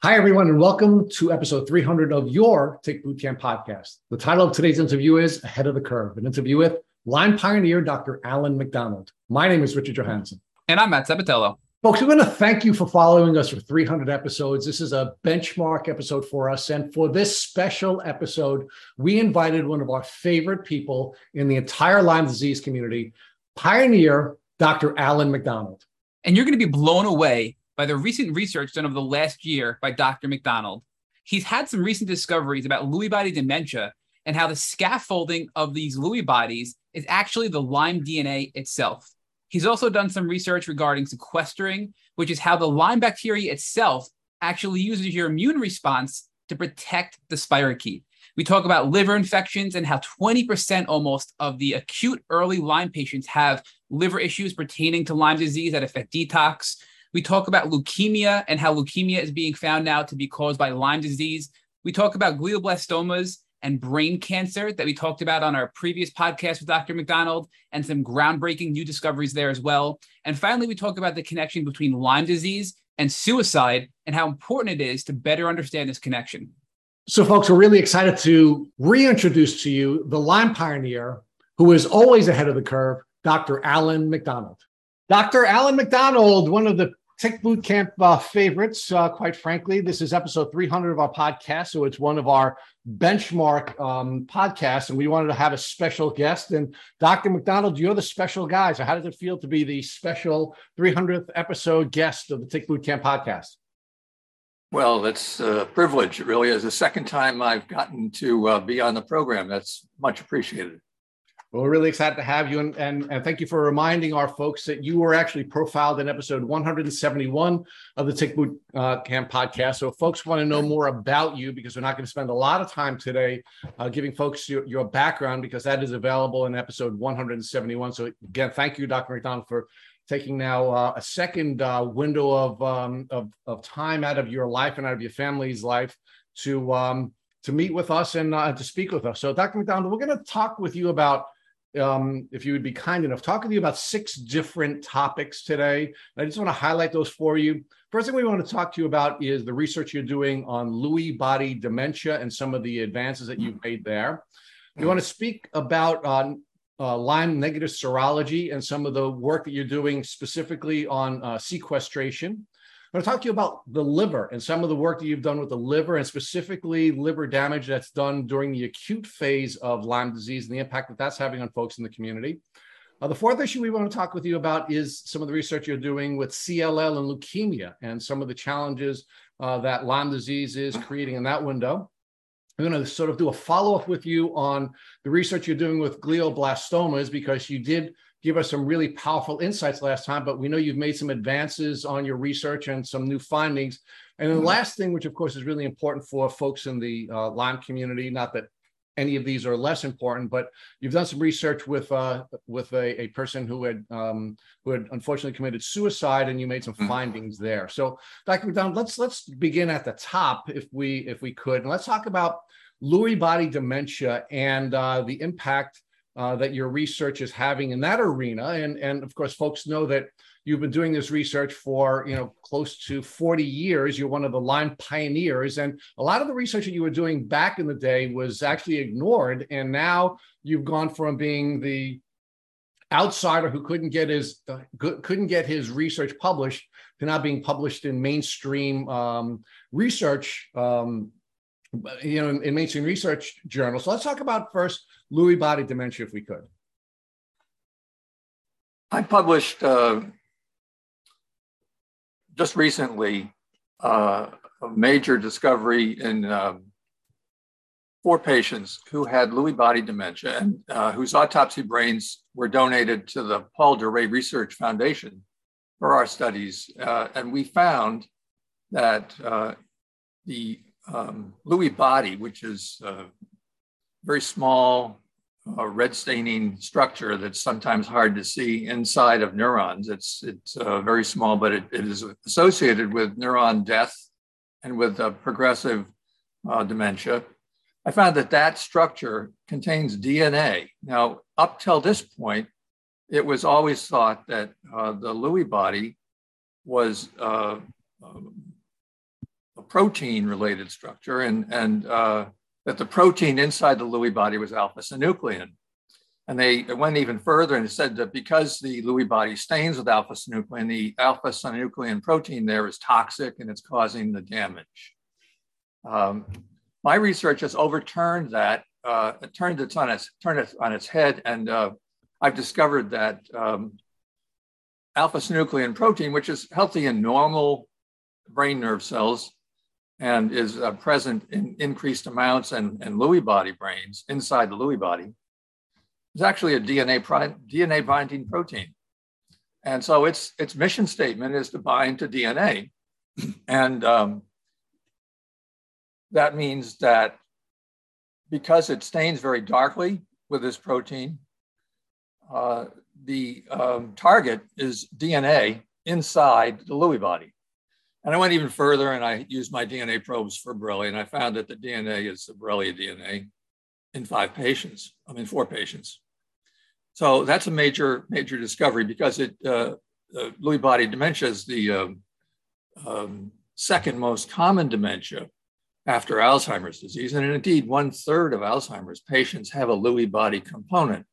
Hi, everyone, and welcome to episode 300 of your Tick Bootcamp podcast. The title of today's interview is Ahead of the Curve, an interview with Lyme pioneer Dr. Alan MacDonald. My name is Richard Johannesen. And I'm Matt Sabatello. Folks, we want to thank you for following us for 300 episodes. This is a benchmark episode for us. And for this special episode, we invited one of our favorite people in the entire Lyme disease community, pioneer Dr. Alan MacDonald. And you're going to be blown away by the recent research done over the last year by Dr. MacDonald. He's had some recent discoveries about Lewy body dementia and how the scaffolding of these Lewy bodies is actually the Lyme DNA itself. He's also done some research regarding sequestering, which is how the Lyme bacteria itself actually uses your immune response to protect the spirochete. We talk about liver infections and how 20% almost of the acute early Lyme patients have liver issues pertaining to Lyme disease that affect detox. We talk about leukemia and how leukemia is being found now to be caused by Lyme disease. We talk about glioblastomas and brain cancer that we talked about on our previous podcast with Dr. MacDonald and some groundbreaking new discoveries there as well. And finally, we talk about the connection between Lyme disease and suicide and how important it is to better understand this connection. So, folks, we're really excited to reintroduce to you the Lyme pioneer who is always ahead of the curve, Dr. Alan MacDonald. Dr. Alan MacDonald, one of the Tick Bootcamp uh, favorites, uh, quite frankly. This is episode 300 of our podcast. So it's one of our benchmark um, podcasts. And we wanted to have a special guest. And Dr. MacDonald, you're the special guy. So how does it feel to be the special 300th episode guest of the Tick Bootcamp podcast? Well, it's a privilege. It really is the second time I've gotten to uh, be on the program. That's much appreciated. Well, we're really excited to have you. And, and, and thank you for reminding our folks that you were actually profiled in episode 171 of the Tick Boot uh, Camp podcast. So, if folks want to know more about you, because we're not going to spend a lot of time today uh, giving folks your, your background, because that is available in episode 171. So, again, thank you, Dr. MacDonald, for taking now uh, a second uh, window of, um, of, of time out of your life and out of your family's life to um, to meet with us and uh, to speak with us. So, Dr. MacDonald, we're going to talk with you about um, if you would be kind enough, talking to you about six different topics today. I just want to highlight those for you. First thing we want to talk to you about is the research you're doing on Lewy body dementia and some of the advances that you've made there. We want to speak about uh, uh, Lyme negative serology and some of the work that you're doing specifically on uh, sequestration. I'm going to talk to you about the liver and some of the work that you've done with the liver and specifically liver damage that's done during the acute phase of Lyme disease and the impact that that's having on folks in the community. Uh, the fourth issue we want to talk with you about is some of the research you're doing with CLL and leukemia and some of the challenges uh, that Lyme disease is creating in that window. I'm going to sort of do a follow up with you on the research you're doing with glioblastomas because you did give us some really powerful insights last time, but we know you've made some advances on your research and some new findings. And then the mm-hmm. last thing, which of course is really important for folks in the uh, Lyme community, not that any of these are less important, but you've done some research with uh, with a, a, person who had um, who had unfortunately committed suicide, and you made some mm-hmm. findings there. So, Dr. MacDonald, let's let's begin at the top, if we if we could, and let's talk about Lewy body dementia and uh, the impact uh, that your research is having in that arena. And, and of course, folks know that you've been doing this research for you know close to 40 years. You're one of the Lyme pioneers, and a lot of the research that you were doing back in the day was actually ignored. And now you've gone from being the outsider who couldn't get his uh, couldn't get his research published to now being published in mainstream um, research um, you know in, in mainstream research journals so let's talk about first Lewy body dementia if we could. I published uh, just recently uh, a major discovery in um, four patients who had Lewy body dementia and uh, whose autopsy brains were donated to the Paul Duray Research Foundation for our studies. Uh, and we found that uh, the um, body, which is a very small uh, red staining structure that's sometimes hard to see inside of neurons. It's, it's uh, very small, but it, it is associated with neuron death and with uh, progressive dementia. I found that that structure contains DNA. Now, up till this point, it was always thought that uh, the Lewy body was uh, protein related structure and, and uh, that the protein inside the Lewy body was alpha synuclein. And they went even further and said that because the Lewy body stains with alpha synuclein, the alpha synuclein protein there is toxic and it's causing the damage. Um, my research has overturned that, uh, turned it on its turned it on its head, and uh, I've discovered that um, alpha synuclein protein, which is healthy in normal brain nerve cells and is uh, present in increased amounts and, and Lewy body brains inside the Lewy body, is actually a DNA, DNA binding protein. And so its, its mission statement is to bind to DNA. and um, that means that because it stains very darkly with this protein, uh, the um, target is DNA inside the Lewy body. And I went even further and I used my DNA probes for Borrelia, and I found that the DNA is the Borrelia DNA in five patients, I mean, four patients. So that's a major, major discovery because it, uh, uh, Lewy body dementia is the um, um, second most common dementia after Alzheimer's disease. And indeed, one third of Alzheimer's patients have a Lewy body component.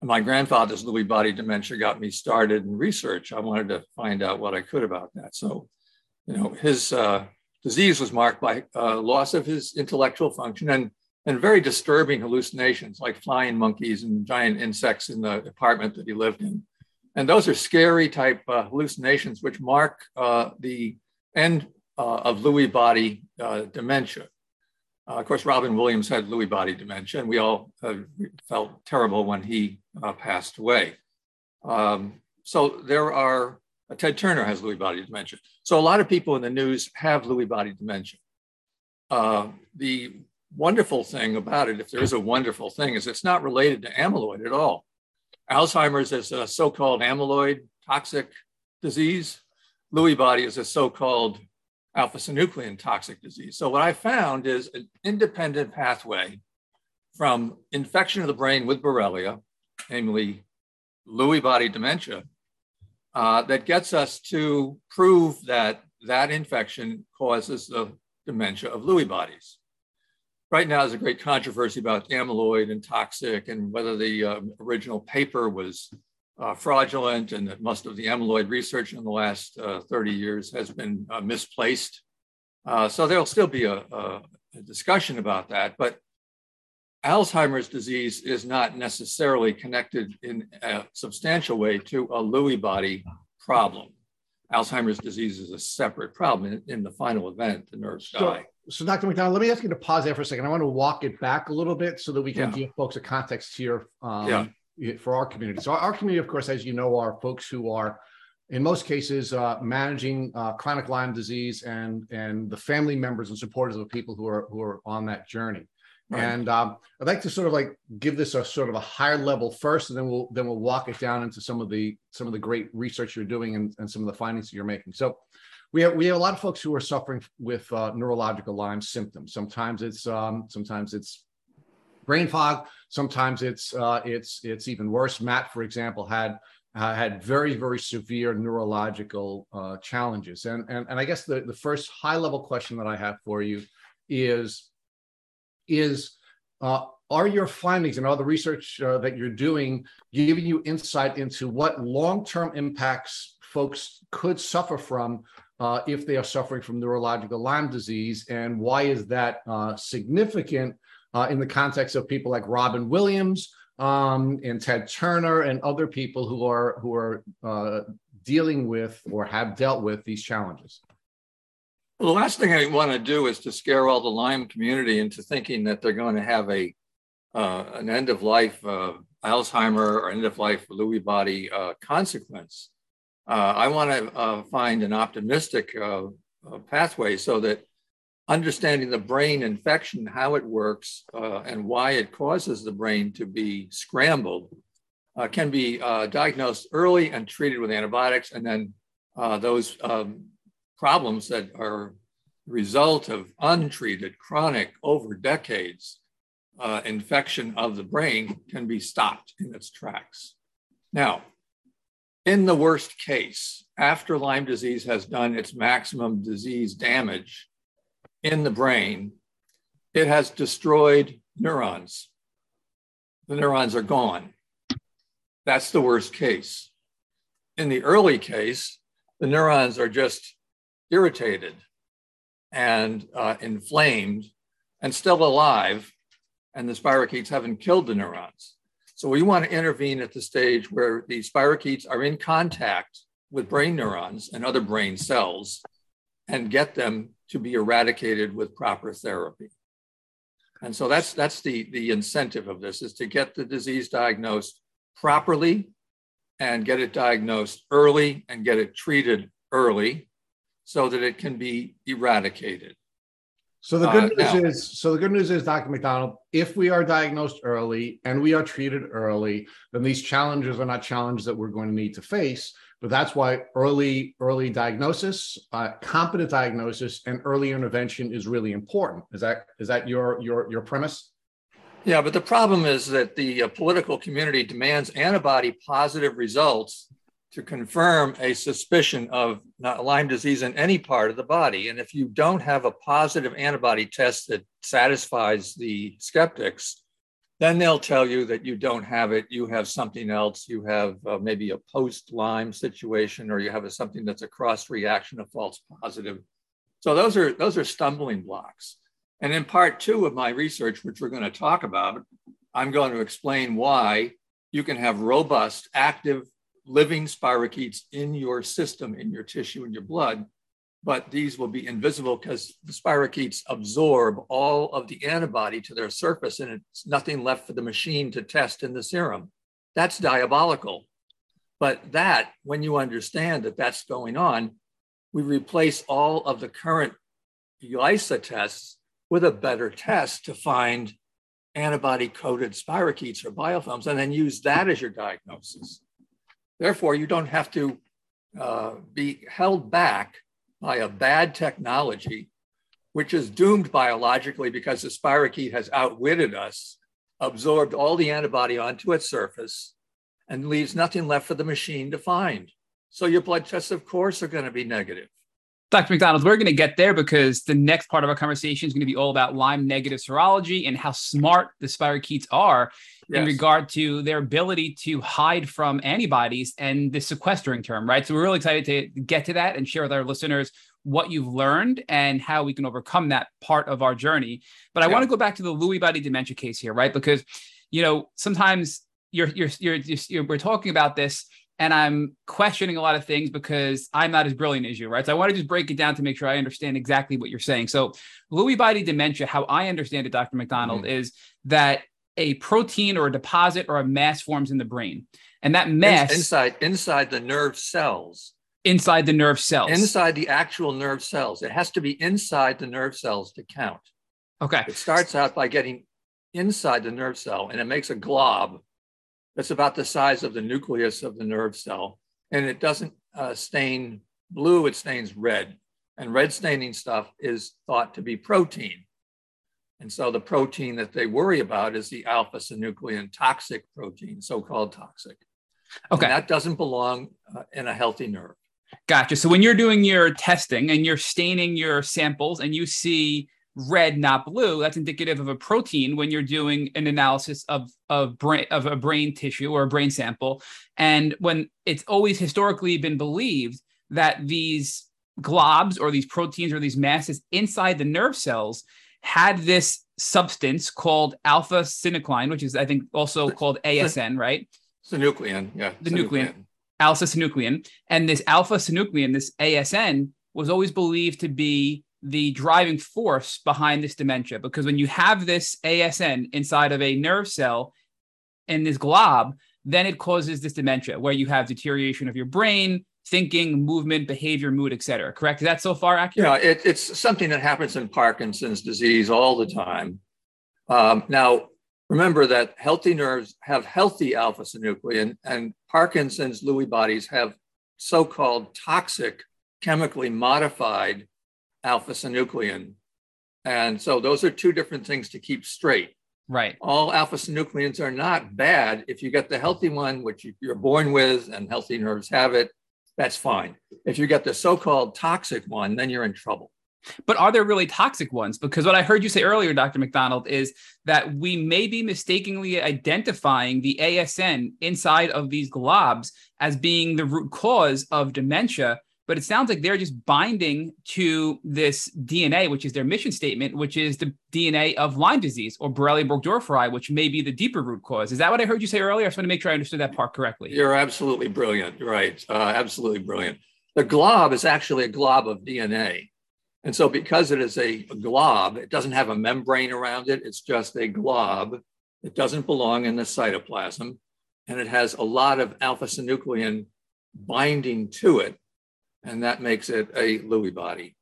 And my grandfather's Lewy body dementia got me started in research. I wanted to find out what I could about that. So, you know, his uh, disease was marked by uh, loss of his intellectual function and, and very disturbing hallucinations like flying monkeys and giant insects in the apartment that he lived in. And those are scary type uh, hallucinations, which mark uh, the end uh, of Lewy body uh, dementia. Uh, of course, Robin Williams had Lewy body dementia, and we all felt terrible when he passed away. Um, so there are, Uh, Ted Turner has Lewy body dementia. So a lot of people in the news have Lewy body dementia. Uh, the wonderful thing about it, if there is a wonderful thing, is it's not related to amyloid at all. Alzheimer's is a so called amyloid toxic disease. Lewy body is a so called alpha synuclein toxic disease. So what I found is an independent pathway from infection of the brain with Borrelia, namely Lewy body dementia, uh, that gets us to prove that that infection causes the dementia of Lewy bodies. Right now, there's a great controversy about amyloid and toxic and whether the uh, original paper was uh, fraudulent and that most of the amyloid research in the last uh, 30 years has been uh, misplaced. Uh, so there'll still be a, a, a, discussion about that, but Alzheimer's disease is not necessarily connected in a substantial way to a Lewy body problem. Alzheimer's disease is a separate problem in, in the final event, the nerves so, die. So, Dr. MacDonald, let me ask you to pause there for a second. I want to walk it back a little bit so that we can yeah. give folks a context here um, yeah for our community. So our community, of course, as you know, are folks who are, in most cases, uh, managing uh, chronic Lyme disease and and the family members and supporters of people who are who are on that journey. Right. And um, I'd like to sort of like give this a sort of a higher level first, and then we'll then we'll walk it down into some of the some of the great research you're doing and, and some of the findings that you're making. So we have we have a lot of folks who are suffering with uh, neurological Lyme symptoms. Sometimes it's um, sometimes it's brain fog. Sometimes it's uh, it's it's even worse. Matt, for example, had uh, had very very severe neurological uh, challenges. And, and and I guess the the first high level question that I have for you is is uh, are your findings and all the research uh, that you're doing giving you insight into what long term impacts folks could suffer from uh, if they are suffering from neurological Lyme disease, and why is that uh, significant uh, in the context of people like Robin Williams um, and Ted Turner and other people who are who are uh, dealing with or have dealt with these challenges. The last thing I want to do is to scare all the Lyme community into thinking that they're going to have a uh, an end of life uh, Alzheimer or end of life Lewy body uh, consequence. Uh, I want to find an optimistic pathway so that understanding the brain infection, how it works, uh, and why it causes the brain to be scrambled, uh, can be uh, diagnosed early and treated with antibiotics. And then uh, those um, problems that are result of untreated, chronic, over decades uh, infection of the brain can be stopped in its tracks. Now, in the worst case, after Lyme disease has done its maximum disease damage, in the brain, it has destroyed neurons. The neurons are gone. That's the worst case. In the early case, the neurons are just irritated and uh, inflamed and still alive, and the spirochetes haven't killed the neurons. So we want to intervene at the stage where the spirochetes are in contact with brain neurons and other brain cells and get them to be eradicated with proper therapy. And so that's that's the, the incentive of this is to get the disease diagnosed properly and get it diagnosed early and get it treated early so that it can be eradicated. So the good uh, news now, is, so the good news is, Dr. MacDonald, if we are diagnosed early and we are treated early, then these challenges are not challenges that we're going to need to face. But that's why early early diagnosis, uh, competent diagnosis, and early intervention is really important. Is that is that your your your premise? Yeah, but the problem is that the uh, political community demands antibody positive results to confirm a suspicion of Lyme disease in any part of the body. And if you don't have a positive antibody test that satisfies the skeptics, then they'll tell you that you don't have it. You have something else. You have uh, maybe a post Lyme situation, or you have a, something that's a cross reaction of false positive. So those are those are stumbling blocks. And in part two of my research, which we're going to talk about, I'm going to explain why you can have robust, active, living spirochetes in your system, in your tissue, in your blood, but these will be invisible because the spirochetes absorb all of the antibody to their surface and it's nothing left for the machine to test in the serum. That's diabolical. But that, when you understand that that's going on, we replace all of the current ELISA tests with a better test to find antibody coated spirochetes or biofilms and then use that as your diagnosis. Therefore, you don't have to uh, be held back by a bad technology, which is doomed biologically because the spirochete has outwitted us, absorbed all the antibody onto its surface, and leaves nothing left for the machine to find. So your blood tests, of course, are going to be negative. Dr. MacDonald, we're going to get there because the next part of our conversation is going to be all about Lyme negative serology and how smart the spirochetes are yes. in regard to their ability to hide from antibodies and the sequestering term, right? So we're really excited to get to that and share with our listeners what you've learned and how we can overcome that part of our journey. But I yeah. want to go back to the Lewy body dementia case here, right? Because you know sometimes you're you're, you're, you're we're talking about this and I'm questioning a lot of things because I'm not as brilliant as you, right? So I want to just break it down to make sure I understand exactly what you're saying. So Lewy body dementia, how I understand it, Dr. MacDonald, mm-hmm. is that a protein or a deposit or a mass forms in the brain, and that mass inside inside the nerve cells. Inside the nerve cells. Inside the actual nerve cells. It has to be inside the nerve cells to count. Okay. It starts out by getting inside the nerve cell and it makes a glob that's about the size of the nucleus of the nerve cell. And it doesn't uh, stain blue, it stains red. And red staining stuff is thought to be protein. And so the protein that they worry about is the alpha synuclein toxic protein, so called toxic. Okay. And that doesn't belong uh, in a healthy nerve. Gotcha. So when you're doing your testing and you're staining your samples and you see red, not blue, that's indicative of a protein when you're doing an analysis of of brain of a brain tissue or a brain sample. And when it's always historically been believed that these globs or these proteins or these masses inside the nerve cells had this substance called alpha synuclein, which is I think also called ASN, right? Synuclein, yeah. The nuclein, alpha synuclein, and this alpha synuclein, this ASN, was always believed to be the driving force behind this dementia because when you have this ASN inside of a nerve cell in this glob, then it causes this dementia where you have deterioration of your brain, thinking, movement, behavior, mood, etc. Correct? Is that so far accurate? Yeah, it, it's something that happens in Parkinson's disease all the time. Um, now, remember that healthy nerves have healthy alpha synuclein, and Parkinson's Lewy bodies have so called toxic, chemically modified alpha synuclein. And so those are two different things to keep straight. Right. All alpha synucleins are not bad. If you get the healthy one, which you're born with and healthy nerves have it, that's fine. If you get the so called toxic one, then you're in trouble. But are there really toxic ones? Because what I heard you say earlier, Dr. MacDonald, is that we may be mistakenly identifying the ASN inside of these globs as being the root cause of dementia. But it sounds like they're just binding to this DNA, which is their mission statement, which is the DNA of Lyme disease or Borrelia burgdorferi, which may be the deeper root cause. Is that what I heard you say earlier? I just want to make sure I understood that part correctly. You're absolutely brilliant. Right. Uh, absolutely brilliant. The glob is actually a glob of DNA. And so, because it is a, glob, it doesn't have a membrane around it. It's just a glob. It doesn't belong in the cytoplasm. And it has a lot of alpha synuclein binding to it. And that makes it a Lewy body.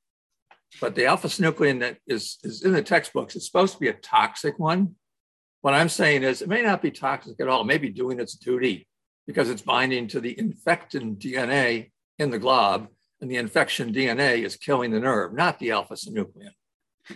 But the alpha synuclein that is, is in the textbooks, it's supposed to be a toxic one. What I'm saying is, it may not be toxic at all. It may be doing its duty because it's binding to the infected DNA in the glob and the infection DNA is killing the nerve, not the alpha synuclein.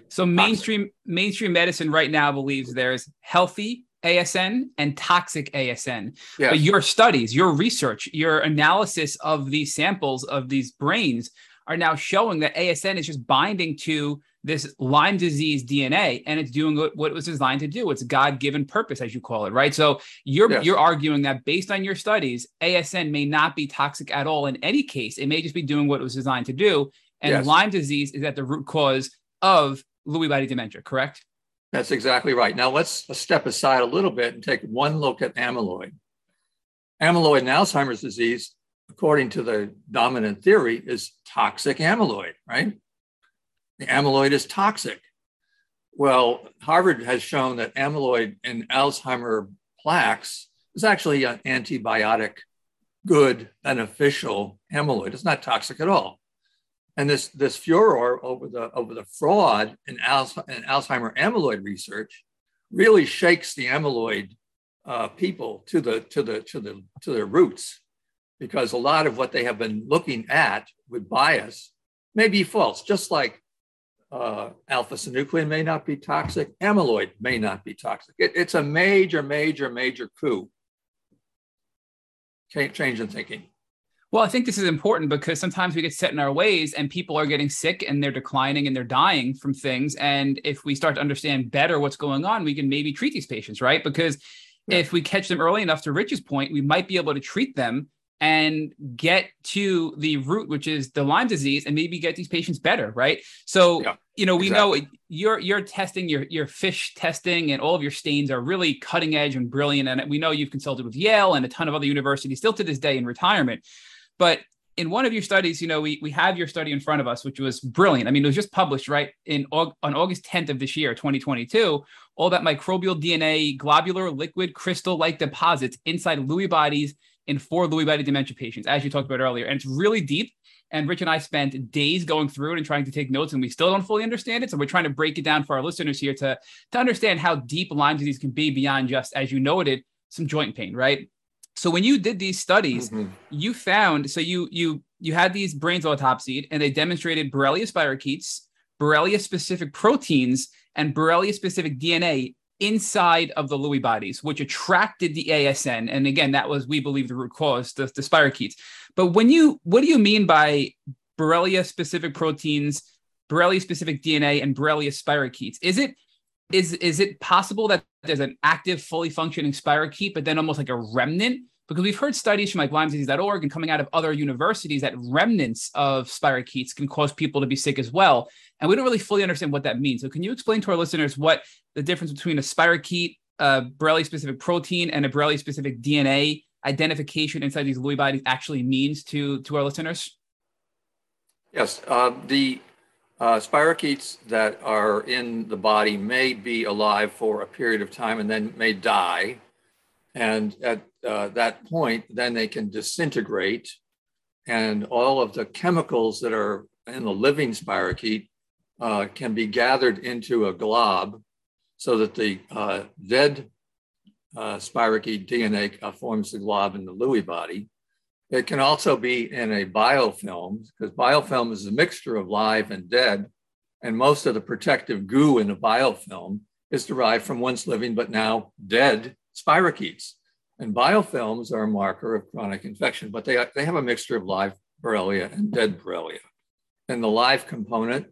So mainstream toxic. mainstream medicine right now believes there's healthy ASN and toxic ASN. Yes. But your studies, your research, your analysis of these samples of these brains are now showing that ASN is just binding to this Lyme disease DNA and it's doing what it was designed to do. It's God-given purpose, as you call it, right? So you're yes. you're arguing that based on your studies, ASN may not be toxic at all in any case. It may just be doing what it was designed to do. And yes. Lyme disease is at the root cause of Lewy body dementia, correct? That's exactly right. Now let's, step aside a little bit and take one look at amyloid. Amyloid in Alzheimer's disease, according to the dominant theory, is toxic amyloid, right? the amyloid is toxic. Well, Harvard has shown that amyloid in Alzheimer plaques is actually an antibiotic, good, beneficial amyloid. It's not toxic at all. And this, this furor over the, over the fraud in, Alz, in Alzheimer amyloid research really shakes the amyloid uh, people to the, to, the, to, the, to their roots because a lot of what they have been looking at with bias may be false, just like uh, alpha synuclein may not be toxic, amyloid may not be toxic. It, it's a major, major, major coup. Change in thinking. Well, I think this is important because sometimes we get set in our ways and people are getting sick and they're declining and they're dying from things. And if we start to understand better what's going on, we can maybe treat these patients, right? Because yeah. if we catch them early enough, to Rich's point, we might be able to treat them and get to the root, which is the Lyme disease, and maybe get these patients better, right? So, yeah, you know, we exactly. know your your testing, your your FISH testing, and all of your stains are really cutting edge and brilliant. And we know you've consulted with Yale and a ton of other universities, still to this day in retirement. But in one of your studies, you know, we we have your study in front of us, which was brilliant. I mean, it was just published right in on August 10th of this year, 2022. All that microbial DNA, globular, liquid, crystal-like deposits inside Lewy bodies in four Lewy body dementia patients, as you talked about earlier. And it's really deep. And Rich and I spent days going through it and trying to take notes, and we still don't fully understand it. So we're trying to break it down for our listeners here to, to understand how deep Lyme disease can be beyond just, as you noted, some joint pain, right? So when you did these studies, mm-hmm. you found so you you you had these brains autopsied and they demonstrated Borrelia spirochetes, Borrelia specific proteins, and Borrelia specific DNA inside of the Lewy bodies, which attracted the ASN. And again, that was, we believe, the root cause, the, the spirochetes. But when you, what do you mean by Borrelia specific proteins, Borrelia specific DNA, and Borrelia spirochetes? Is it, is, is it possible that there's an active, fully functioning spirochete, but then almost like a remnant because we've heard studies from like LymeDisease.org and coming out of other universities that remnants of spirochetes can cause people to be sick as well. And we don't really fully understand what that means. So can you explain to our listeners what the difference between a spirochete, a Borrelia specific protein, and a Borrelia specific DNA identification inside these Lewy bodies actually means to, to our listeners? Yes, uh, the uh, spirochetes that are in the body may be alive for a period of time and then may die. And at uh, that point, then they can disintegrate, and all of the chemicals that are in the living spirochete uh, can be gathered into a glob so that the uh, dead uh, spirochete DNA forms the glob in the Lewy body. It can also be in a biofilm because biofilm is a mixture of live and dead. And most of the protective goo in a biofilm is derived from once living but now dead spirochetes. And biofilms are a marker of chronic infection, but they, they have a mixture of live Borrelia and dead Borrelia. And the live component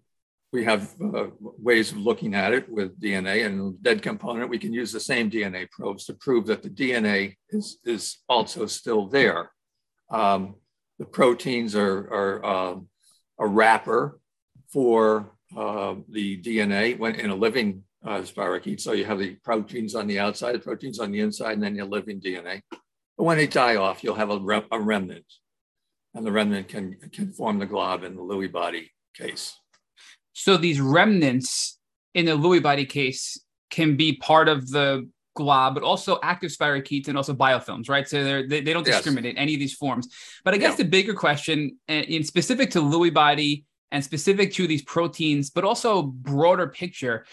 we have uh, ways of looking at it with DNA and dead component. We can use the same DNA probes to prove that the DNA is, is also still there. Um, the proteins are, are um, a wrapper for uh, the DNA when in a living uh, spirochete. So you have the proteins on the outside, the proteins on the inside, and then your living DNA. But when they die off, you'll have a, rem- a remnant, and the remnant can, can form the glob in the Lewy body case. So these remnants in the Lewy body case can be part of the glob, but also active spirochetes and also biofilms, right? So they they don't discriminate yes. any of these forms. But I guess yeah. the bigger question, eh, in specific to Lewy body and specific to these proteins, but also broader picture,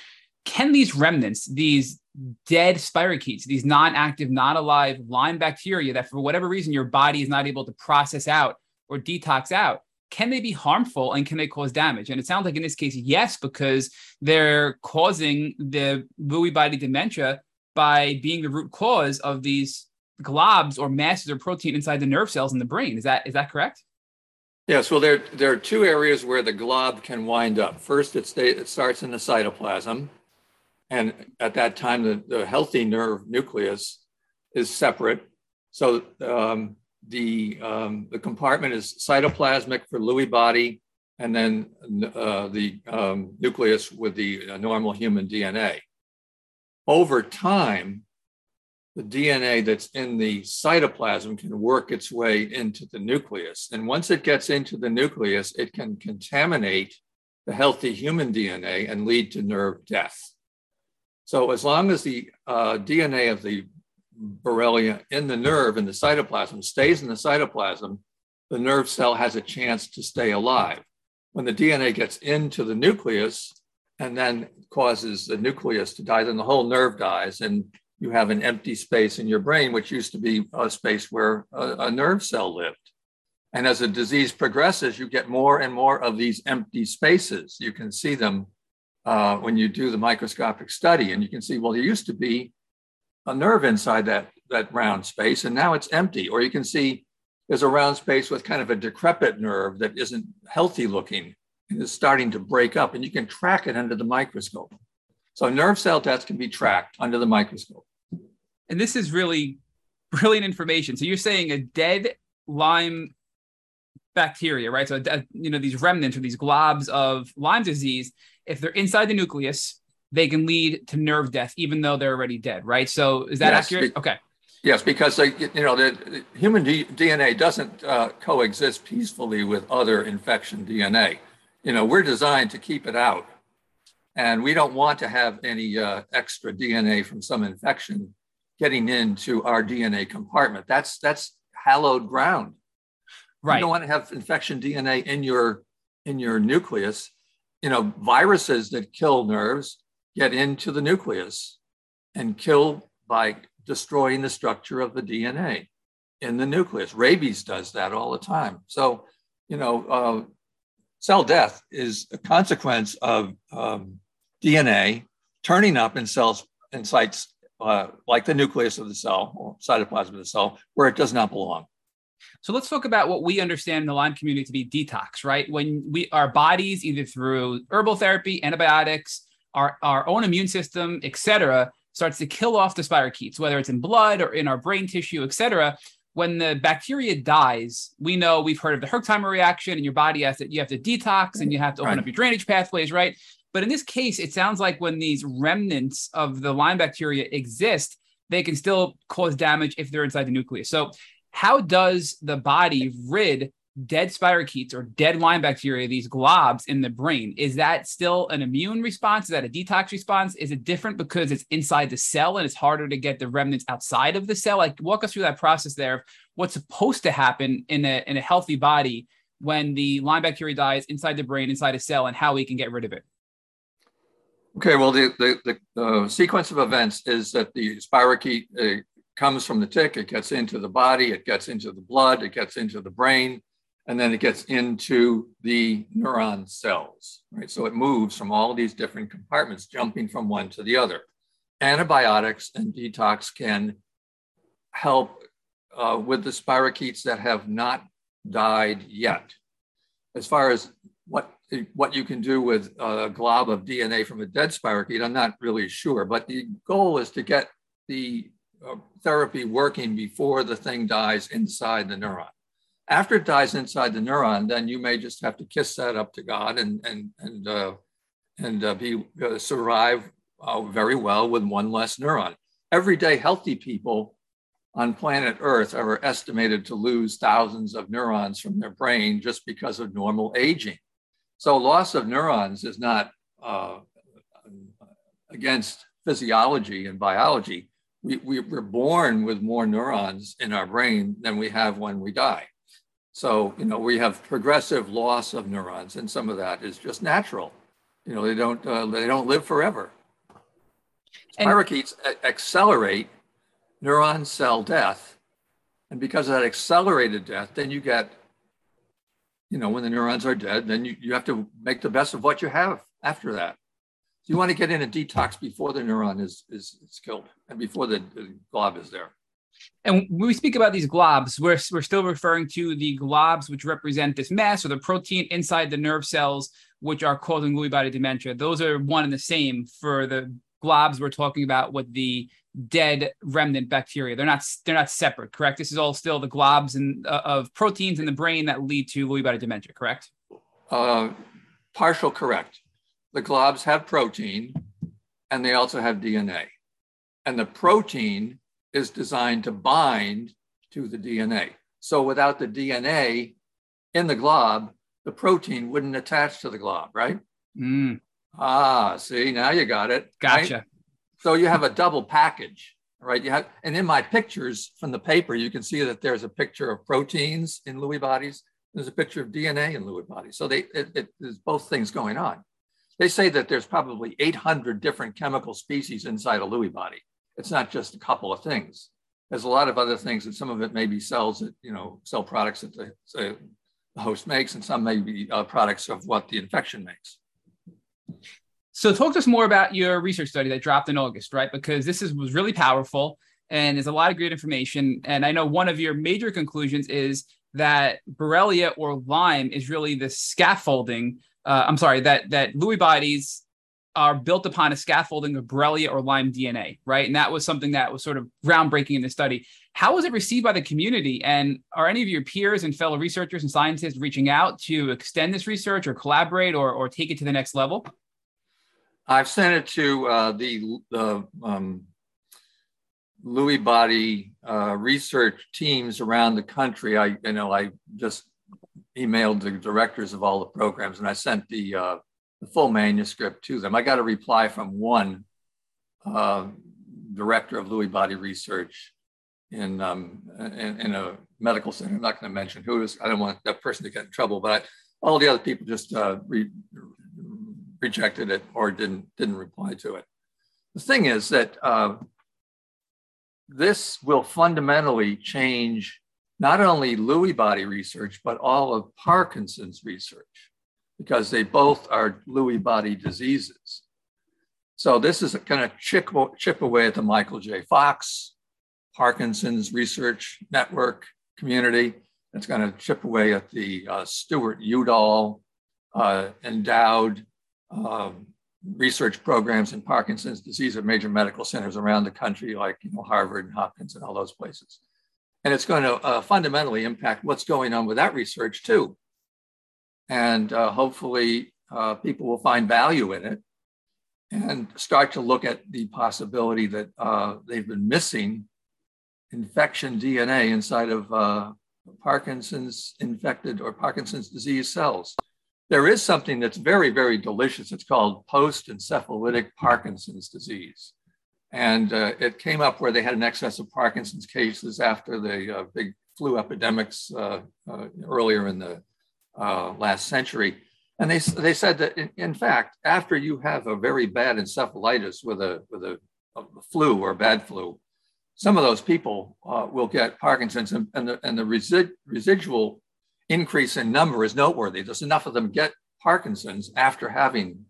can these remnants, these dead spirochetes, these non-active, non-alive Lyme bacteria that for whatever reason your body is not able to process out or detox out, can they be harmful and can they cause damage? And it sounds like in this case, yes, because they're causing the Lewy body dementia by being the root cause of these globs or masses of protein inside the nerve cells in the brain. Is that is that correct? Yes. Well, there there are two areas where the glob can wind up. First, it, it starts in the cytoplasm, and at that time, the, the healthy nerve nucleus is separate. So um, the um, the compartment is cytoplasmic for Lewy body, and then uh, the um, nucleus with the normal human DNA over time, the DNA that's in the cytoplasm can work its way into the nucleus. And once it gets into the nucleus, it can contaminate the healthy human DNA and lead to nerve death. So, as long as the uh, DNA of the Borrelia in the nerve in the cytoplasm stays in the cytoplasm, the nerve cell has a chance to stay alive. When the DNA gets into the nucleus, and then causes the nucleus to die, then the whole nerve dies, and you have an empty space in your brain, which used to be a space where a, a nerve cell lived. And as the disease progresses, you get more and more of these empty spaces. You can see them uh, when you do the microscopic study, and you can see, well, there used to be a nerve inside that, that round space, and now it's empty. Or you can see there's a round space with kind of a decrepit nerve that isn't healthy looking is starting to break up, and you can track it under the microscope. So nerve cell death can be tracked under the microscope. And this is really brilliant information. So you're saying a dead Lyme bacteria, right? So you know these remnants or these globs of Lyme disease, if they're inside the nucleus, they can lead to nerve death, even though they're already dead, right? So is that yes, accurate? Be- okay. Yes, because they, you know the, the human D- DNA doesn't uh, coexist peacefully with other infection DNA you know, we're designed to keep it out. And we don't want to have any uh, extra DNA from some infection getting into our DNA compartment. That's that's hallowed ground. Right. You don't want to have infection DNA in your in your nucleus. You know, viruses that kill nerves get into the nucleus and kill by destroying the structure of the DNA in the nucleus. Rabies does that all the time. So, you know, uh, cell death is a consequence of um, DNA turning up in cells in sites uh, like the nucleus of the cell or cytoplasm of the cell where it does not belong. So let's talk about what we understand in the Lyme community to be detox, right? When we our bodies, either through herbal therapy, antibiotics, our, our own immune system, et cetera, starts to kill off the spirochetes, whether it's in blood or in our brain tissue, et cetera when the bacteria dies, we know we've heard of the Herxheimer reaction, and your body has to you have to detox and you have to open right. up your drainage pathways, right? But in this case, it sounds like when these remnants of the Lyme bacteria exist, they can still cause damage if they're inside the nucleus. So, how does the body rid dead spirochetes or dead Lyme bacteria, these globs in the brain, is that still an immune response? Is that a detox response? Is it different because it's inside the cell and it's harder to get the remnants outside of the cell? Like walk us through that process there of what's supposed to happen in a in a healthy body when the Lyme bacteria dies inside the brain, inside a cell, and how we can get rid of it. Okay, well, the, the, the uh, sequence of events is that the spirochete uh, comes from the tick, it gets into the body, it gets into the blood, it gets into the brain, and then it gets into the neuron cells, right? So it moves from all these different compartments, jumping from one to the other. Antibiotics and detox can help uh, with the spirochetes that have not died yet. As far as what what you can do with a glob of DNA from a dead spirochete, I'm not really sure. But the goal is to get the uh, therapy working before the thing dies inside the neuron. After it dies inside the neuron, then you may just have to kiss that up to God and and and uh, and uh, be uh, survive uh, very well with one less neuron. Everyday healthy people on planet Earth are estimated to lose thousands of neurons from their brain just because of normal aging. So loss of neurons is not uh, against physiology and biology. We, we, we're born with more neurons in our brain than we have when we die. So, you know, we have progressive loss of neurons, and some of that is just natural. You know, they don't uh, they don't live forever. Spirochetes accelerate neuron cell death, and because of that accelerated death, then you get you know, when the neurons are dead, then you, you have to make the best of what you have after that. So You want to get in a detox before the neuron is, is, is killed and before the, the glob is there. And when we speak about these globs, we're, we're still referring to the globs which represent this mass or the protein inside the nerve cells, which are causing Lewy body dementia. Those are one and the same for the globs we're talking about with the dead remnant bacteria. They're not they're not separate, correct? This is all still the globs and uh, of proteins in the brain that lead to Lewy body dementia, correct? Uh, partial correct. The globs have protein, and they also have DNA, and the protein is designed to bind to the DNA. So without the DNA in the glob, the protein wouldn't attach to the glob, right? Mm. Ah, see, now you got it. Gotcha. Right? So you have a double package, right? You have, and in my pictures from the paper, you can see that there's a picture of proteins in Lewy bodies. There's a picture of DNA in Lewy bodies. So they, it, it, there's both things going on. They say that there's probably 800 different chemical species inside a Lewy body. It's not just a couple of things. There's a lot of other things, and some of it may be cells that, you know, cell products that the, the host makes, and some may be uh, products of what the infection makes. So talk to us more about your research study that dropped in August, right? Because this is, was really powerful and there's a lot of great information. And I know one of your major conclusions is that Borrelia or Lyme is really the scaffolding. Uh, I'm sorry, that that Lewy bodies are built upon a scaffolding of Borrelia or Lyme DNA, right? And that was something that was sort of groundbreaking in the study. How was it received by the community? And are any of your peers and fellow researchers and scientists reaching out to extend this research or collaborate or, or take it to the next level? I've sent it to uh, the, the um, Lewy body uh, research teams around the country. I, you know, I just emailed the directors of all the programs and I sent the, uh, the full manuscript to them. I got a reply from one uh, director of Lewy body research in, um, in, in, a medical center. I'm not going to mention who is, I don't want that person to get in trouble, but I, all the other people just uh, re, rejected it or didn't didn't reply to it. The thing is that uh, this will fundamentally change not only Lewy body research but all of Parkinson's research because they both are Lewy body diseases. So this is going to chip, chip away at the Michael J. Fox Parkinson's Research Network community. It's going to chip away at the uh, Stuart Udall uh, endowed um, research programs in Parkinson's disease at major medical centers around the country, like you know, Harvard and Hopkins and all those places. And it's going to uh, fundamentally impact what's going on with that research too. And uh, hopefully uh, people will find value in it and start to look at the possibility that uh, they've been missing infection DNA inside of uh, Parkinson's infected or Parkinson's disease cells there is something that's very, very delicious. It's called post encephalitic Parkinson's disease. And uh, it came up where they had an excess of Parkinson's cases after the uh, big flu epidemics uh, uh earlier in the uh, last century. And they, they said that, in, in, fact, after you have a very bad encephalitis with a, with a, a flu or a bad flu, some of those people uh, will get Parkinson's, and, and the, and the resi- residual increase in number is noteworthy. There's enough of them get Parkinson's after having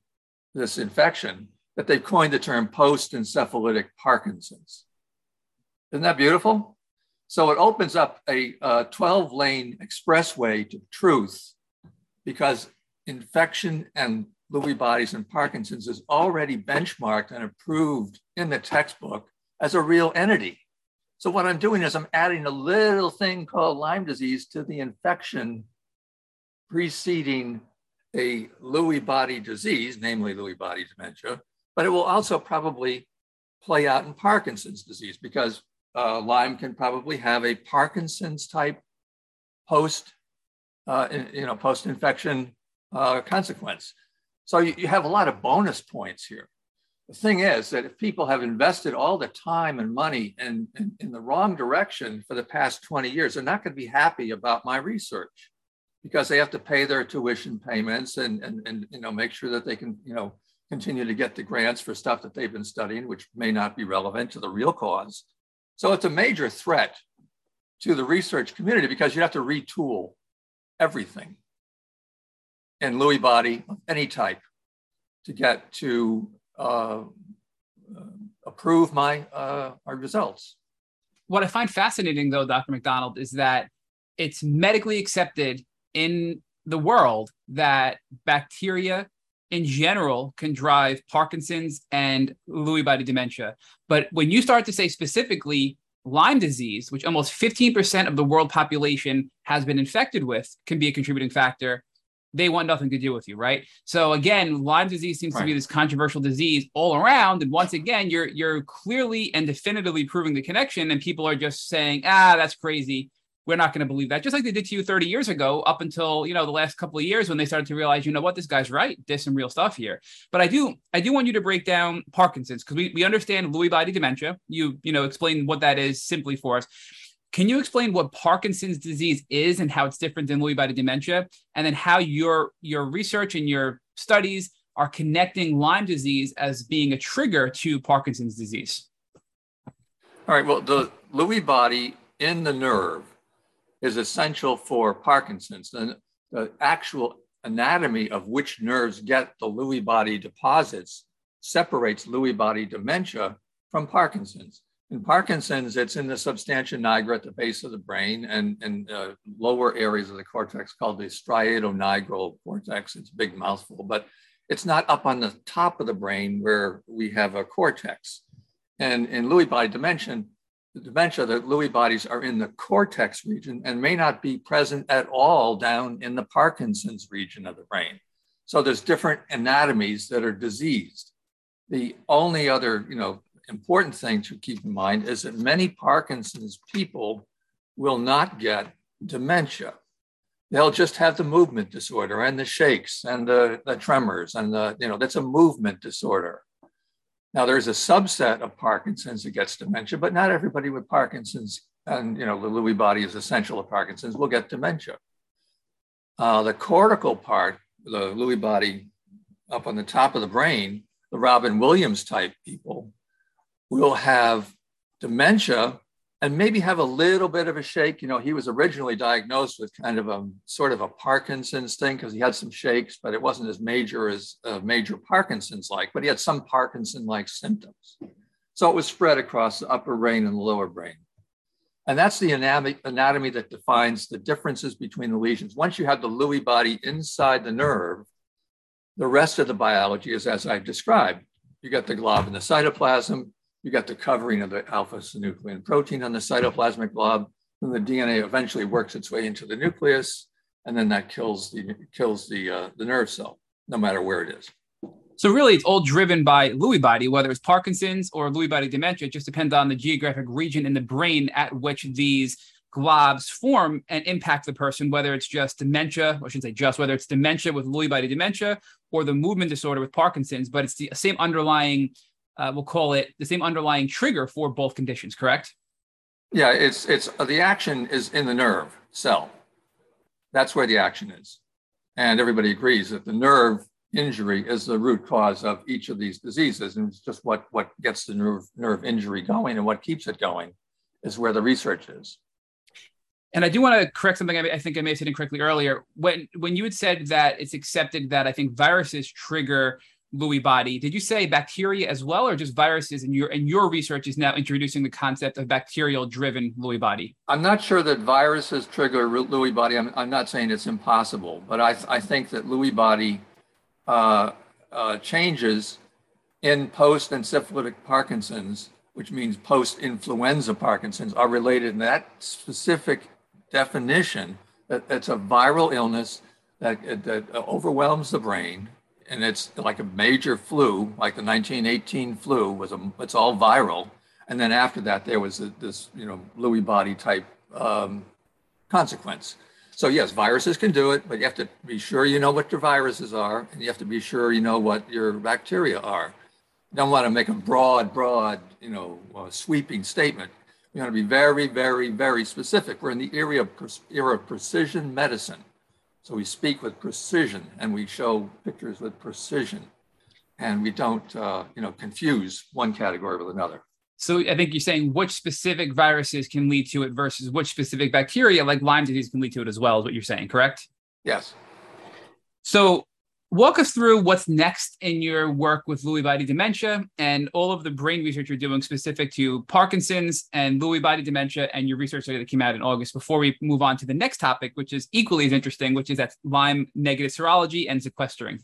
this infection that they've coined the term post encephalitic Parkinson's. Isn't that beautiful? So it opens up a 12 lane expressway to truth because infection and Lewy bodies and Parkinson's is already benchmarked and approved in the textbook as a real entity. So what I'm doing is I'm adding a little thing called Lyme disease to the infection preceding a Lewy body disease, namely Lewy body dementia, but it will also probably play out in Parkinson's disease because uh, Lyme can probably have a Parkinson's type post, uh, you know, post-infection uh, consequence. So you, you have a lot of bonus points here. The thing is that if people have invested all the time and money in, in, in the wrong direction for the past 20 years, they're not going to be happy about my research because they have to pay their tuition payments and, and, and you know, make sure that they can, you know, continue to get the grants for stuff that they've been studying, which may not be relevant to the real cause. So it's a major threat to the research community because you have to retool everything in Lewy body of any type to get to uh, uh, approve my, uh, my results. What I find fascinating, though, Dr. MacDonald, is that it's medically accepted in the world that bacteria in general can drive Parkinson's and Lewy body dementia. But when you start to say specifically Lyme disease, which almost 15% of the world population has been infected with, can be a contributing factor. They want nothing to do with you, right? So again, Lyme disease seems right. to be this controversial disease all around. And once again, you're you're clearly and definitively proving the connection, and people are just saying, ah, that's crazy we're not going to believe that. Just like they did to you 30 years ago up until you know the last couple of years when they started to realize you know what this guy's right there's some real stuff here. But i do i do want you to break down parkinson's because we, we understand lewy body dementia. You you know explain what that is simply for us. Can you explain what parkinson's disease is and how it's different than lewy body dementia? And then how your your research and your studies are connecting lyme disease as being a trigger to parkinson's disease? All right well the lewy body in the nerve is essential for Parkinson's. The, the actual anatomy of which nerves get the Lewy body deposits separates Lewy body dementia from Parkinson's. In Parkinson's, it's in the substantia nigra at the base of the brain and in uh, lower areas of the cortex called the striatonigral cortex. It's a big mouthful, but it's not up on the top of the brain where we have a cortex. And in Lewy body dementia, the dementia, the Lewy bodies are in the cortex region and may not be present at all down in the Parkinson's region of the brain. So there's different anatomies that are diseased. The only other, you know, important thing to keep in mind is that many Parkinson's people will not get dementia. They'll just have the movement disorder and the shakes and the, the tremors and the, you know, that's a movement disorder. Now, there's a subset of Parkinson's that gets dementia, but not everybody with Parkinson's and you know the Lewy body is essential to Parkinson's will get dementia. Uh, the cortical part, the Lewy body up on the top of the brain, the Robin Williams type people will have dementia and maybe have a little bit of a shake. You know, he was originally diagnosed with kind of a sort of a Parkinson's thing because he had some shakes, but it wasn't as major as uh, major Parkinson's like, but he had some Parkinson like symptoms. So it was spread across the upper brain and the lower brain. And that's the anatomy, anatomy that defines the differences between the lesions. Once you have the Lewy body inside the nerve, the rest of the biology is as I've described. You got the glob and the cytoplasm, you got the covering of the alpha synuclein protein on the cytoplasmic glob, and the DNA eventually works its way into the nucleus, and then that kills the kills the uh, the nerve cell, no matter where it is. So really, it's all driven by Lewy body, whether it's Parkinson's or Lewy body dementia. It just depends on the geographic region in the brain at which these globs form and impact the person, whether it's just dementia, or I shouldn't say just, whether it's dementia with Lewy body dementia or the movement disorder with Parkinson's, but it's the same underlying uh, we'll call it the same underlying trigger for both conditions, correct? Yeah, it's it's uh, the action is in the nerve cell. That's where the action is, and everybody agrees that the nerve injury is the root cause of each of these diseases, and it's just what what gets the nerve nerve injury going and what keeps it going is where the research is. And I do want to correct something I, I think I may have said incorrectly earlier. When when you had said that it's accepted that I think viruses trigger Lewy body. Did you say bacteria as well, or just viruses? And your and your research is now introducing the concept of bacterial-driven Lewy body. I'm not sure that viruses trigger Lewy body. I'm, I'm not saying it's impossible, but I, I think that Lewy body uh, uh, changes in post-encephalitic Parkinson's, which means post-influenza Parkinson's, are related in that specific definition that it's a viral illness that, that overwhelms the brain and it's like a major flu, like the 1918 flu was a, it's all viral. And then after that, there was a, this, you know, Lewy body type um, consequence. So yes, viruses can do it, but you have to be sure you know what your viruses are, and you have to be sure you know what your bacteria are. You don't want to make a broad, broad, you know, uh, sweeping statement. You want to be very, very, very specific. We're in the era of, era of precision medicine. So we speak with precision and we show pictures with precision and we don't, uh, you know, confuse one category with another. So I think you're saying which specific viruses can lead to it versus which specific bacteria, like Lyme disease, can lead to it as well, is what you're saying, correct? Yes. So walk us through what's next in your work with Lewy body dementia and all of the brain research you're doing specific to Parkinson's and Lewy body dementia and your research that came out in August before we move on to the next topic, which is equally as interesting, which is that Lyme negative serology and sequestering.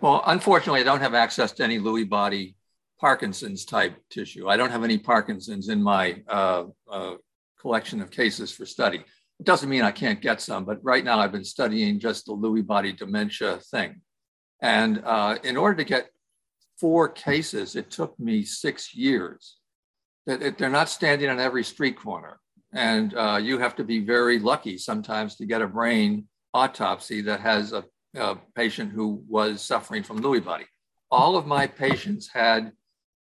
Well, unfortunately, I don't have access to any Lewy body Parkinson's type tissue. I don't have any Parkinson's in my uh, uh, collection of cases for study. It doesn't mean I can't get some, but right now I've been studying just the Lewy body dementia thing. And uh, in order to get four cases, it took me six years. That they're not standing on every street corner. And uh, you have to be very lucky sometimes to get a brain autopsy that has a, a patient who was suffering from Lewy body. All of my patients had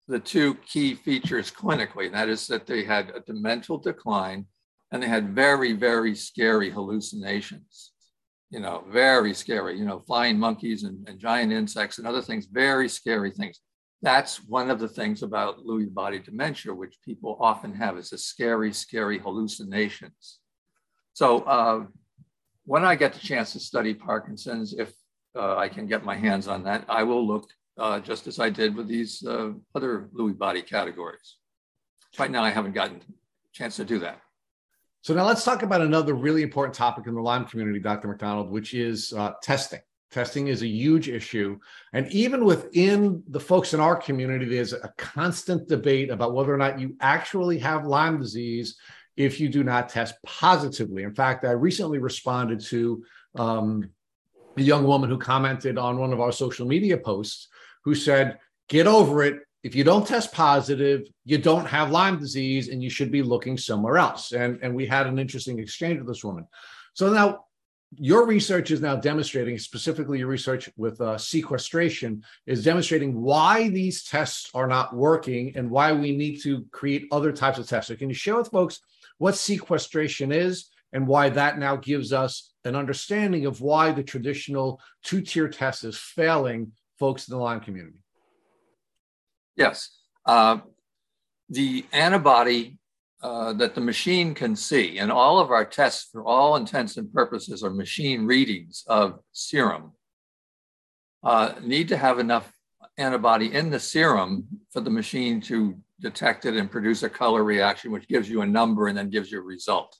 the two key features clinically, and that is that they had a demental decline and they had very, very scary hallucinations. You know, very scary, you know, flying monkeys and, and giant insects and other things, very scary things. That's one of the things about Lewy body dementia, which people often have is a scary, scary hallucinations. So uh, when I get the chance to study Parkinson's, if uh, I can get my hands on that, I will look uh, just as I did with these uh, other Lewy body categories. Right now, I haven't gotten a chance to do that. So now let's talk about another really important topic in the Lyme community, Dr. MacDonald, which is uh, testing. Testing is a huge issue. And even within the folks in our community, there's a constant debate about whether or not you actually have Lyme disease if you do not test positively. In fact, I recently responded to um, a young woman who commented on one of our social media posts who said, Get over it if you don't test positive, you don't have Lyme disease and you should be looking somewhere else. And, and we had an interesting exchange with this woman. So now your research is now demonstrating, specifically your research with uh, sequestration, is demonstrating why these tests are not working and why we need to create other types of tests. So, can you share with folks what sequestration is and why that now gives us an understanding of why the traditional two tier test is failing folks in the Lyme community? Yes. Uh, the antibody uh, that the machine can see, and all of our tests, for all intents and purposes, are machine readings of serum, uh, need to have enough antibody in the serum for the machine to detect it and produce a color reaction, which gives you a number and then gives you a result.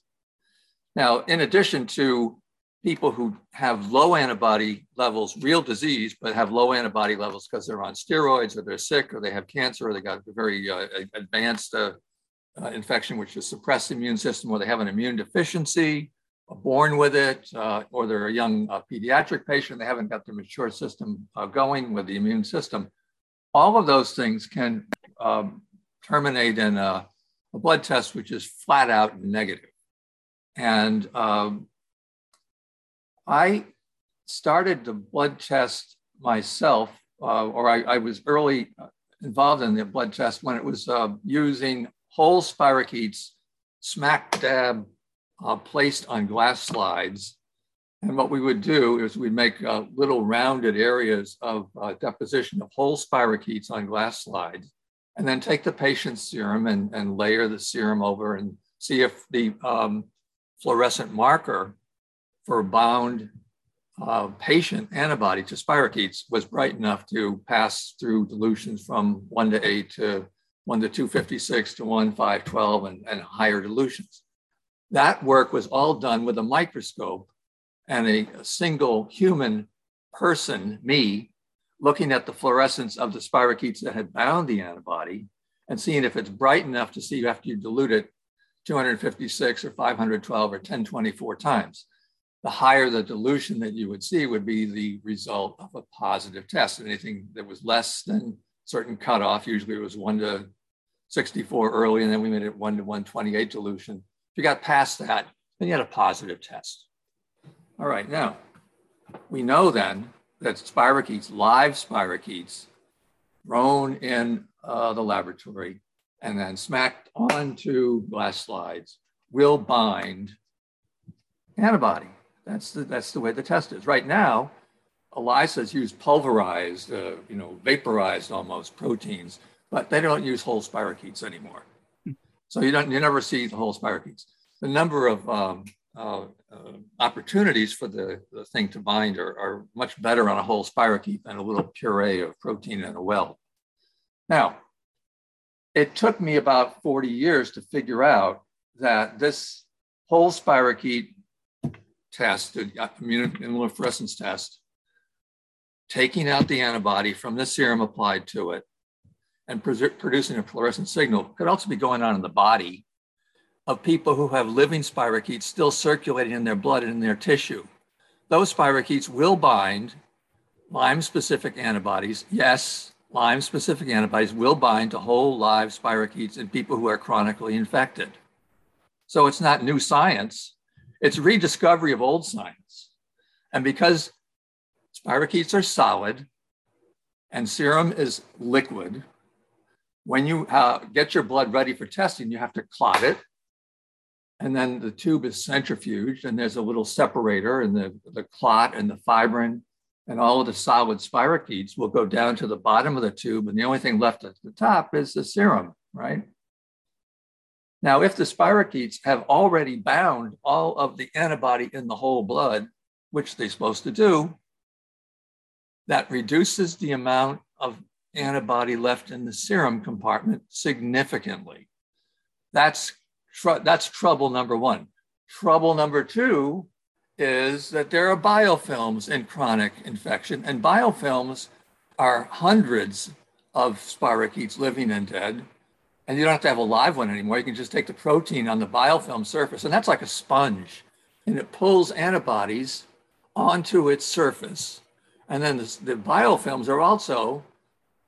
Now, in addition to people who have low antibody levels, real disease, but have low antibody levels because they're on steroids or they're sick or they have cancer or they got a very uh, advanced uh, uh, infection, which is suppressed immune system, or they have an immune deficiency, born with it, uh, or they're a young uh, pediatric patient, they haven't got their mature system uh, going with the immune system. All of those things can um, terminate in a, a, blood test which is flat out negative. And um, I started the blood test myself, uh, or I, I, was early involved in the blood test when it was uh, using whole spirochetes smack dab uh, placed on glass slides. And what we would do is we'd make uh, little rounded areas of uh, deposition of whole spirochetes on glass slides, and then take the patient's serum and, and layer the serum over and see if the um, fluorescent marker for bound uh, patient antibody to spirochetes was bright enough to pass through dilutions from 1 to 8 to 1 to 256 to 1, 5, 12, and, and higher dilutions. That work was all done with a microscope and a, a single human person, me, looking at the fluorescence of the spirochetes that had bound the antibody and seeing if it's bright enough to see after you dilute it 256 or 512 or 1024 times. The higher the dilution that you would see would be the result of a positive test. Anything that was less than certain cutoff, usually it was 1 to 64 early, and then we made it 1 to 128 dilution. If you got past that, then you had a positive test. All right, now we know then that spirochetes, live spirochetes, grown in uh, the laboratory and then smacked onto glass slides will bind antibody. That's the, that's the way the test is. Right now, ELISAs use pulverized, uh, you know, vaporized almost proteins, but they don't use whole spirochetes anymore. So you don't, you never see the whole spirochetes. The number of um, uh, uh, opportunities for the, the thing to bind are, are much better on a whole spirochete than a little puree of protein in a well. Now, it took me about 40 years to figure out that this whole spirochete test, the immunofluorescence test, taking out the antibody from the serum applied to it and producing a fluorescent signal could also be going on in the body of people who have living spirochetes still circulating in their blood and in their tissue. Those spirochetes will bind Lyme specific antibodies. Yes, Lyme specific antibodies will bind to whole live spirochetes in people who are chronically infected. So it's not new science, it's rediscovery of old science. And because spirochetes are solid and serum is liquid, when you uh, get your blood ready for testing, you have to clot it. And then the tube is centrifuged, and there's a little separator, and the, the clot and the fibrin and all of the solid spirochetes will go down to the bottom of the tube, and the only thing left at the top is the serum, right? Now, if the spirochetes have already bound all of the antibody in the whole blood, which they're supposed to do, that reduces the amount of antibody left in the serum compartment significantly. That's, tr- that's trouble number one. Trouble number two is that there are biofilms in chronic infection, and biofilms are hundreds of spirochetes living and dead. And you don't have to have a live one anymore. You can just take the protein on the biofilm surface, and that's like a sponge. And it pulls antibodies onto its surface. And then the, the biofilms are also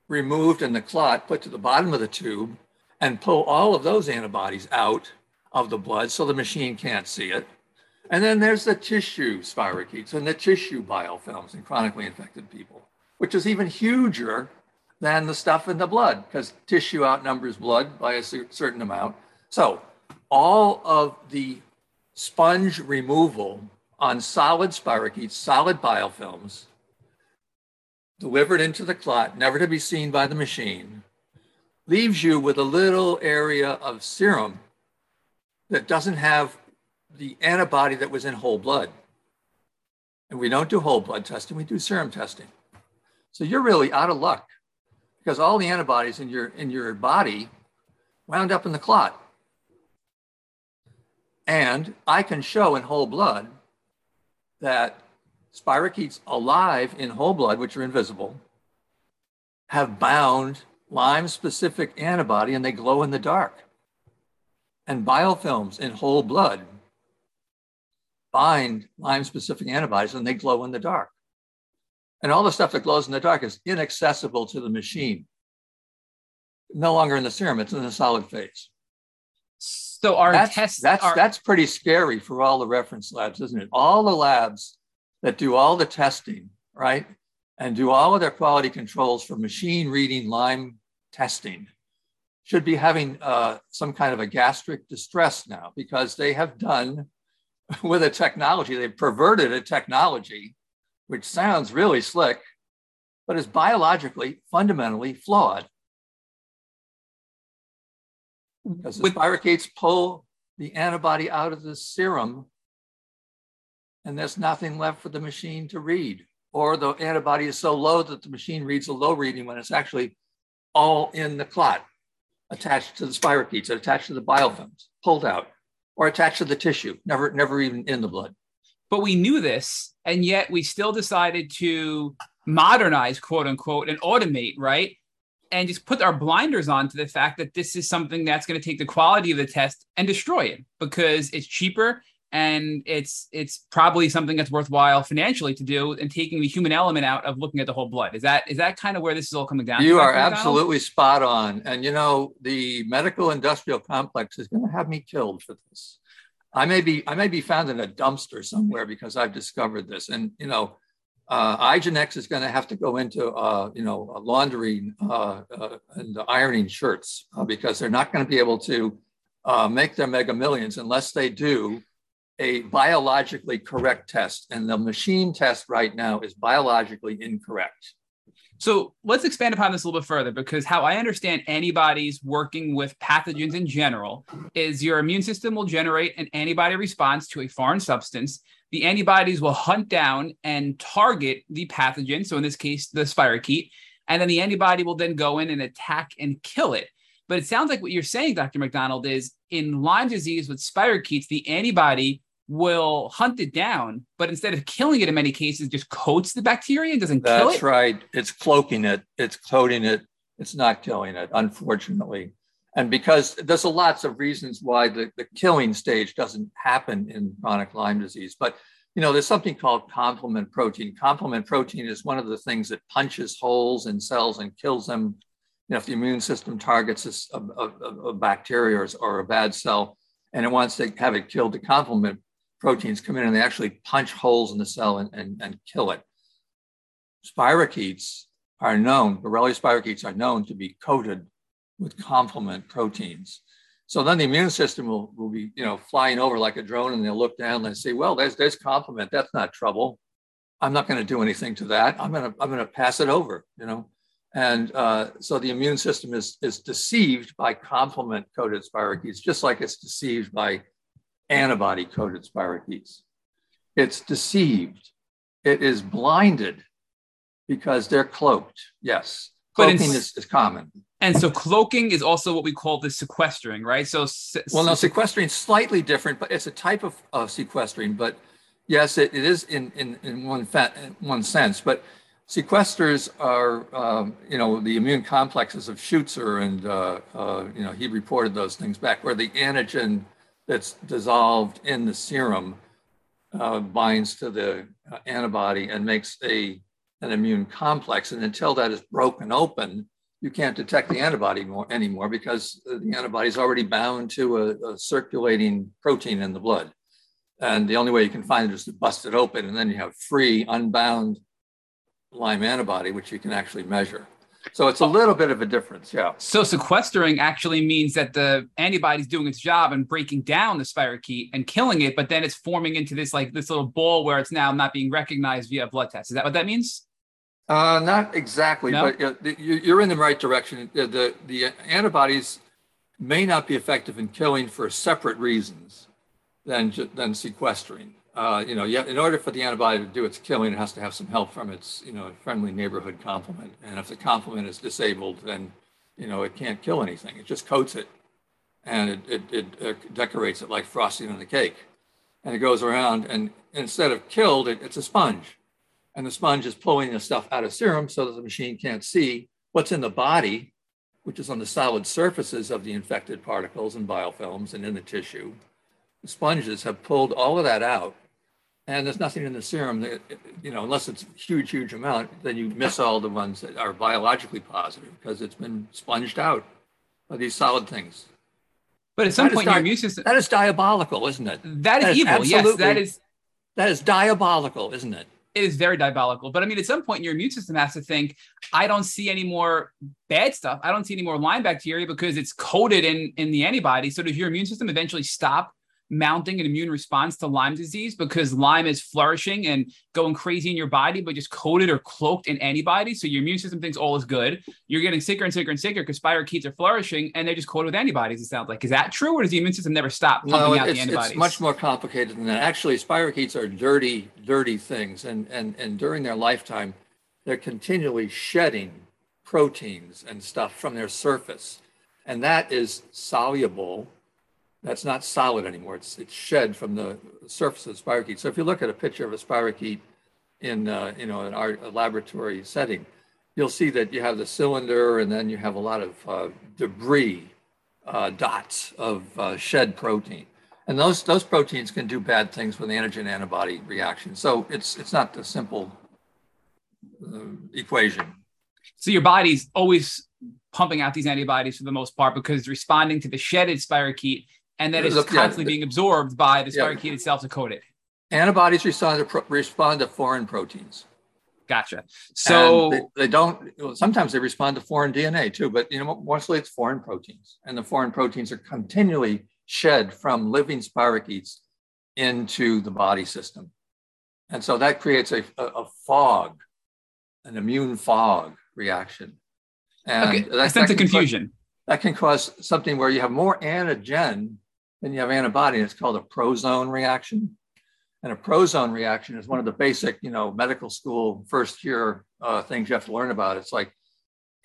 removed in the clot, put to the bottom of the tube, and pull all of those antibodies out of the blood so the machine can't see it. And then there's the tissue spirochetes and the tissue biofilms in chronically infected people, which is even huger than the stuff in the blood because tissue outnumbers blood by a certain amount. So all of the sponge removal on solid spirochetes, solid biofilms, delivered into the clot, never to be seen by the machine, leaves you with a little area of serum that doesn't have the antibody that was in whole blood. And we don't do whole blood testing, we do serum testing. So you're really out of luck because all the antibodies in your in your body wound up in the clot. And I can show in whole blood that spirochetes alive in whole blood, which are invisible, have bound Lyme specific antibody and they glow in the dark. And biofilms in whole blood bind Lyme specific antibodies and they glow in the dark. And all the stuff that glows in the dark is inaccessible to the machine. No longer in the serum, it's in the solid phase. So our that's, tests that's are... that's pretty scary for all the reference labs, isn't it? All the labs that do all the testing, right? And do all of their quality controls for machine reading Lyme testing should be having uh, some kind of a gastric distress now because they have done with a technology. They've perverted a technology, which sounds really slick, but is biologically fundamentally flawed. Because the spirochetes pull the antibody out of the serum and there's nothing left for the machine to read. Or the antibody is so low that the machine reads a low reading when it's actually all in the clot, attached to the spirochetes, attached to the biofilms, pulled out, or attached to the tissue, never, never even in the blood. But we knew this, and yet we still decided to modernize, quote unquote, and automate, right? And just put our blinders on to the fact that this is something that's going to take the quality of the test and destroy it because it's cheaper and it's it's probably something that's worthwhile financially to do and taking the human element out of looking at the whole blood. Is that is that kind of where this is all coming down you are absolutely spot on. And you know the medical industrial complex is going to have me killed for this i may be i may be found in a dumpster somewhere because i've discovered this. And you know uh, IGeneX is going to have to go into, uh, you know, laundering uh, uh, and ironing shirts uh, because they're not going to be able to uh, make their mega millions unless they do a biologically correct test, and the machine test right now is biologically incorrect. So let's expand upon this a little bit further because how I understand antibodies working with pathogens in general is your immune system will generate an antibody response to a foreign substance. The antibodies will hunt down and target the pathogen. So in this case, the spirochete. And then the antibody will then go in and attack and kill it. But it sounds like what you're saying, Dr. MacDonald, is in Lyme disease with spirochetes, the antibody will hunt it down, but instead of killing it in many cases, just coats the bacteria and doesn't That's kill it. That's right. It's cloaking it, it's coating it, it's not killing it, unfortunately. And because there's a lots of reasons why the, the killing stage doesn't happen in chronic Lyme disease. But you know, there's something called complement protein. Complement protein is one of the things that punches holes in cells and kills them. You know, if the immune system targets a, a, a bacteria or, or a bad cell and it wants to have it killed, the complement proteins come in and they actually punch holes in the cell and, and, and kill it. Spirochetes are known, Borrelia spirochetes are known to be coated with complement proteins. So then the immune system will, will be, you know, flying over like a drone and they'll look down and say, well, there's, there's complement. That's not trouble. I'm not going to do anything to that. I'm going to, I'm going to pass it over, you know? And uh, so the immune system is, is deceived by complement coated spirochetes, just like it's deceived by antibody coated spirochetes. It's deceived. It is blinded because they're cloaked. Yes. Cloaking is, is common. And so cloaking is also what we call the sequestering, right? So, well, no, sequestering is slightly different, but it's a type of, of sequestering. But yes, it, it is in, in, in one, fa- in one sense. But sequesters are, um, you know, the immune complexes of Schutzer, and, uh, uh, you know, he reported those things back where the antigen that's dissolved in the serum uh, binds to the uh, antibody and makes a, an immune complex. And until that is broken open, you can't detect the antibody more, anymore because the antibody is already bound to a, a, circulating protein in the blood. And the only way you can find it is to bust it open, and then you have free, unbound Lyme antibody, which you can actually measure. So it's a little bit of a difference, yeah. So sequestering actually means that the antibody is doing its job and breaking down the spirochete and killing it, but then it's forming into this like this little ball where it's now not being recognized via blood test. Is that what that means? Uh, not exactly, no? but you're in the right direction. The, the, the antibodies may not be effective in killing for separate reasons than than sequestering uh, you know, yet in order for the antibody to do its killing, it has to have some help from its, you know, friendly neighborhood complement. And if the complement is disabled, then, you know, it can't kill anything. It just coats it and it, it, it, it decorates it like frosting on the cake. And it goes around and instead of killed, it, it's a sponge. And the sponge is pulling the stuff out of serum so that the machine can't see what's in the body, which is on the solid surfaces of the infected particles and biofilms and in the tissue. Sponges have pulled all of that out and there's nothing in the serum that, you know, unless it's a huge, huge amount, then you miss all the ones that are biologically positive because it's been sponged out by these solid things. But at some that point, di- your immune system. That is diabolical, isn't it? that is, that is evil. Yes, that is. That is diabolical, isn't it? It is very diabolical. But I mean, at some point, your immune system has to think, I don't see any more bad stuff. I don't see any more Lyme bacteria because it's coated in, in the antibody. So does your immune system eventually stop mounting an immune response to Lyme disease because Lyme is flourishing and going crazy in your body, but just coated or cloaked in antibodies. So your immune system thinks all is good. You're getting sicker and sicker and sicker because spirochetes are flourishing and they're just coated with antibodies. It sounds like. Is that true, or does the immune system never stop pumping no, out the antibodies? It's much more complicated than that. Actually, spirochetes are dirty, dirty things, and and and during their lifetime, they're continually shedding proteins and stuff from their surface, and that is soluble that's not solid anymore. It's, it's shed from the surface of the spirochete. So if you look at a picture of a spirochete in, uh, you know, in our laboratory setting, you'll see that you have the cylinder and then you have a lot of uh, debris uh, dots of uh, shed protein. And those, those proteins can do bad things with antigen antibody reaction. So it's, it's not the simple uh, equation. So your body's always pumping out these antibodies for the most part because responding to the shedded spirochete and it's Look, constantly yeah, being absorbed by the spirochete yeah. itself to coat it. Antibodies respond to pro- respond to foreign proteins. Gotcha. So they, they, don't. Sometimes they respond to foreign DNA too, but you know mostly it's foreign proteins, and the foreign proteins are continually shed from living spirochetes into the body system, and so that creates a, a, a fog, an immune fog reaction. And okay. that, sense of confusion. Cause, that can cause something where you have more antigen then you have antibody, it's called a prozone reaction. And a prozone reaction is one of the basic, you know, medical school first year uh, things you have to learn about. It's like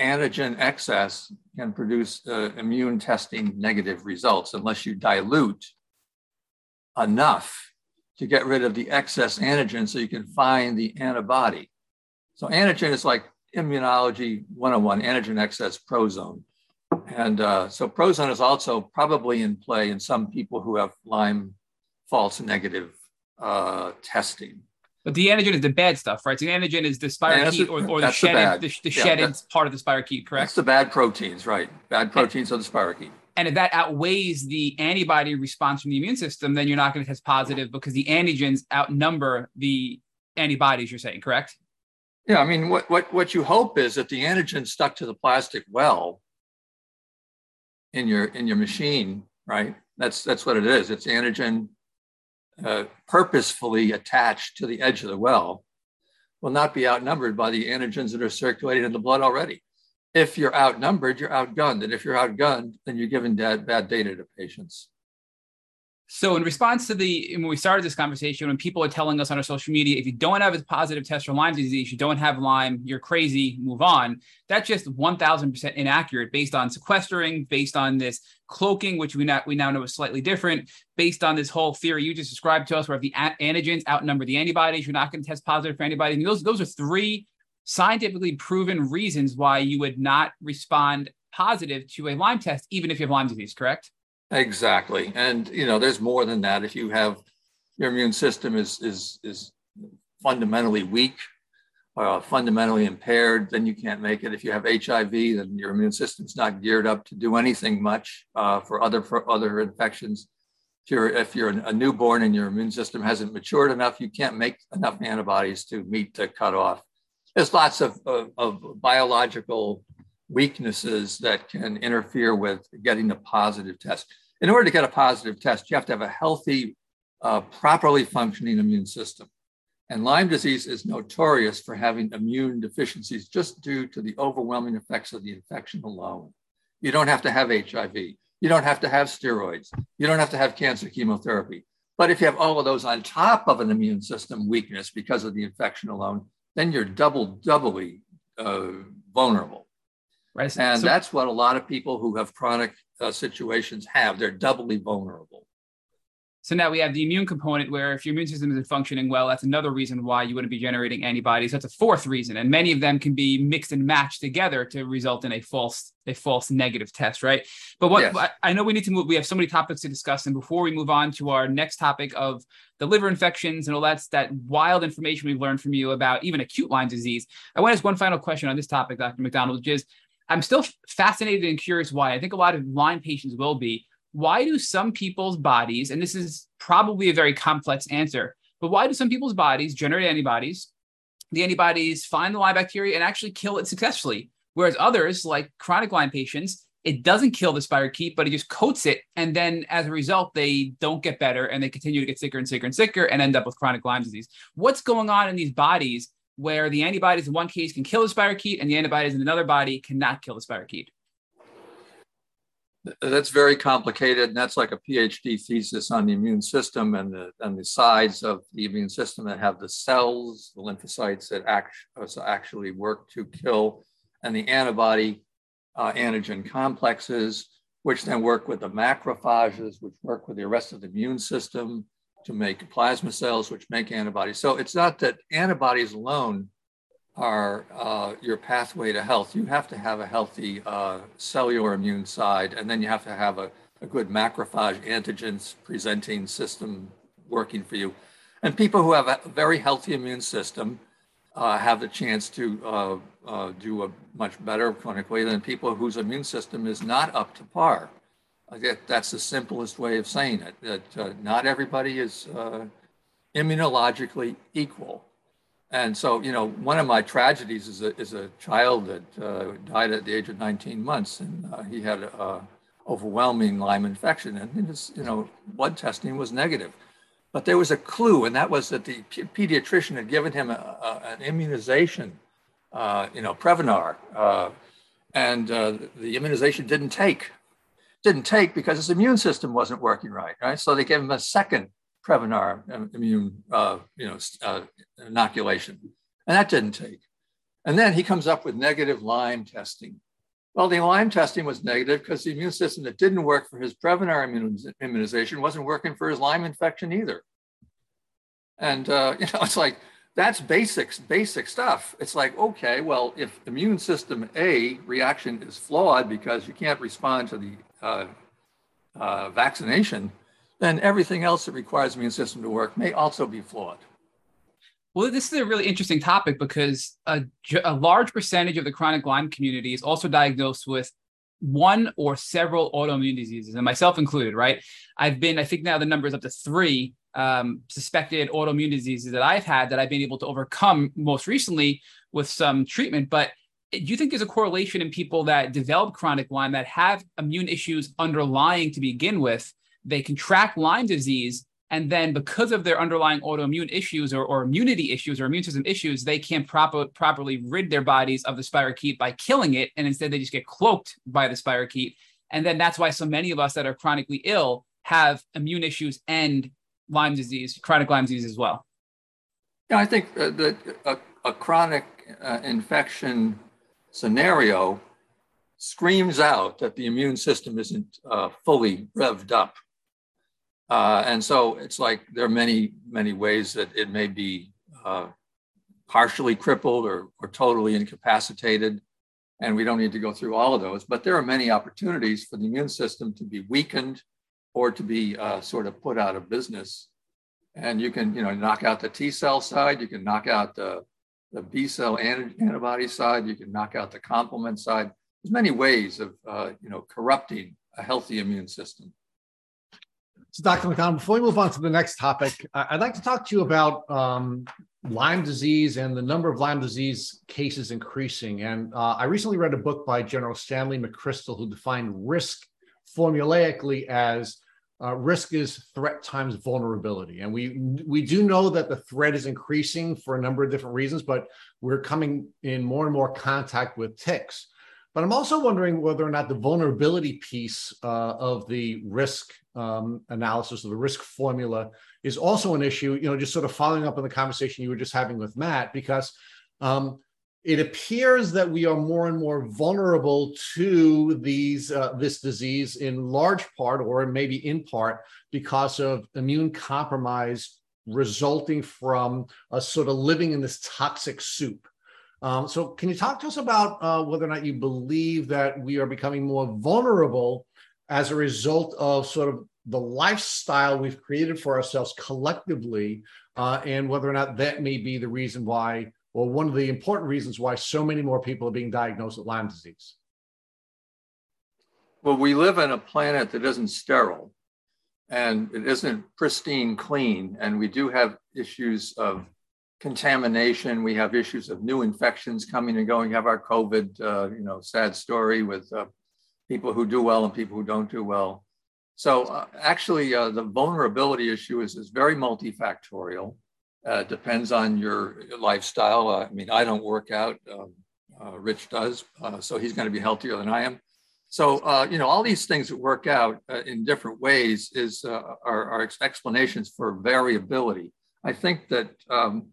antigen excess can produce uh, immune testing negative results unless you dilute enough to get rid of the excess antigen so you can find the antibody. So antigen is like immunology 101, antigen excess prozone. And uh, so Prozone is also probably in play in some people who have Lyme false negative uh, testing. But the antigen is the bad stuff, right? So the antigen is the spirochete or, or the shedded, the, the, the yeah, part of the spirochete, correct? That's the bad proteins, right? Bad proteins and, of the spirochete. And if that outweighs the antibody response from the immune system, then you're not going to test positive because the antigens outnumber the antibodies. You're saying, correct? Yeah, I mean, what what what you hope is that the antigen stuck to the plastic well in your in your machine, right? That's that's what it is. It's antigen uh, purposefully attached to the edge of the well will not be outnumbered by the antigens that are circulating in the blood already. If you're outnumbered, you're outgunned. And if you're outgunned, then you're giving bad, bad data to patients. So, in response to the when we started this conversation, when people are telling us on our social media, if you don't have a positive test for Lyme disease, you don't have Lyme, you're crazy, move on. That's just 1,000% inaccurate based on sequestering, based on this cloaking, which we now we now know is slightly different, based on this whole theory you just described to us, where if the antigens outnumber the antibodies, you're not going to test positive for antibodies. those those are three scientifically proven reasons why you would not respond positive to a Lyme test, even if you have Lyme disease. Correct? Exactly. And you know, there's more than that. If you have your immune system is is is fundamentally weak, uh, fundamentally impaired, then you can't make it. If you have HIV, then your immune system's not geared up to do anything much uh, for other for other infections. If you're if you're a newborn and your immune system hasn't matured enough, you can't make enough antibodies to meet the cutoff. There's lots of, of, of biological weaknesses that can interfere with getting a positive test. In order to get a positive test, you have to have a healthy, uh, properly functioning immune system. And Lyme disease is notorious for having immune deficiencies just due to the overwhelming effects of the infection alone. You don't have to have HIV. You don't have to have steroids. You don't have to have cancer chemotherapy. But if you have all of those on top of an immune system weakness because of the infection alone, then you're double, doubly uh, vulnerable. Right. And so, that's what a lot of people who have chronic uh, situations have. They're doubly vulnerable. So now we have the immune component where if your immune system isn't functioning well, that's another reason why you wouldn't be generating antibodies. That's a fourth reason. And many of them can be mixed and matched together to result in a false, a false negative test, right? But what yes. I know we need to move, we have so many topics to discuss. And before we move on to our next topic of the liver infections and all that's that wild information we've learned from you about even acute Lyme disease, I want to ask one final question on this topic, Dr. MacDonald, which is I'm still fascinated and curious why. I think a lot of Lyme patients will be. Why do some people's bodies, and this is probably a very complex answer, but why do some people's bodies generate antibodies? The antibodies find the Lyme bacteria and actually kill it successfully. Whereas others, like chronic Lyme patients, it doesn't kill the spirochete, but it just coats it. And then as a result, they don't get better and they continue to get sicker and sicker and sicker and end up with chronic Lyme disease. What's going on in these bodies where the antibodies in one case can kill the spirochete and the antibodies in another body cannot kill the spirochete? That's very complicated, and that's like a PhD thesis on the immune system and the, and the sides of the immune system that have the cells, the lymphocytes that act, actually work to kill, and the antibody uh, antigen complexes, which then work with the macrophages, which work with the rest of the immune system to make plasma cells, which make antibodies. So it's not that antibodies alone are uh, your pathway to health. You have to have a healthy uh, cellular immune side, and then you have to have a, a good macrophage antigens presenting system working for you. And people who have a very healthy immune system uh, have the chance to uh, uh, do a much better clinically than people whose immune system is not up to par. That's the simplest way of saying it, that uh, not everybody is immunologically equal. And so, you know, one of my tragedies is a, is a child that uh, died at the age of 19 months, and uh, he had a, overwhelming Lyme infection, and his, you know, blood testing was negative. But there was a clue, and that was that the pediatrician had given him a, a, an immunization, uh, you know, Prevnar, uh, and uh, the immunization didn't take. Didn't take because his immune system wasn't working right, right? So they gave him a second Prevnar immune, uh, you know, uh, inoculation, and that didn't take. And then he comes up with negative Lyme testing. Well, the Lyme testing was negative because the immune system that didn't work for his Prevnar immunization wasn't working for his Lyme infection either. And uh, you know, it's like that's basics, basic stuff. It's like, okay, well, if immune system A reaction is flawed because you can't respond to the uh, uh, vaccination, then everything else that requires the immune system to work may also be flawed. Well, this is a really interesting topic because a, a large percentage of the chronic Lyme community is also diagnosed with one or several autoimmune diseases, and myself included, right? I've been, I think now the number is up to three um, suspected autoimmune diseases that I've had that I've been able to overcome most recently with some treatment. But do you think there's a correlation in people that develop chronic Lyme that have immune issues underlying to begin with they contract Lyme disease, and then because of their underlying autoimmune issues or, or immunity issues or immune system issues, they can't proper, properly rid their bodies of the spirochete by killing it, and instead they just get cloaked by the spirochete. And then that's why so many of us that are chronically ill have immune issues and Lyme disease, chronic Lyme disease as well. Yeah, I think uh, that a, a chronic uh, infection scenario screams out that the immune system isn't uh, fully revved up. Uh, and so it's like there are many, many ways that it may be uh, partially crippled or, or totally incapacitated. And we don't need to go through all of those, but there are many opportunities for the immune system to be weakened or to be uh, sort of put out of business. And you can, you know, knock out the T cell side, you can knock out the, the B cell antibody side, you can knock out the complement side. There's many ways of, uh, you know, corrupting a healthy immune system. So, Dr. MacDonald, before we move on to the next topic, I'd like to talk to you about um, Lyme disease and the number of Lyme disease cases increasing. And uh, I recently read a book by General Stanley McChrystal who defined risk formulaically as uh, risk is threat times vulnerability. And we we do know that the threat is increasing for a number of different reasons, but we're coming in more and more contact with ticks. But I'm also wondering whether or not the vulnerability piece uh, of the risk um, analysis of the risk formula is also an issue. You know, just sort of following up on the conversation you were just having with Matt, because um, it appears that we are more and more vulnerable to these uh, this disease in large part, or maybe in part, because of immune compromise resulting from a sort of living in this toxic soup. Um, so, can you talk to us about uh, whether or not you believe that we are becoming more vulnerable as a result of sort of the lifestyle we've created for ourselves collectively, uh, and whether or not that may be the reason why, or one of the important reasons why so many more people are being diagnosed with Lyme disease? Well, we live on a planet that isn't sterile and it isn't pristine clean, and we do have issues of contamination. We have issues of new infections coming and going. We have our COVID, uh, you know, sad story with uh, people who do well and people who don't do well. So uh, actually, uh, the vulnerability issue is, is very multifactorial. Uh, depends on your lifestyle. Uh, I mean, I don't work out. Um, uh, Rich does, uh, so he's going to be healthier than I am. So you know, all these things that work out in different ways is are, are, explanations for variability. I think that um,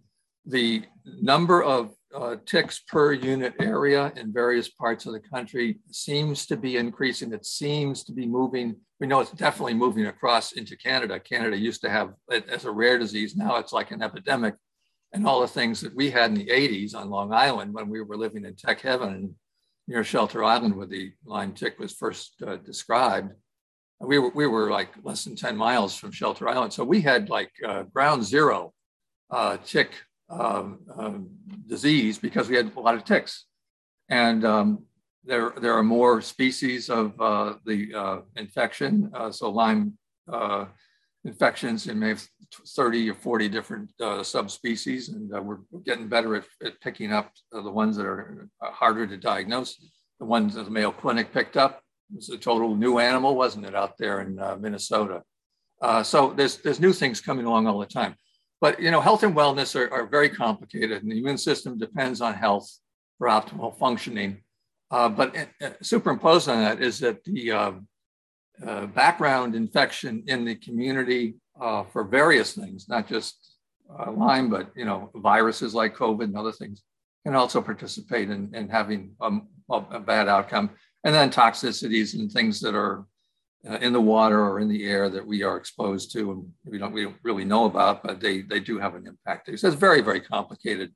the number of uh, ticks per unit area in various parts of the country seems to be increasing. It seems to be moving. We know it's definitely moving across into Canada. Canada used to have it as a rare disease. Now it's like an epidemic. And all the things that we had in the 80s on Long Island when we were living in tech heaven near Shelter Island, where the Lyme tick was first uh, described, we were, we were like less than 10 miles from Shelter Island. So we had like uh, ground zero uh, tick um, um, disease because we had a lot of ticks. And um, there, there are more species of uh, the uh, infection. Uh, so Lyme uh, infections, and may have 30 or 40 different uh, subspecies, and we're getting better at, at picking up the ones that are harder to diagnose. The ones that the Mayo Clinic picked up was a total new animal, wasn't it, out there in Minnesota? so there's, there's new things coming along all the time. But you know, health and wellness are, are very complicated, and the immune system depends on health for optimal functioning. Uh, but uh, superimposed on that is that the uh, uh, background infection in the community uh, for various things, not just uh, Lyme, but you know, viruses like COVID and other things, can also participate in, in having a, a bad outcome. And then toxicities and things that are uh, in the water or in the air that we are exposed to and we don't, we don't really know about, but they, they do have an impact. So it's very, very complicated.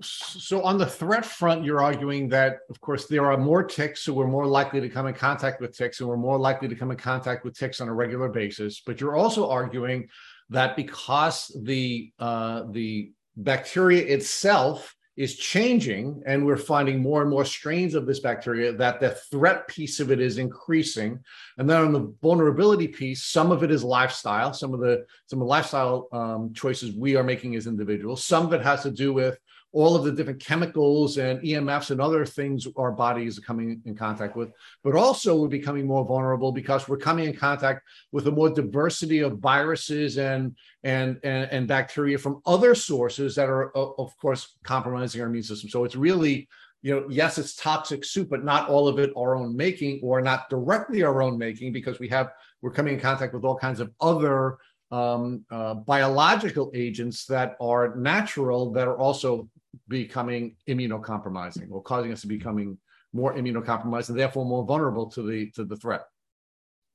So on the threat front, you're arguing that, of course, there are more ticks, so we're more likely to come in contact with ticks, and we're more likely to come in contact with ticks on a regular basis. But you're also arguing that because the uh, the bacteria itself is changing and we're finding more and more strains of this bacteria that the threat piece of it is increasing. And then on the vulnerability piece some of it is lifestyle. Some of the some of the lifestyle um, choices we are making as individuals. Some of it has to do with all of the different chemicals and EMFs and other things our bodies are coming in contact with, but also we're becoming more vulnerable because we're coming in contact with a more diversity of viruses and and and, and bacteria from other sources that are of course compromising our immune system. So it's really you know, yes, it's toxic soup, but not all of it our own making or not directly our own making because we have we're coming in contact with all kinds of other um, uh, biological agents that are natural that are also becoming immunocompromising or causing us to becoming more immunocompromised and therefore more vulnerable to the to the threat.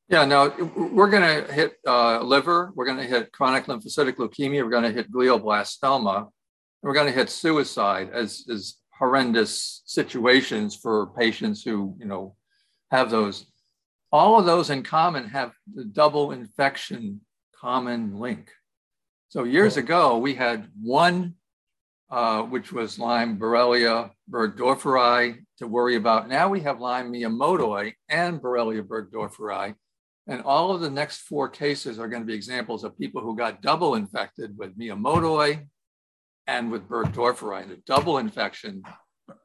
Yeah, no, we're going to hit uh, liver, we're going to hit chronic lymphocytic leukemia, we're going to hit glioblastoma, we're going to hit suicide as, as horrendous situations for patients who, you know, have those. All of those in common have the double infection common link. So years ago, we had one uh, which was Lyme Borrelia burgdorferi to worry about. Now we have Lyme miyamotoi and Borrelia burgdorferi. And all of the next four cases are going to be examples of people who got double infected with miyamotoi and with burgdorferi. The double infection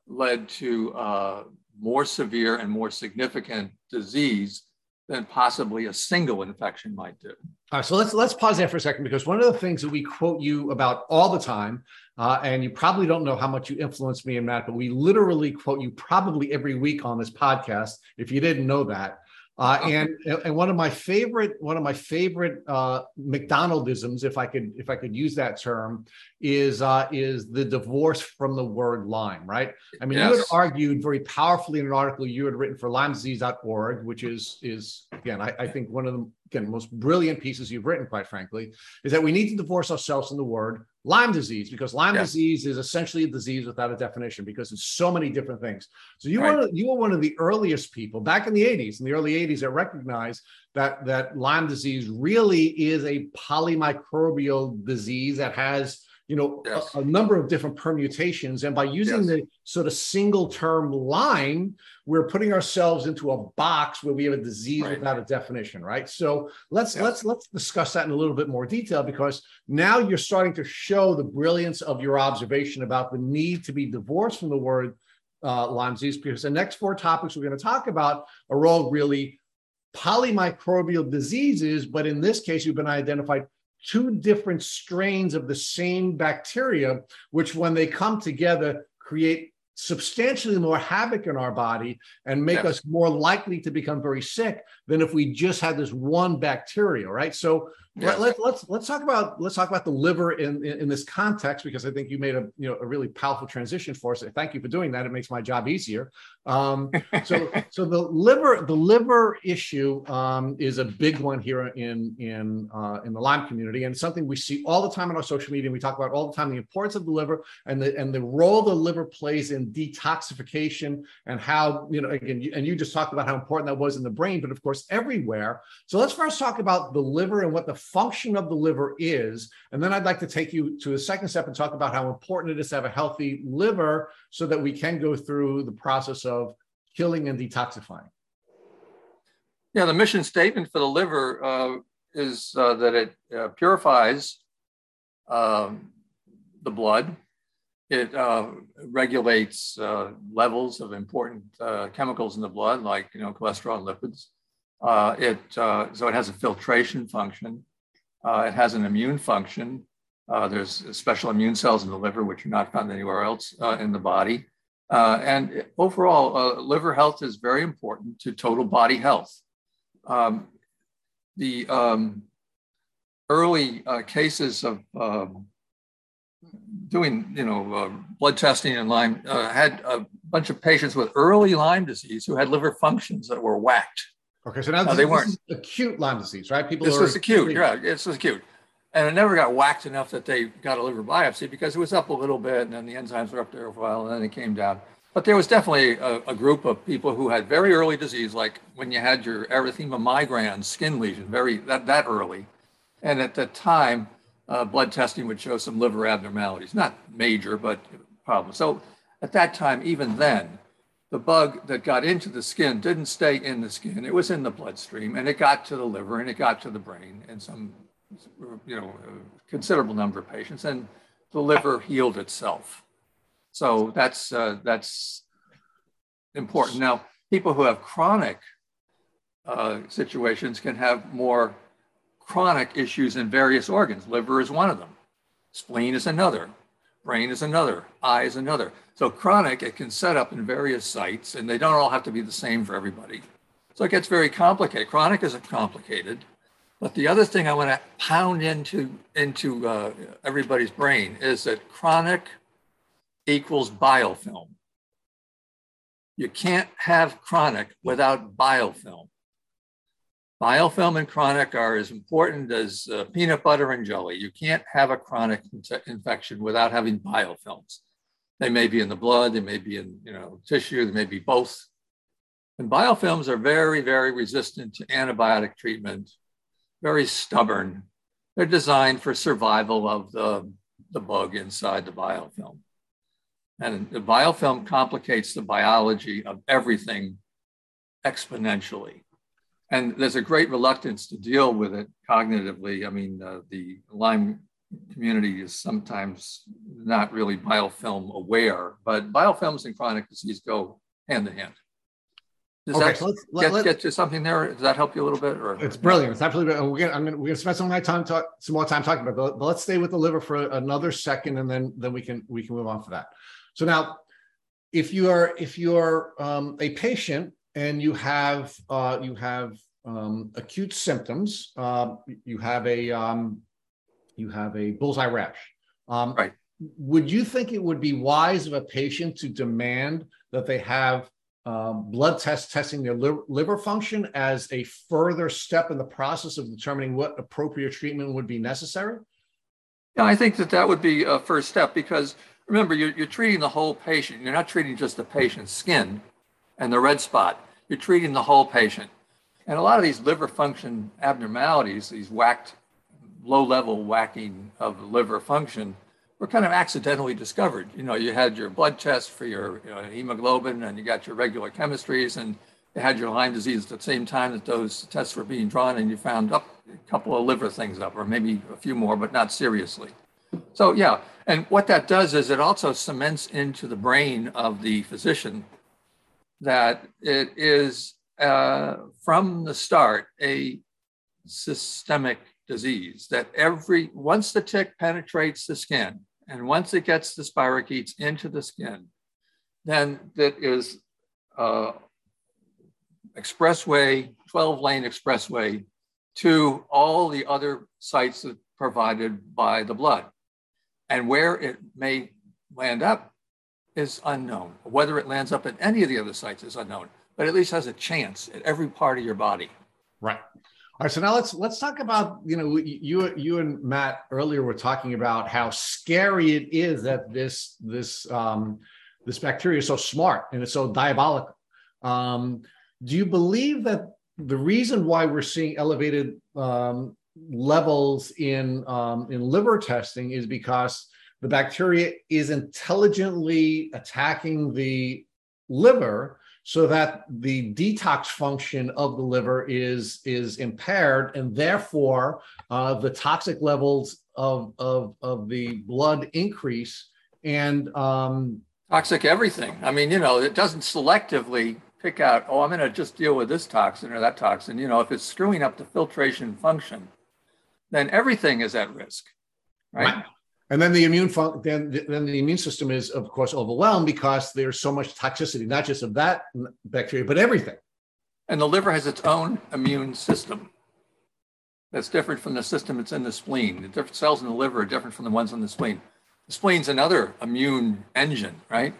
led to uh, more severe and more significant disease than possibly a single infection might do. All right, so let's let's pause there for a second because one of the things that we quote you about all the time, uh, and you probably don't know how much you influenced me in that, but we literally quote you probably every week on this podcast. If you didn't know that, uh, and and one of my favorite one of my favorite uh, MacDonaldisms, if I could if I could use that term, is uh, is the divorce from the word Lyme. Right? I mean, yes. you had argued very powerfully in an article you had written for LymeDisease.org, which is is again I, I think one of the again most brilliant pieces you've written, quite frankly, is that we need to divorce ourselves from the word Lyme disease because Lyme disease is essentially a disease without a definition because it's so many different things. So you right. were you were one of the earliest people back in the 80s, in the early 80s, that recognized that that Lyme disease really is a polymicrobial disease that has you know yes. a, a, number of different permutations and by using yes. the sort of single term Lyme, we're putting ourselves into a box where we have a disease right. without a definition right so let's yes. let's let's discuss that in a little bit more detail because now you're starting to show the brilliance of your observation about the need to be divorced from the word uh, Lyme disease because the next four topics we're going to talk about are all really polymicrobial diseases, but in this case, you've been identified two different strains of the same bacteria, which when they come together create substantially more havoc in our body and make yes. us more likely to become very sick than if we just had this one bacteria right so let, let, let's let's talk about let's talk about the liver in, in, in this context because I think you made a you know a really powerful transition for us. Thank you for doing that. It makes my job easier. Um, so so the liver the liver issue um, is a big one here in in uh, in the Lyme community and something we see all the time on our social media. We talk about all the time the importance of the liver and the and the role the liver plays in detoxification and how you know again you, and you just talked about how important that was in the brain, but of course everywhere. So let's first talk about the liver and what the function of the liver is. And then I'd like to take you to a second step and talk about how important it is to have a healthy liver so that we can go through the process of killing and detoxifying. Yeah, the mission statement for the liver uh, is uh, that it uh, purifies um, the blood. It uh, regulates uh, levels of important uh, chemicals in the blood, like you know cholesterol and lipids. it so it has a filtration function. Uh, it has an immune function. Uh, there's special immune cells in the liver, which are not found anywhere else uh, in the body. Uh, and overall, uh, liver health is very important to total body health. Um, the um, early uh, cases of um, doing, you know, blood testing in Lyme had a bunch of patients with early Lyme disease who had liver functions that were whacked. Okay, so now no, this, they weren't acute Lyme disease, right? People. This was acute. Yeah, this was acute, and it never got whacked enough that they got a liver biopsy because it was up a little bit, and then the enzymes were up there for a while, and then it came down. But there was definitely a, a, group of people who had very early disease, like when you had your erythema migrans skin lesion, very that that early, and at the time, uh, blood testing would show some liver abnormalities, not major, but problems. So at that time, even then, the bug that got into the skin didn't stay in the skin. It was in the bloodstream and it got to the liver and it got to the brain in some, you know, considerable number of patients and the liver healed itself. So that's, uh, that's important. Now, people who have chronic uh, situations can have more chronic issues in various organs. Liver is one of them. Spleen is another. Brain is another. Eye is another. So chronic, it can set up in various sites, and they don't all have to be the same for everybody. So it gets very complicated. Chronic is complicated. But the other thing I want to pound into into uh, everybody's brain is that chronic equals biofilm. You can't have chronic without biofilm. Biofilm and chronic are as important as uh, peanut butter and jelly. You can't have a chronic infection without having biofilms. They may be in the blood, they may be in you know tissue, they may be both. And biofilms are very, very resistant to antibiotic treatment, very stubborn. They're designed for survival of the, the bug inside the biofilm. And the biofilm complicates the biology of everything exponentially and there's a great reluctance to deal with it cognitively. I mean, uh, the Lyme community is sometimes not really biofilm aware, but biofilms and chronic disease go hand in hand. Does okay, that so let's, get, let, get to something there? Does that help you a little bit? Or it's brilliant. It's absolutely. We're gonna, I'm gonna, we're gonna spend some time talk, some more time talking about it, but let's stay with the liver for another second, and then then we can we can move on for that. So now, if you are if you are um, a patient and you have uh, you have um, acute symptoms. Uh, you have a um, you have a bullseye rash. Um, right. Would you think it would be wise of a patient to demand that they have um, blood tests testing their liver, liver function as a further step in the process of determining what appropriate treatment would be necessary? Yeah, I think that that would be a first step because remember, you're, you're treating the whole patient. You're not treating just the patient's skin and the red spot. You're treating the whole patient. And a lot of these liver function abnormalities, these whacked, low level whacking of liver function, were kind of accidentally discovered. You know, you had your blood test for your you know, hemoglobin and you got your regular chemistries and you had your Lyme disease at the same time that those tests were being drawn and you found up a couple of liver things up or maybe a few more, but not seriously. So yeah, and what that does is it also cements into the brain of the physician that it is uh, from the start a systemic disease. That every once the tick penetrates the skin and once it gets the spirochetes into the skin, then that is uh, expressway, 12 lane expressway to all the other sites provided by the blood. And where it may land up is unknown. Whether it lands up at any of the other sites is unknown, but at least has a chance at every part of your body. Right. All right, so now let's let's talk about you know you you and Matt earlier were talking about how scary it is that this this um, this bacteria is so smart and it's so diabolical. Um, do you believe that the reason why we're seeing elevated um, levels in um, in liver testing is because the bacteria is intelligently attacking the liver so that the detox function of the liver is is impaired and therefore uh, the toxic levels of, of of the blood increase and um, toxic everything. I mean you know it doesn't selectively pick out oh i'm going to just deal with this toxin or that toxin. You know if it's screwing up the filtration function then everything is at risk right, right. And then the immune fun- then then the immune system is of course overwhelmed because there's so much toxicity, not just of that bacteria, but everything. And the liver has its own immune system that's different from the system that's in the spleen. The different cells in the liver are different from the ones in the spleen. The spleen's another immune engine, right?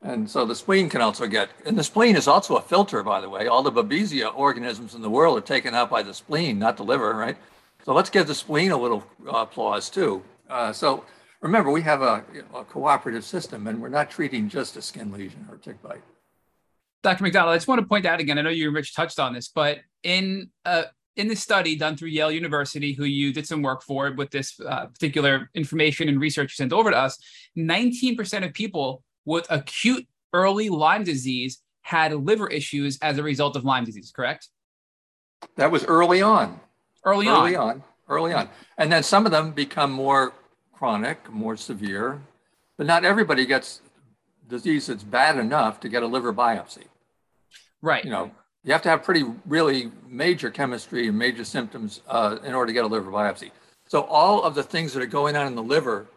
And so the spleen can also get, and the spleen is also a filter, by the way. All the Babesia organisms in the world are taken out by the spleen, not the liver, right? So let's give the spleen a little uh, applause too. Uh, so remember, we have a, a, cooperative system and we're not treating just a skin lesion or tick bite. Dr. MacDonald, I just want to point out again, I know you and Rich touched on this, but in uh, in the study done through Yale University, who you did some work for with this uh, particular information and research you sent over to us, 19% of people with acute early Lyme disease had liver issues as a result of Lyme disease, correct? That was early on. Early, early on. on. Early on. And then some of them become more chronic, more severe, but not everybody gets disease that's bad enough to get a liver biopsy. Right. You know, you have to have pretty really major chemistry and major symptoms uh, in order to get a liver biopsy. So all of the things that are going on in the liver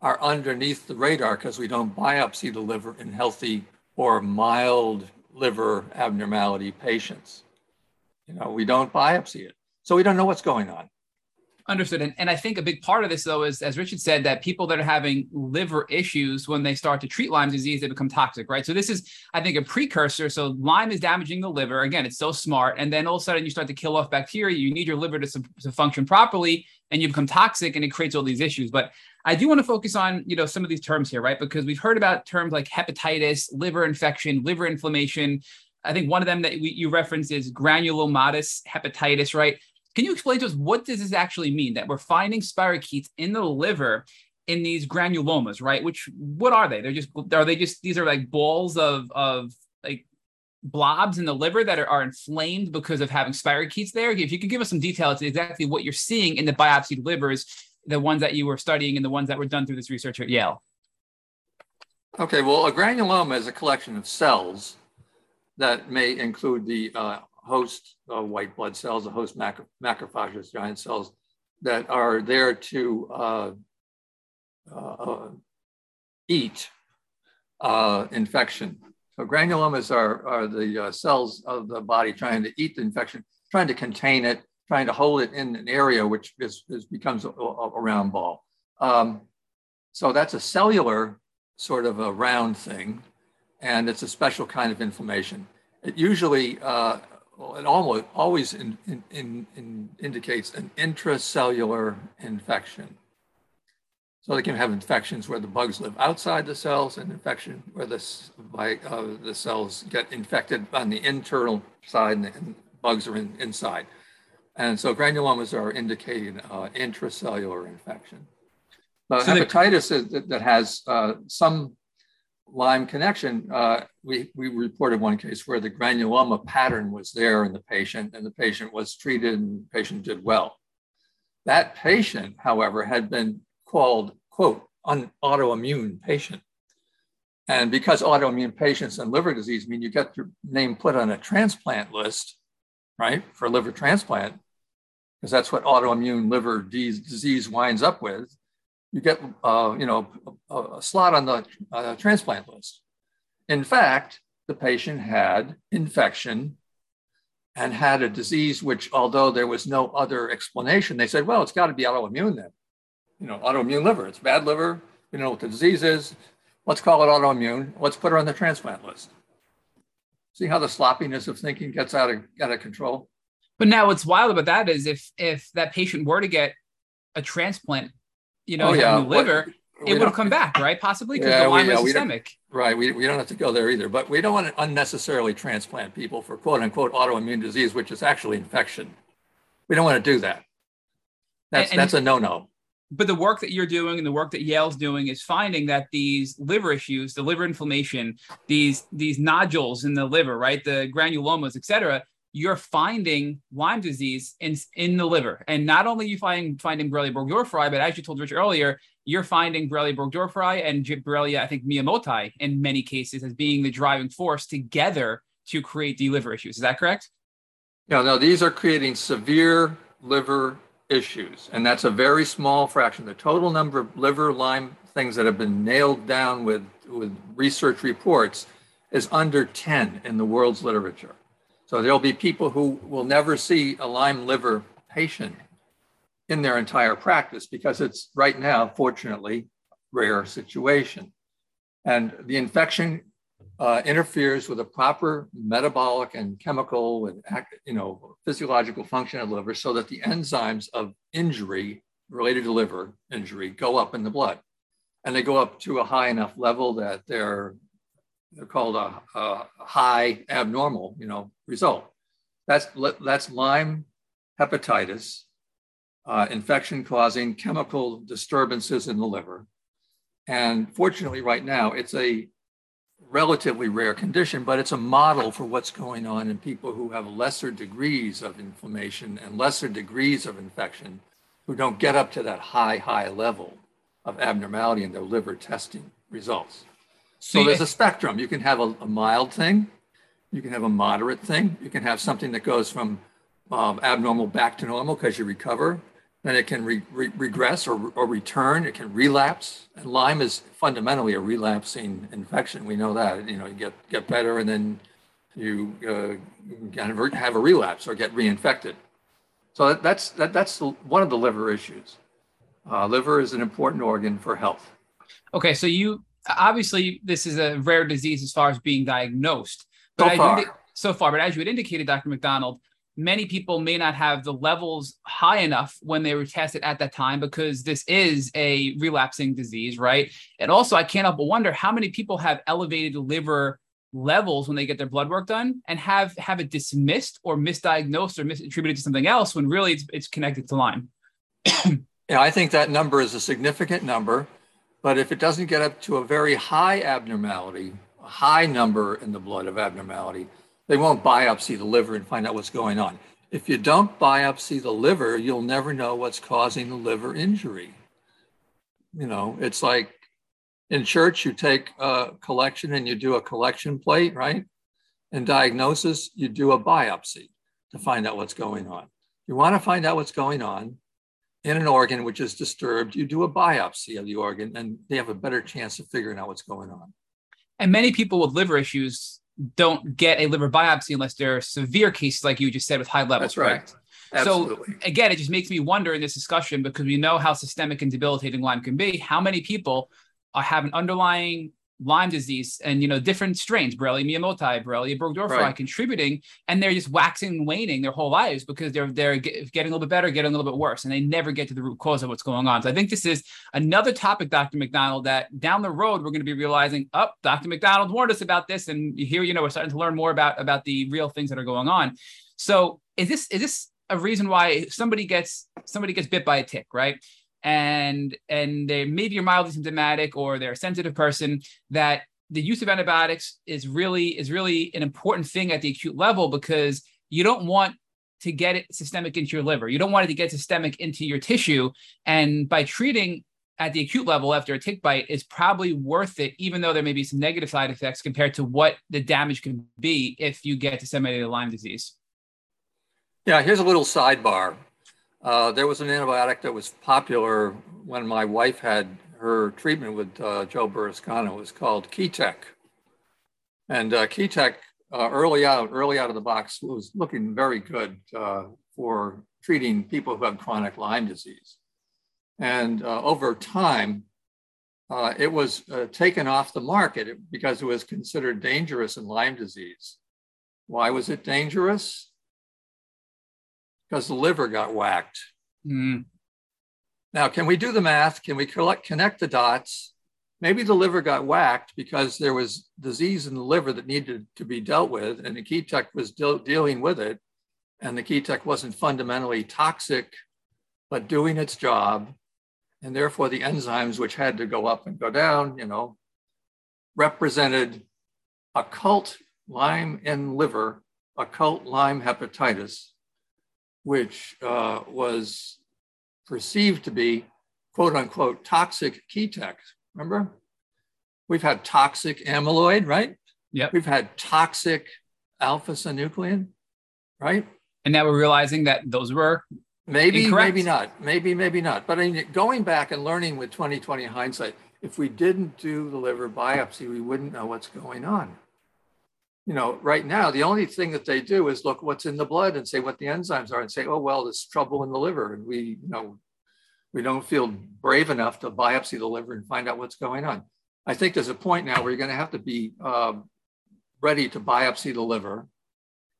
are underneath the radar because we don't biopsy the liver in healthy or mild liver abnormality patients. You know, we don't biopsy it. So we don't know what's going on. Understood. And, and I think a big part of this, though, is as Richard said, that people that are having liver issues, when they start to treat Lyme disease, they become toxic, right? So this is, I think, a precursor. So Lyme is damaging the liver. Again, it's so smart. And then all of a sudden you start to kill off bacteria. You need your liver to, to function properly and you become toxic and it creates all these issues. But I do want to focus on, you know, some of these terms here, right? Because we've heard about terms like hepatitis, liver infection, liver inflammation. I think one of them that we, you referenced is granulomatous hepatitis, right? Can you explain to us what does this actually mean that we're finding spirochetes in the liver in these granulomas, right? Which what are they? They're just are they just these are like balls of of like blobs in the liver that are, are inflamed because of having spirochetes there? If you could give us some details to exactly what you're seeing in the biopsied livers, the ones that you were studying and the ones that were done through this research at Yale. Okay, well, a granuloma is a collection of cells that may include the uh, host uh, white blood cells, the host macro- macrophages, giant cells that are there to uh, uh, eat uh, infection. So granulomas are, are the uh, cells of the body trying to eat the infection, trying to contain it, trying to hold it in an area which is, is becomes a, a, round ball. Um, so that's a cellular sort of a round thing, and it's a special kind of inflammation. It usually uh, well, it almost always in, in, in, indicates an intracellular infection. So they can have infections where the bugs live outside the cells, and infection where the, by, uh, the cells get infected on the internal side, and, and bugs are in, inside. And so granulomas are indicating uh, intracellular infection. But so hepatitis they- that, that has uh, some Lyme connection, uh, we, we reported one case where the granuloma pattern was there in the patient and the patient was treated and the patient did well. That patient, however, had been called quote, an autoimmune patient. And because autoimmune patients and liver disease mean you get your name put on a transplant list, right, for liver transplant, because that's what autoimmune liver disease winds up with, you get, uh, you know, a, a, slot on the uh, transplant list. In fact, the patient had infection and had a disease which, although there was no other explanation, they said, well, it's got to be autoimmune then. You know, autoimmune liver, it's bad liver. We know what the disease is. Let's call it autoimmune. Let's put her on the transplant list. See how the sloppiness of thinking gets out of, out of control? But now what's wild about that is if if that patient were to get a transplant, you know, oh, yeah. liver, it would have come back, right? Possibly because yeah, the Lyme yeah, systemic. Right. We, we don't have to go there either. But we don't want to unnecessarily transplant people for quote unquote autoimmune disease, which is actually infection. We don't want to do that. That's and, that's a no-no. But the work that you're doing and the work that Yale's doing is finding that these liver issues, the liver inflammation, these these nodules in the liver, right, the granulomas, et cetera, you're finding Lyme disease in, in the liver. And not only you find finding Borrelia burgdorferi, but as you told Rich earlier, you're finding Borrelia burgdorferi and Borrelia, I think, miyamotoi in many cases as being the driving force together to create the liver issues. Is that correct? Yeah, no, these are creating severe liver issues, and that's a very small fraction. The total number of liver Lyme things that have been nailed down with, with research reports is under 10 in the world's literature. So there'll be people who will never see a Lyme liver patient in their entire practice because it's right now, fortunately, rare situation. And the infection uh, interferes with the proper metabolic and chemical and you know physiological function of the liver so that the enzymes of injury related to liver injury go up in the blood and they go up to a high enough level that they're they're called a, a high abnormal you know result that's that's lyme hepatitis uh, infection causing chemical disturbances in the liver. And fortunately, right now, it's a relatively rare condition, but it's a model for what's going on in people who have lesser degrees of inflammation and lesser degrees of infection who don't get up to that high, high level of abnormality in their liver testing results. So, there's a spectrum. You can have a, a, mild thing, you can have a moderate thing, you can have something that goes from um, abnormal back to normal because you recover then it can re- re- regress or, or return. It can relapse. And Lyme is fundamentally a relapsing infection. We know that. You know, you get get better and then you uh, have a relapse or get reinfected. So that, that's that, that's the, one of the liver issues. Uh, liver is an important organ for health. Okay, so you obviously this is a rare disease as far as being diagnosed. But so far. so far, but as you had indicated, Dr. MacDonald, many people may not have the levels high enough when they were tested at that time because this is a relapsing disease, right? And also, I can't help but wonder how many people have elevated liver levels when they get their blood work done and have have it dismissed or misdiagnosed or misattributed to something else when really it's, it's connected to Lyme. yeah, I think that number is a significant number, but if it doesn't get up to a very high abnormality, a high number in the blood of abnormality, they won't biopsy the liver and find out what's going on. If you don't biopsy the liver, you'll never know what's causing the liver injury. You know, it's like in church, you take a collection and you do a collection plate, right? In diagnosis, you do a biopsy to find out what's going on. You want to find out what's going on in an organ which is disturbed, you do a biopsy of the organ and they have a better chance of figuring out what's going on. And many people with liver issues don't get a liver biopsy unless there are severe cases, like you just said, with high levels. That's right. Correct? Absolutely. So again, it just makes me wonder in this discussion because we know how systemic and debilitating Lyme can be. How many people have an underlying Lyme disease and you know different strains, Borrelia miyamotoi, Borrelia burgdorferi, right. contributing, and they're just waxing and waning their whole lives because they're they're getting a little bit better, getting a little bit worse, and they never get to the root cause of what's going on. So I think this is another topic, Dr. MacDonald, that down the road we're going to be realizing, up, oh, Dr. MacDonald warned us about this, and here you know we're starting to learn more about about the real things that are going on. So is this is this a reason why somebody gets somebody gets bit by a tick, right? And and they maybe you're mildly symptomatic or they're a sensitive person that the use of antibiotics is really is really an important thing at the acute level because you don't want to get it systemic into your liver. You don't want it to get systemic into your tissue. And by treating at the acute level after a tick bite is probably worth it, even though there may be some negative side effects compared to what the damage can be if you get disseminated Lyme disease. Yeah, here's a little sidebar. Uh, there was an antibiotic that was popular when my wife had her treatment with uh, Joe Burrascano. It was called Ketec. And uh, uh, early out, early out of the box, was looking very good uh, for treating people who have chronic Lyme disease. And uh, over time, uh, it was taken off the market because it was considered dangerous in Lyme disease. Why was it dangerous? Because the liver got whacked. Mm. Now, can we do the math? Can we collect, connect the dots? Maybe the liver got whacked because there was disease in the liver that needed to be dealt with, and the Ketec was de- dealing with it, and the Ketec wasn't fundamentally toxic, but doing its job and therefore the enzymes which had to go up and go down, you know, represented occult Lyme in liver, occult Lyme hepatitis, which uh, was perceived to be quote unquote toxic Ketec. Remember? We've had toxic amyloid, right? Yeah. We've had toxic alpha synuclein, right? And now we're realizing that those were Maybe, Incorrect. maybe not. Maybe, maybe not. But I mean, going back and learning with 2020 hindsight, if we didn't do the liver biopsy, we wouldn't know what's going on. You know, right now, the only thing that they do is look what's in the blood and say what the enzymes are and say, oh, well, there's trouble in the liver. And we, you know, we don't feel brave enough to biopsy the liver and find out what's going on. I think there's a point now where you're going to have to be uh, ready to biopsy the liver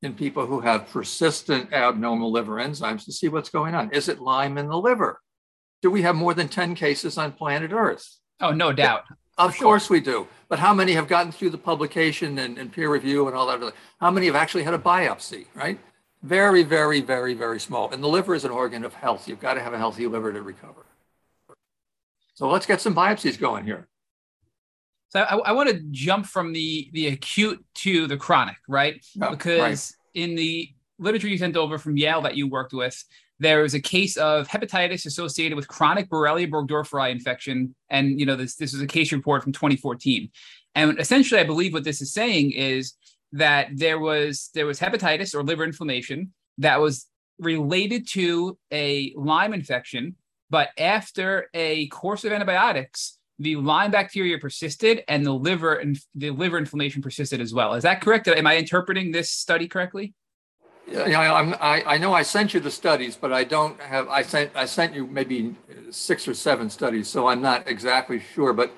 in people who have persistent abnormal liver enzymes to see what's going on. Is it Lyme in the liver? Do we have more than 10 cases on planet Earth? Oh, no doubt. Of sure. course we do. But how many have gotten through the publication and, and peer review and all that? How many have actually had a biopsy, right? Very, very, very, very small. And the liver is an organ of health. You've got to have a healthy liver to recover. So let's get some biopsies going here. So I, I want to jump from the the acute to the chronic, right? Oh, because right. in the literature you sent over from Yale that you worked with, there was a case of hepatitis associated with chronic Borrelia burgdorferi infection, and you know this this is a case report from 2014. And essentially, I believe what this is saying is that there was there was hepatitis or liver inflammation that was related to a Lyme infection, but after a course of antibiotics, the Lyme bacteria persisted and the liver and the liver inflammation persisted as well. Is that correct? Am I interpreting this study correctly? Yeah, I'm, I, I know I sent you the studies, but I don't have. I sent I sent you maybe six or seven studies, so I'm not exactly sure. But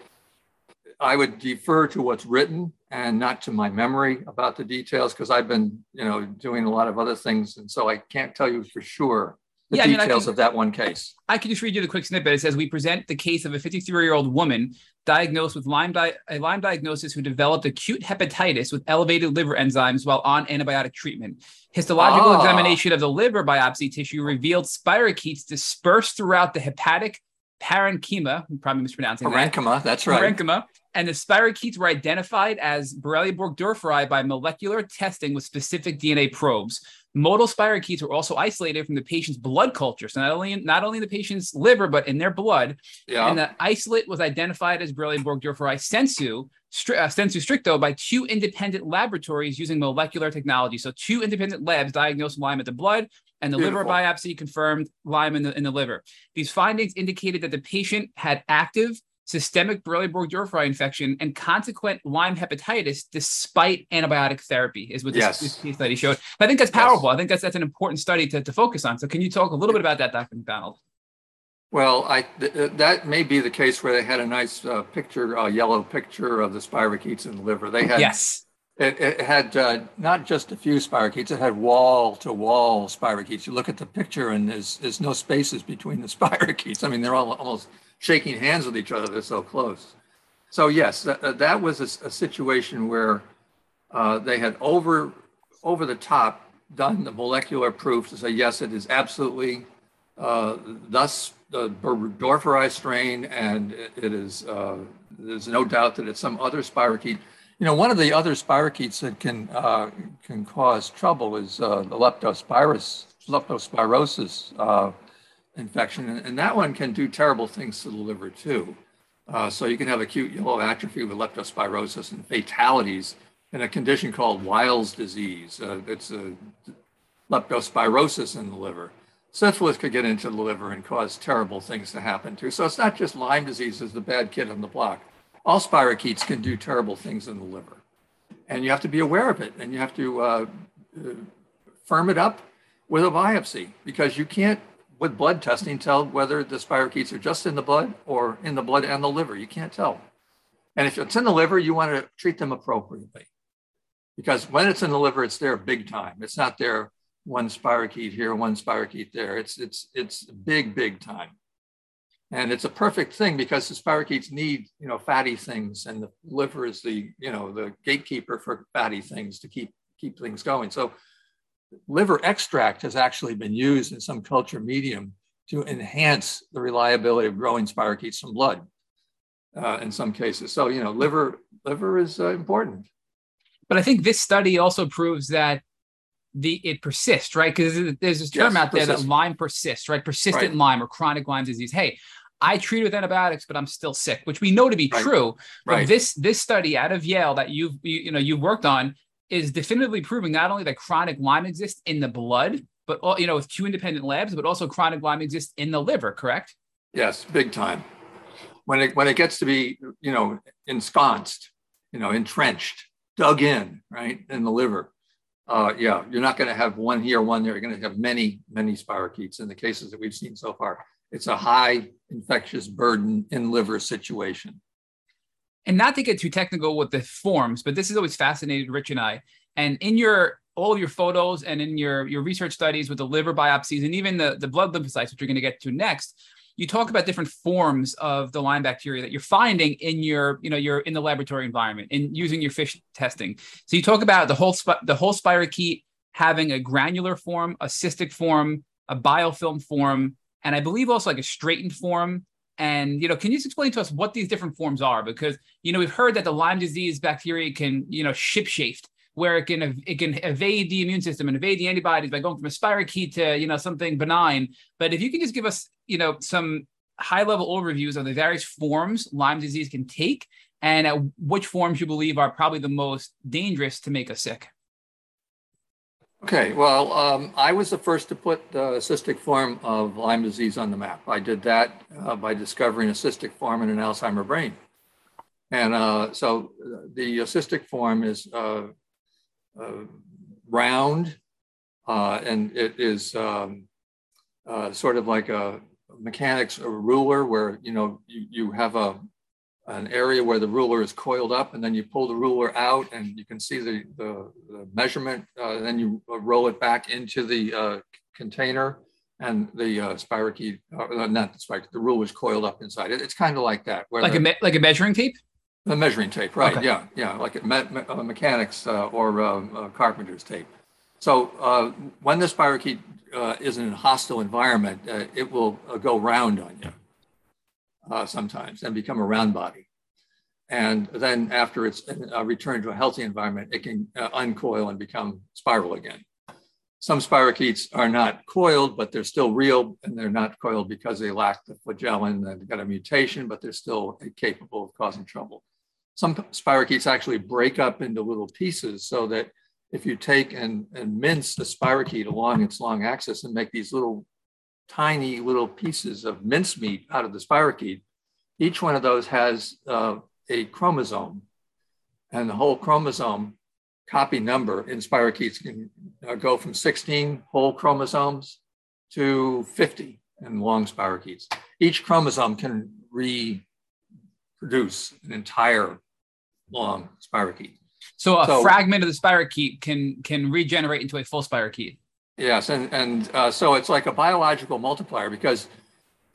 I would defer to what's written and not to my memory about the details because I've been, you know, doing a lot of other things, and so I can't tell you for sure the yeah, details I mean, can, of that one case. I can just read you the quick snippet. It says we present the case of a 53 year old woman diagnosed with Lyme di- a Lyme diagnosis who developed acute hepatitis with elevated liver enzymes while on antibiotic treatment. Histological ah. examination of the liver biopsy tissue revealed spirochetes dispersed throughout the hepatic parenchyma. I'm probably mispronouncing parenchyma, that. that's right. Parenchyma. And the spirochetes were identified as Borrelia burgdorferi by molecular testing with specific DNA probes. Motile spirochetes were also isolated from the patient's blood culture. So not only in, not only in the patient's liver, but in their blood. Yeah. And the isolate was identified as Borrelia burgdorferi sensu, uh, sensu stricto by two independent laboratories using molecular technology. So two independent labs diagnosed Lyme at the blood, and the Beautiful. liver biopsy confirmed Lyme in the, in the liver. These findings indicated that the patient had active systemic Borrelia burgdorferi infection, and consequent Lyme hepatitis despite antibiotic therapy, is what this, yes. this study showed. But I think that's powerful. Yes. I think that's that's an important study to, to focus on. So can you talk a little bit about that, Dr. MacDonald? Well, I th- that may be the case where they had a nice uh, picture, a uh, yellow picture of the spirochetes in the liver. They had yes. It, it had uh, not just a few spirochetes; it had wall-to-wall spirochetes. You look at the picture, and there's there's no spaces between the spirochetes. I mean, they're all almost shaking hands with each other. They're so close. So yes, that, that was a, a situation where uh, they had over over the top done the molecular proof to say yes, it is absolutely uh, thus the Burgdorferi strain, and it, is uh, there's no doubt that it's some other spirochete. You know, one of the other spirochetes that can uh, can cause trouble is uh, the leptospirosis uh, infection, and that one can do terrible things to the liver too. Uh, so you can have acute yellow atrophy with leptospirosis and fatalities in a condition called Weil's disease. Uh, it's a leptospirosis in the liver. Syphilis could get into the liver and cause terrible things to happen too. So it's not just Lyme disease as the bad kid on the block. All spirochetes can do terrible things in the liver. And you have to be aware of it and you have to uh, uh firm it up with a biopsy because you can't with blood testing tell whether the spirochetes are just in the blood or in the blood and the liver. You can't tell. And if it's in the liver, you want to treat them appropriately. Because when it's in the liver, it's there big time. It's not there one spirochete here, one spirochete there. It's it's it's big, big time. And it's a perfect thing because the spirochetes need, you know, fatty things, and the liver is the, you know, the gatekeeper for fatty things to keep keep things going. So liver extract has actually been used in some culture medium to enhance the reliability of growing spirochetes from blood uh, in some cases. So, you know, liver, liver is uh, important. But I think this study also proves that the it persists, right? Because there's this term yes, out there persist. that Lyme persists, right? Persistent right. Lyme or chronic Lyme disease. Hey, I treat with antibiotics, but I'm still sick, which we know to be right. true. But right. this this study out of Yale that you've you, you know you've worked on is definitively proving not only that chronic Lyme exists in the blood, but you know, with two independent labs, but also chronic Lyme exists in the liver, correct? Yes, big time. When it when it gets to be, you know, ensconced, you know, entrenched, dug in, right, in the liver, uh, yeah, you're not going to have one here, one there. You're going to have many, many spirochetes in the cases that we've seen so far. It's a high infectious burden in liver situation and not to get too technical with the forms, but this has always fascinated Rich and I. And in your all of your photos and in your your research studies with the liver biopsies and even the, the blood lymphocytes, which you're going to get to next, you talk about different forms of the Lyme bacteria that you're finding in your, you know, you're in the laboratory environment and using your FISH testing. So you talk about the whole sp- the whole spirochete having a granular form, a cystic form, a biofilm form, and I believe also like a straightened form and you know, can you just explain to us what these different forms are? Because you know, we've heard that the Lyme disease bacteria can you know shapeshift, where it can it can evade the immune system and evade the antibodies by going from a spirochete to you know something benign. But if you can just give us you know some high level overviews of the various forms Lyme disease can take, and which forms you believe are probably the most dangerous to make us sick. Okay, well, um, I was the first to put the cystic form of Lyme disease on the map. I did that uh, by discovering a cystic form in an Alzheimer brain. And uh, so the cystic form is uh, uh round uh, and it is um, uh, sort of like a mechanics a ruler where, you know, you, you have a, an area where the ruler is coiled up and then you pull the ruler out and you can see the, the, the measurement. Uh, then you roll it back into the uh, container and the uh, spirochete, uh, not the spirochete, the ruler is coiled up inside it. It's kind of like that. Like, the, a me- like a measuring tape? The measuring tape, right. Okay. Yeah, yeah, like a me- me- uh, mechanics uh, or um, uh, carpenter's tape. So uh, when the spirochete is in a hostile environment, it will go round on you uh, sometimes and become a round body. And then after it's uh, returned to a healthy environment, it can uh, uncoil and become spiral again. Some spirochetes are not coiled, but they're still real, and they're not coiled because they lack the flagellin. They've got a mutation, but they're still capable of causing trouble. Some spirochetes actually break up into little pieces so that if you take and, and mince the spirochete along its long axis and make these little tiny little pieces of mincemeat out of the spirochete. Each one of those has uh, a chromosome, and the whole chromosome copy number in spirochetes can uh, go from 16 whole chromosomes to 50 in long spirochetes. Each chromosome can reproduce an entire long spirochete. So a so, fragment of the spirochete can can regenerate into a full spirochete. Yes, and, and uh, so it's like a biological multiplier because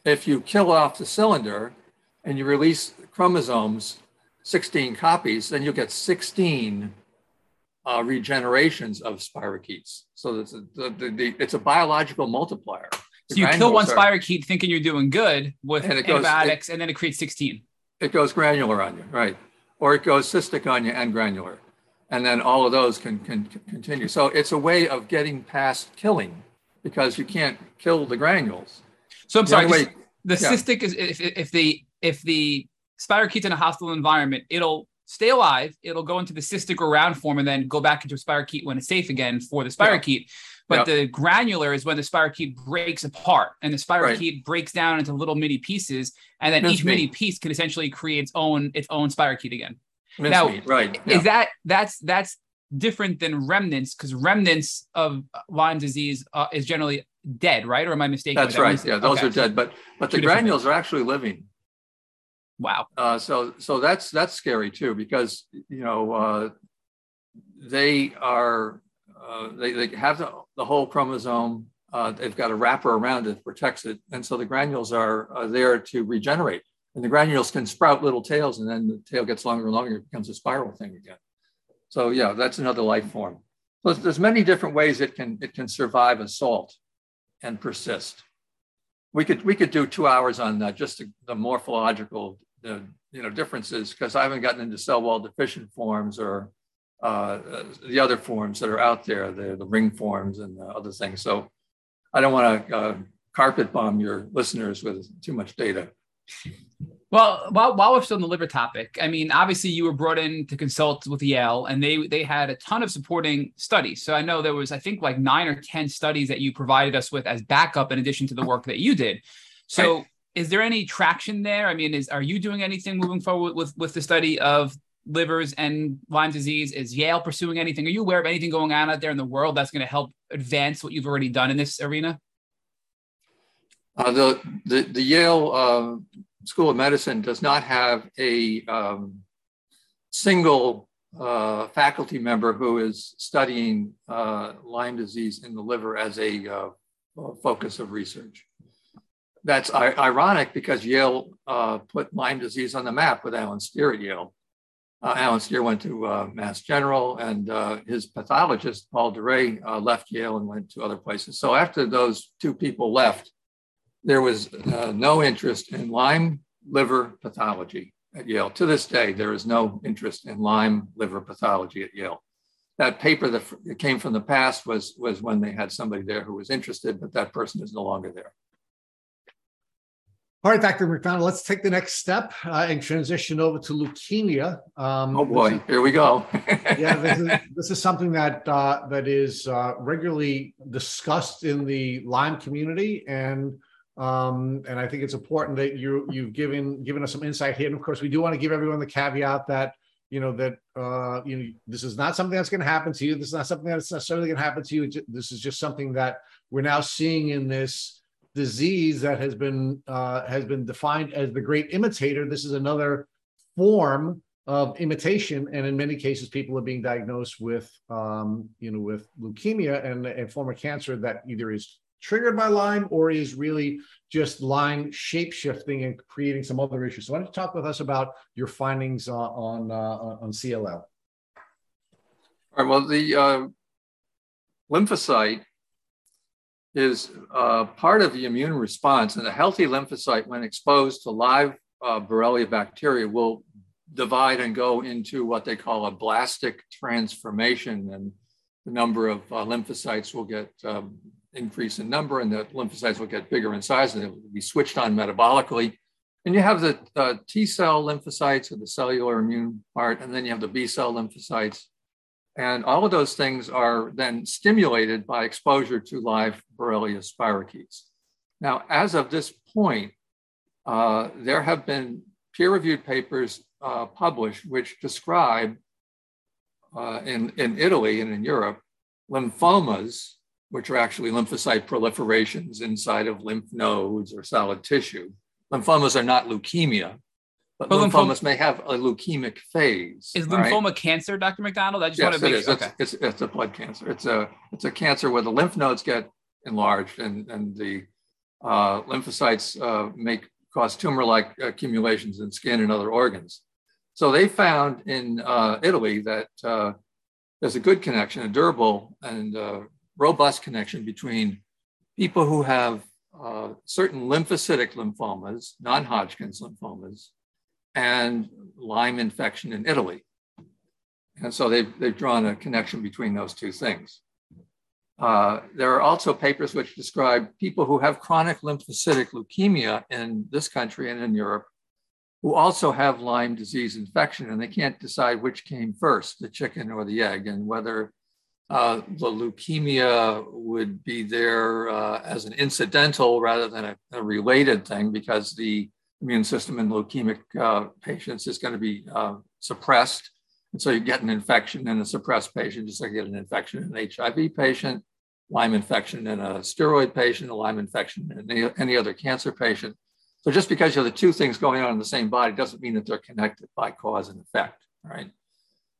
if you kill off the cylinder and you release chromosomes, 16 copies, then you'll get 16 uh, regenerations of spirochetes. So it's a, the, the, the, it's a biological multiplier. So you kill one spirochete thinking you're doing good with and antibiotics, goes, it, and then it creates 16. It goes granular on you, right? Or it goes cystic on you and granular and then all of those can, can continue. So it's a way of getting past killing because you can't kill the granules. So I'm the sorry. Way, the yeah. cystic is if, if the if the spirochete's in a hostile environment, it'll stay alive. It'll go into the cystic or round form and then go back into a spirochete when it's safe again for the spirochete. Yeah. But the granular is when the spirochete breaks apart and the spirochete right. breaks down into little mini pieces, and then That's each me. mini piece can essentially create its own its own spirochete again. Now, right? Yeah. Is that that's that's different than remnants because remnants of Lyme disease uh, is generally dead, right? Or am I mistaken? That's right. Yeah, those okay. are dead, but but the granules are actually living. Wow. Uh, so so that's that's scary too because you know uh, they are uh, they, they have the, the whole chromosome. Uh, they've got a wrapper around it that protects it, and so the granules are there to regenerate. And the granules can sprout little tails, and then the tail gets longer and longer. It becomes a spiral thing again. So yeah, that's another life form. So there's many different ways it can it can survive assault and persist. We could we could do two hours on just the, the morphological the, you know differences because I haven't gotten into cell wall deficient forms or uh, the other forms that are out there, the, the ring forms and other things. So I don't want to uh, carpet bomb your listeners with too much data. Well, while, while we're still on the liver topic, I mean, obviously you were brought in to consult with Yale, and they they had a ton of supporting studies. So I know there was, I think, like nine or ten studies that you provided us with as backup, in addition to the work that you did. So, right. is there any traction there? I mean, is are you doing anything moving forward with with the study of livers and Lyme disease? Is Yale pursuing anything? Are you aware of anything going on out there in the world that's going to help advance what you've already done in this arena? Uh, the, the the Yale uh, School of Medicine does not have a um, single uh, faculty member who is studying uh, Lyme disease in the liver as a uh, focus of research. That's ironic because Yale uh, put Lyme disease on the map with Allen Steere at Yale. Uh, Allen Steere went to uh, Mass General, and his pathologist, Paul Duray, left Yale and went to other places. So after those two people left, there was uh, no interest in Lyme liver pathology at Yale. To this day, there is no interest in Lyme liver pathology at Yale. That paper that came from the past was, was when they had somebody there who was interested, but that person is no longer there. All right, Dr. MacDonald, let's take the next step uh, and transition over to leukemia. Um, oh boy, is, here we go. yeah, this is, this is, something that uh, that is uh, regularly discussed in the Lyme community, and um, and I think it's important that you you've given given us some insight here. And of course, we do want to give everyone the caveat that you know that uh, you know this is not something that's going to happen to you. This is not something that's necessarily going to happen to you. This is just something that we're now seeing in this disease that has been uh, has been defined as the great imitator. This is another form of imitation, and in many cases, people are being diagnosed with um, you know with leukemia and a form of cancer that either is triggered by Lyme or is really just Lyme shape shifting and creating some other issues. So why don't you talk with us about your findings uh, on, uh, on CLL? All right, well, the uh, lymphocyte is uh, part of the immune response, and a healthy lymphocyte, when exposed to live uh, Borrelia bacteria, will divide and go into what they call a blastic transformation, and the number of uh, lymphocytes will get um, increase in number and the lymphocytes will get bigger in size and it will be switched on metabolically. And you have the uh, T cell lymphocytes or the cellular immune part, and then you have the B cell lymphocytes. And all of those things are then stimulated by exposure to live Borrelia spirochetes. Now, as of this point, uh, there have been peer reviewed papers uh, published which describe uh, in, in Italy and in Europe lymphomas which are actually lymphocyte proliferations inside of lymph nodes or solid tissue. Lymphomas are not leukemia, but, but lymphomas lymphoma, may have a leukemic phase. Is lymphoma right? cancer, Dr. MacDonald? I just yes, want to make it is. Okay. It's, it's, it's, a blood cancer. It's a it's a cancer where the lymph nodes get enlarged and and the uh, lymphocytes uh, make cause tumor-like accumulations in skin and other organs. So they found in uh, Italy that uh, there's a good connection, a durable and uh, robust connection between people who have uh, certain lymphocytic lymphomas, non Hodgkin's lymphomas, and Lyme infection in Italy. And so they've, they've drawn a connection between those two things. uh, there are also papers which describe people who have chronic lymphocytic leukemia in this country and in Europe who also have Lyme disease infection, and they can't decide which came first, the chicken or the egg, and whether uh, the leukemia would be there uh, as an incidental rather than a, a, related thing because the immune system in leukemic uh, patients is going to be uh, suppressed. And so you get an infection in a suppressed patient, just like you get an infection in an HIV patient, Lyme infection in a steroid patient, a Lyme infection in any, any other cancer patient. So just because you have the two things going on in the same body doesn't mean that they're connected by cause and effect, right?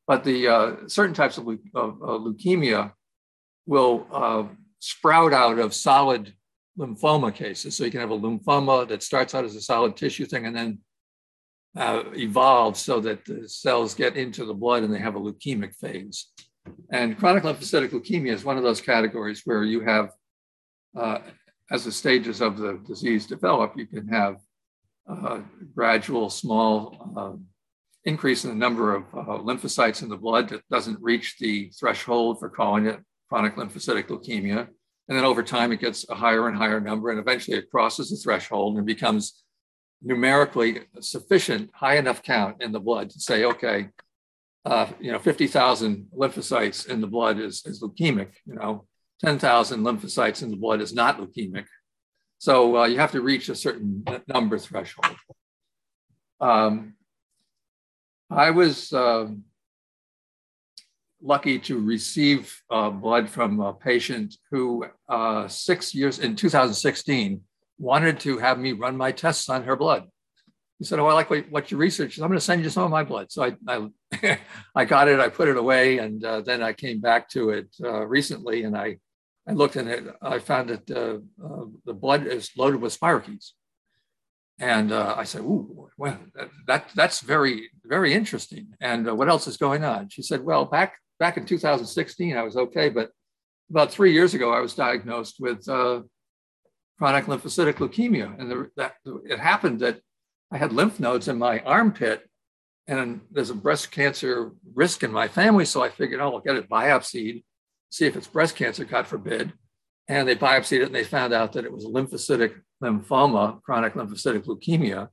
But the uh, certain types of, of leukemia will uh, sprout out of solid lymphoma cases. So you can have a lymphoma that starts out as a solid tissue thing and then uh, evolves so that the cells get into the blood and they have a leukemic phase. And chronic lymphocytic leukemia is one of those categories where you have, uh, as the stages of the disease develop, you can have uh, gradual small um, increase in the number of uh, lymphocytes in the blood that doesn't reach the threshold for calling it chronic lymphocytic leukemia. And then over time, it gets a higher and higher number, and eventually it crosses the threshold and becomes numerically sufficient, high enough count in the blood to say, okay, uh, you know, 50,000 lymphocytes in the blood is, is leukemic, you know, 10,000 lymphocytes in the blood is not leukemic. So uh, you have to reach a certain number threshold. Um, I was uh, lucky to receive uh, blood from a patient who, uh, six years in 2016, wanted to have me run my tests on her blood. He said, "Oh, I like what, what you researched. I'm going to send you some of my blood." So I, I, I got it. I put it away, and uh, then I came back to it uh, recently, and I, I looked in it. I found that uh, the blood is loaded with spirochetes. And uh, I said, "Ooh, well, that, that, that's very very interesting." And uh, what else is going on? She said, "Well, back back in 2016, I was okay, but about three years ago, I was diagnosed with uh, chronic lymphocytic leukemia, and the, that it happened that I had lymph nodes in my armpit, and there's a breast cancer risk in my family, so I figured, oh, I'll get it biopsied, see if it's breast cancer, God forbid." And they biopsied it, and they found out that it was lymphocytic lymphoma, chronic lymphocytic leukemia.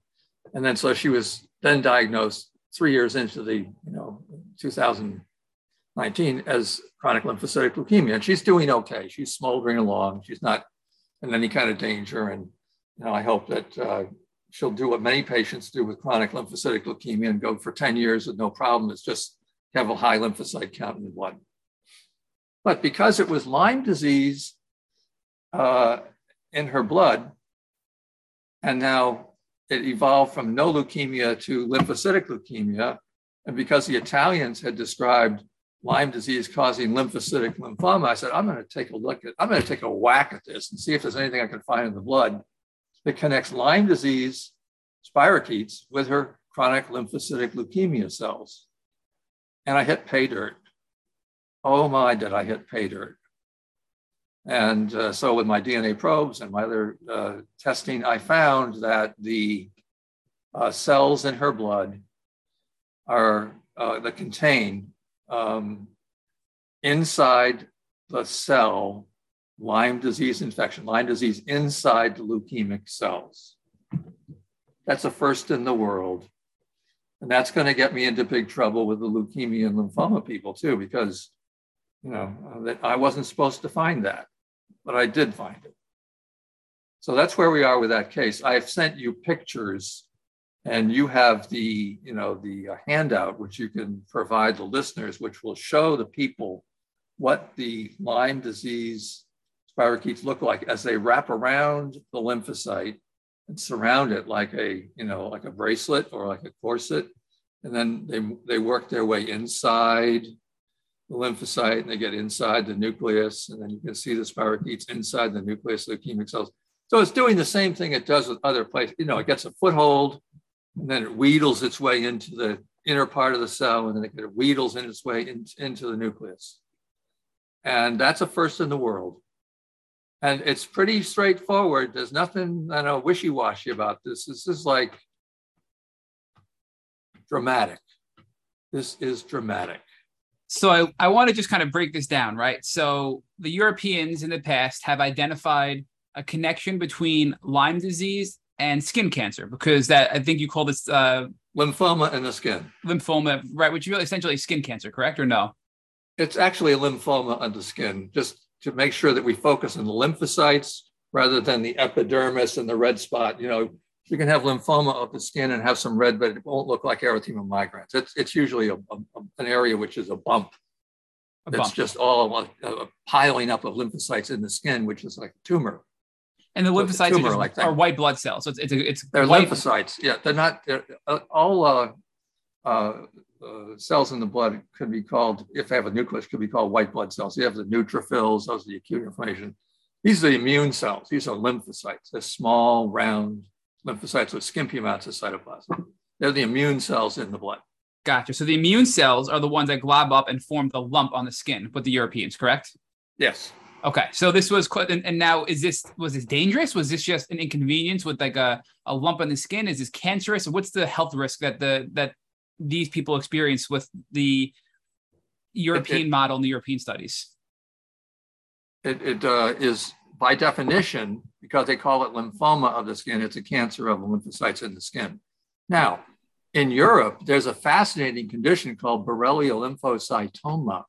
And then so she was then diagnosed three years into the, you know, 2019 as chronic lymphocytic leukemia. And she's doing okay. She's smoldering along. She's not in any kind of danger. And, you know, I hope that uh, she'll do what many patients do with chronic lymphocytic leukemia and go for 10 years with no problem. It's just have a high lymphocyte count in blood. But because it was Lyme disease uh, in her blood, and now it evolved from no leukemia to lymphocytic leukemia. And because the Italians had described Lyme disease causing lymphocytic lymphoma, I said, I'm going to take a look at, I'm going to take a whack at this and see if there's anything I can find in the blood that connects Lyme disease spirochetes with her chronic lymphocytic leukemia cells. And I hit pay dirt. Oh my, did I hit pay dirt. And uh, so with my DNA probes and my other uh, testing, I found that the uh, cells in her blood are uh, that contain um, inside the cell Lyme disease infection, Lyme disease inside the leukemic cells. That's a first in the world. And that's going to get me into big trouble with the leukemia and lymphoma people too, because you know that I wasn't supposed to find that but I did find it. So that's where we are with that case. I've sent you pictures and you have the, you know, the uh, handout, which you can provide the listeners, which will show the people what the Lyme disease spirochetes look like as they wrap around the lymphocyte and surround it like a, you know, like a bracelet or like a corset. And then they, they work their way inside the lymphocyte and they get inside the nucleus, and then you can see the spirochetes inside the nucleus of leukemic cells. So it's doing the same thing it does with other places. You know, it gets a foothold, and then it wheedles its way into the inner part of the cell, and then it wheedles in its way in, into the nucleus. And that's a first in the world. And it's pretty straightforward. There's nothing, I know, wishy-washy about this. This is like dramatic. This is dramatic. So I, I want to just kind of break this down, right? So the Europeans in the past have identified a connection between Lyme disease and skin cancer because that I think you call this uh, lymphoma in the skin. Lymphoma, right? Which is really essentially skin cancer, correct or no? It's actually a lymphoma on the skin, just to make sure that we focus on the lymphocytes rather than the epidermis and the red spot. You know, you can have lymphoma of the skin and have some red, but it won't look like erythema migrans. It's, it's usually a, a, an area which is a bump. A it's just all a, a, piling up of lymphocytes in the skin, which is like a tumor. And the lymphocytes are, just, like are, white blood cells. So it's it's, it's they're white. lymphocytes. Yeah, they're not. They're, uh, all uh, uh, uh, cells in the blood could be called, if they have a nucleus, could be called white blood cells. You have the neutrophils; those are the acute inflammation. These are the immune cells. These are lymphocytes. They're small, round lymphocytes with skimpy amounts of cytoplasm. They're the immune cells in the blood. Gotcha. So the immune cells are the ones that glob up and form the lump on the skin with the Europeans, correct? Yes. Okay. So this was quite, and, and now is this was this dangerous? Was this just an inconvenience with like a, a lump on the skin? Is this cancerous? What's the health risk that the that these people experience with the European it, it, model and the European studies? It, it uh, is by definition, because they call it lymphoma of the skin, it's a cancer of lymphocytes in the skin. Now, in Europe, there's a fascinating condition called Borrelia lymphocytoma,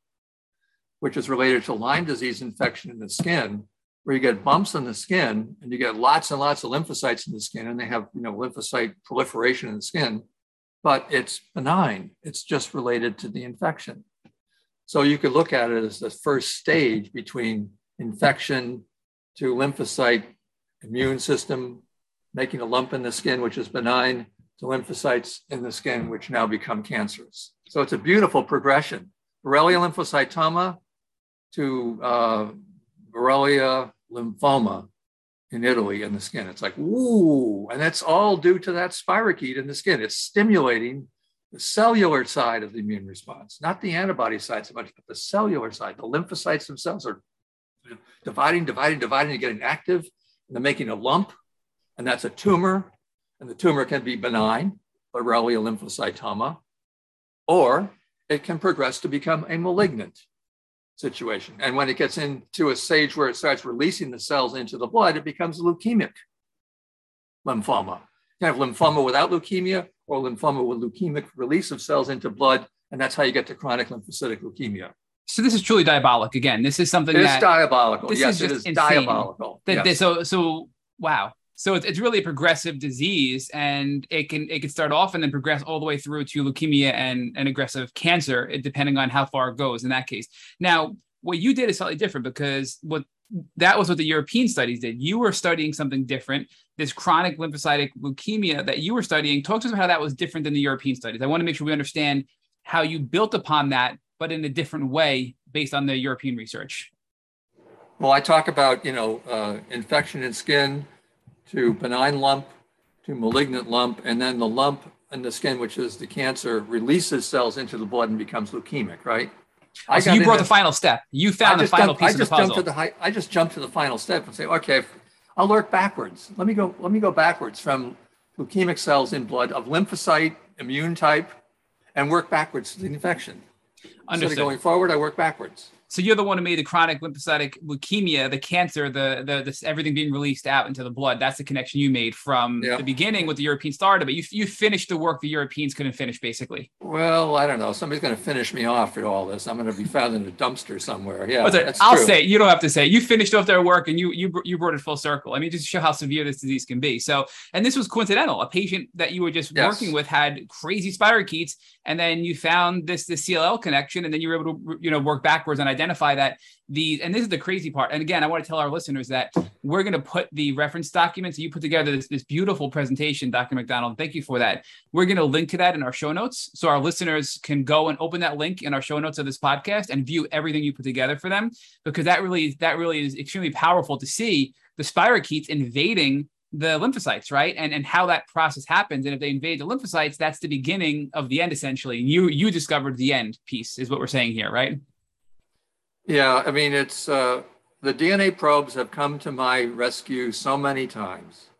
which is related to Lyme disease infection in the skin, where you get bumps in the skin and you get lots and lots of lymphocytes in the skin, and they have you know lymphocyte proliferation in the skin, but it's benign. It's just related to the infection. So you could look at it as the first stage between infection to lymphocyte immune system, making a lump in the skin, which is benign, to lymphocytes in the skin, which now become cancerous. So it's a beautiful progression. Borrelia lymphocytoma to uh, Borrelia lymphoma in Italy in the skin. It's like, ooh, and that's all due to that spirochete in the skin. It's stimulating the cellular side of the immune response, not the antibody side so much, but the cellular side. The lymphocytes themselves are dividing, dividing, dividing, and getting active, then making a lump, and that's a tumor, and the tumor can be benign, Borrelia lymphocytoma, or it can progress to become a malignant situation. And when it gets into a stage where it starts releasing the cells into the blood, it becomes leukemic lymphoma. You have lymphoma without leukemia or lymphoma with leukemic release of cells into blood, and that's how you get to chronic lymphocytic leukemia. So this is truly diabolic. Again, this is something it's that diabolical. This yes, is it is insane. diabolical. That, yes. so so wow. So it's, it's really a progressive disease, and it can it can start off and then progress all the way through to leukemia and and aggressive cancer, eh, depending on how far it goes. In that case, now what you did is slightly different because what that was what the European studies did. You were studying something different. This chronic lymphocytic leukemia that you were studying. Talk to us about how that was different than the European studies. I want to make sure we understand how you built upon that but in a different way based on the European research? Well, I talk about, you know, uh, infection in skin to benign lump to malignant lump, and then the lump in the skin, which is the cancer, releases cells into the blood and becomes leukemic, right? Oh, so you brought the final step. You found the final jumped, piece I just of the puzzle. Jumped to the high, I just jumped to the final step and say, okay, I'll work backwards. Let me go. Let me go backwards from leukemic cells in blood of lymphocyte immune type, and work backwards to the infection. Understood. Instead of going forward, I work backwards. So you're the one who made the chronic lymphocytic leukemia, the cancer, the the this everything being released out into the blood. That's the connection you made from the beginning with the European started, but you you finished the work the Europeans couldn't finish, basically. Well, I don't know. Somebody's going to finish me off for all this. I'm going to be found in a dumpster somewhere. Yeah, I'll true. say. You don't have to say. You finished off their work and you you you brought it full circle. I mean, just to show how severe this disease can be. So, and this was coincidental. A patient that you were just yes. working with had crazy spirochetes, and then you found this this CLL connection, and then you were able to you know work backwards and identify that these and this is the crazy part and again i want to tell our listeners that we're going to put the reference documents you put together this, this beautiful presentation dr MacDonald thank you for that we're going to link to that in our show notes so our listeners can go and open that link in our show notes of this podcast and view everything you put together for them because that really that really is extremely powerful to see the spirochetes invading the lymphocytes, right? And and how that process happens. And if they invade the lymphocytes, that's the beginning of the end, essentially. And You you discovered the end piece, is what we're saying here, right? Yeah, I mean, it's uh, the DNA probes have come to my rescue so many times.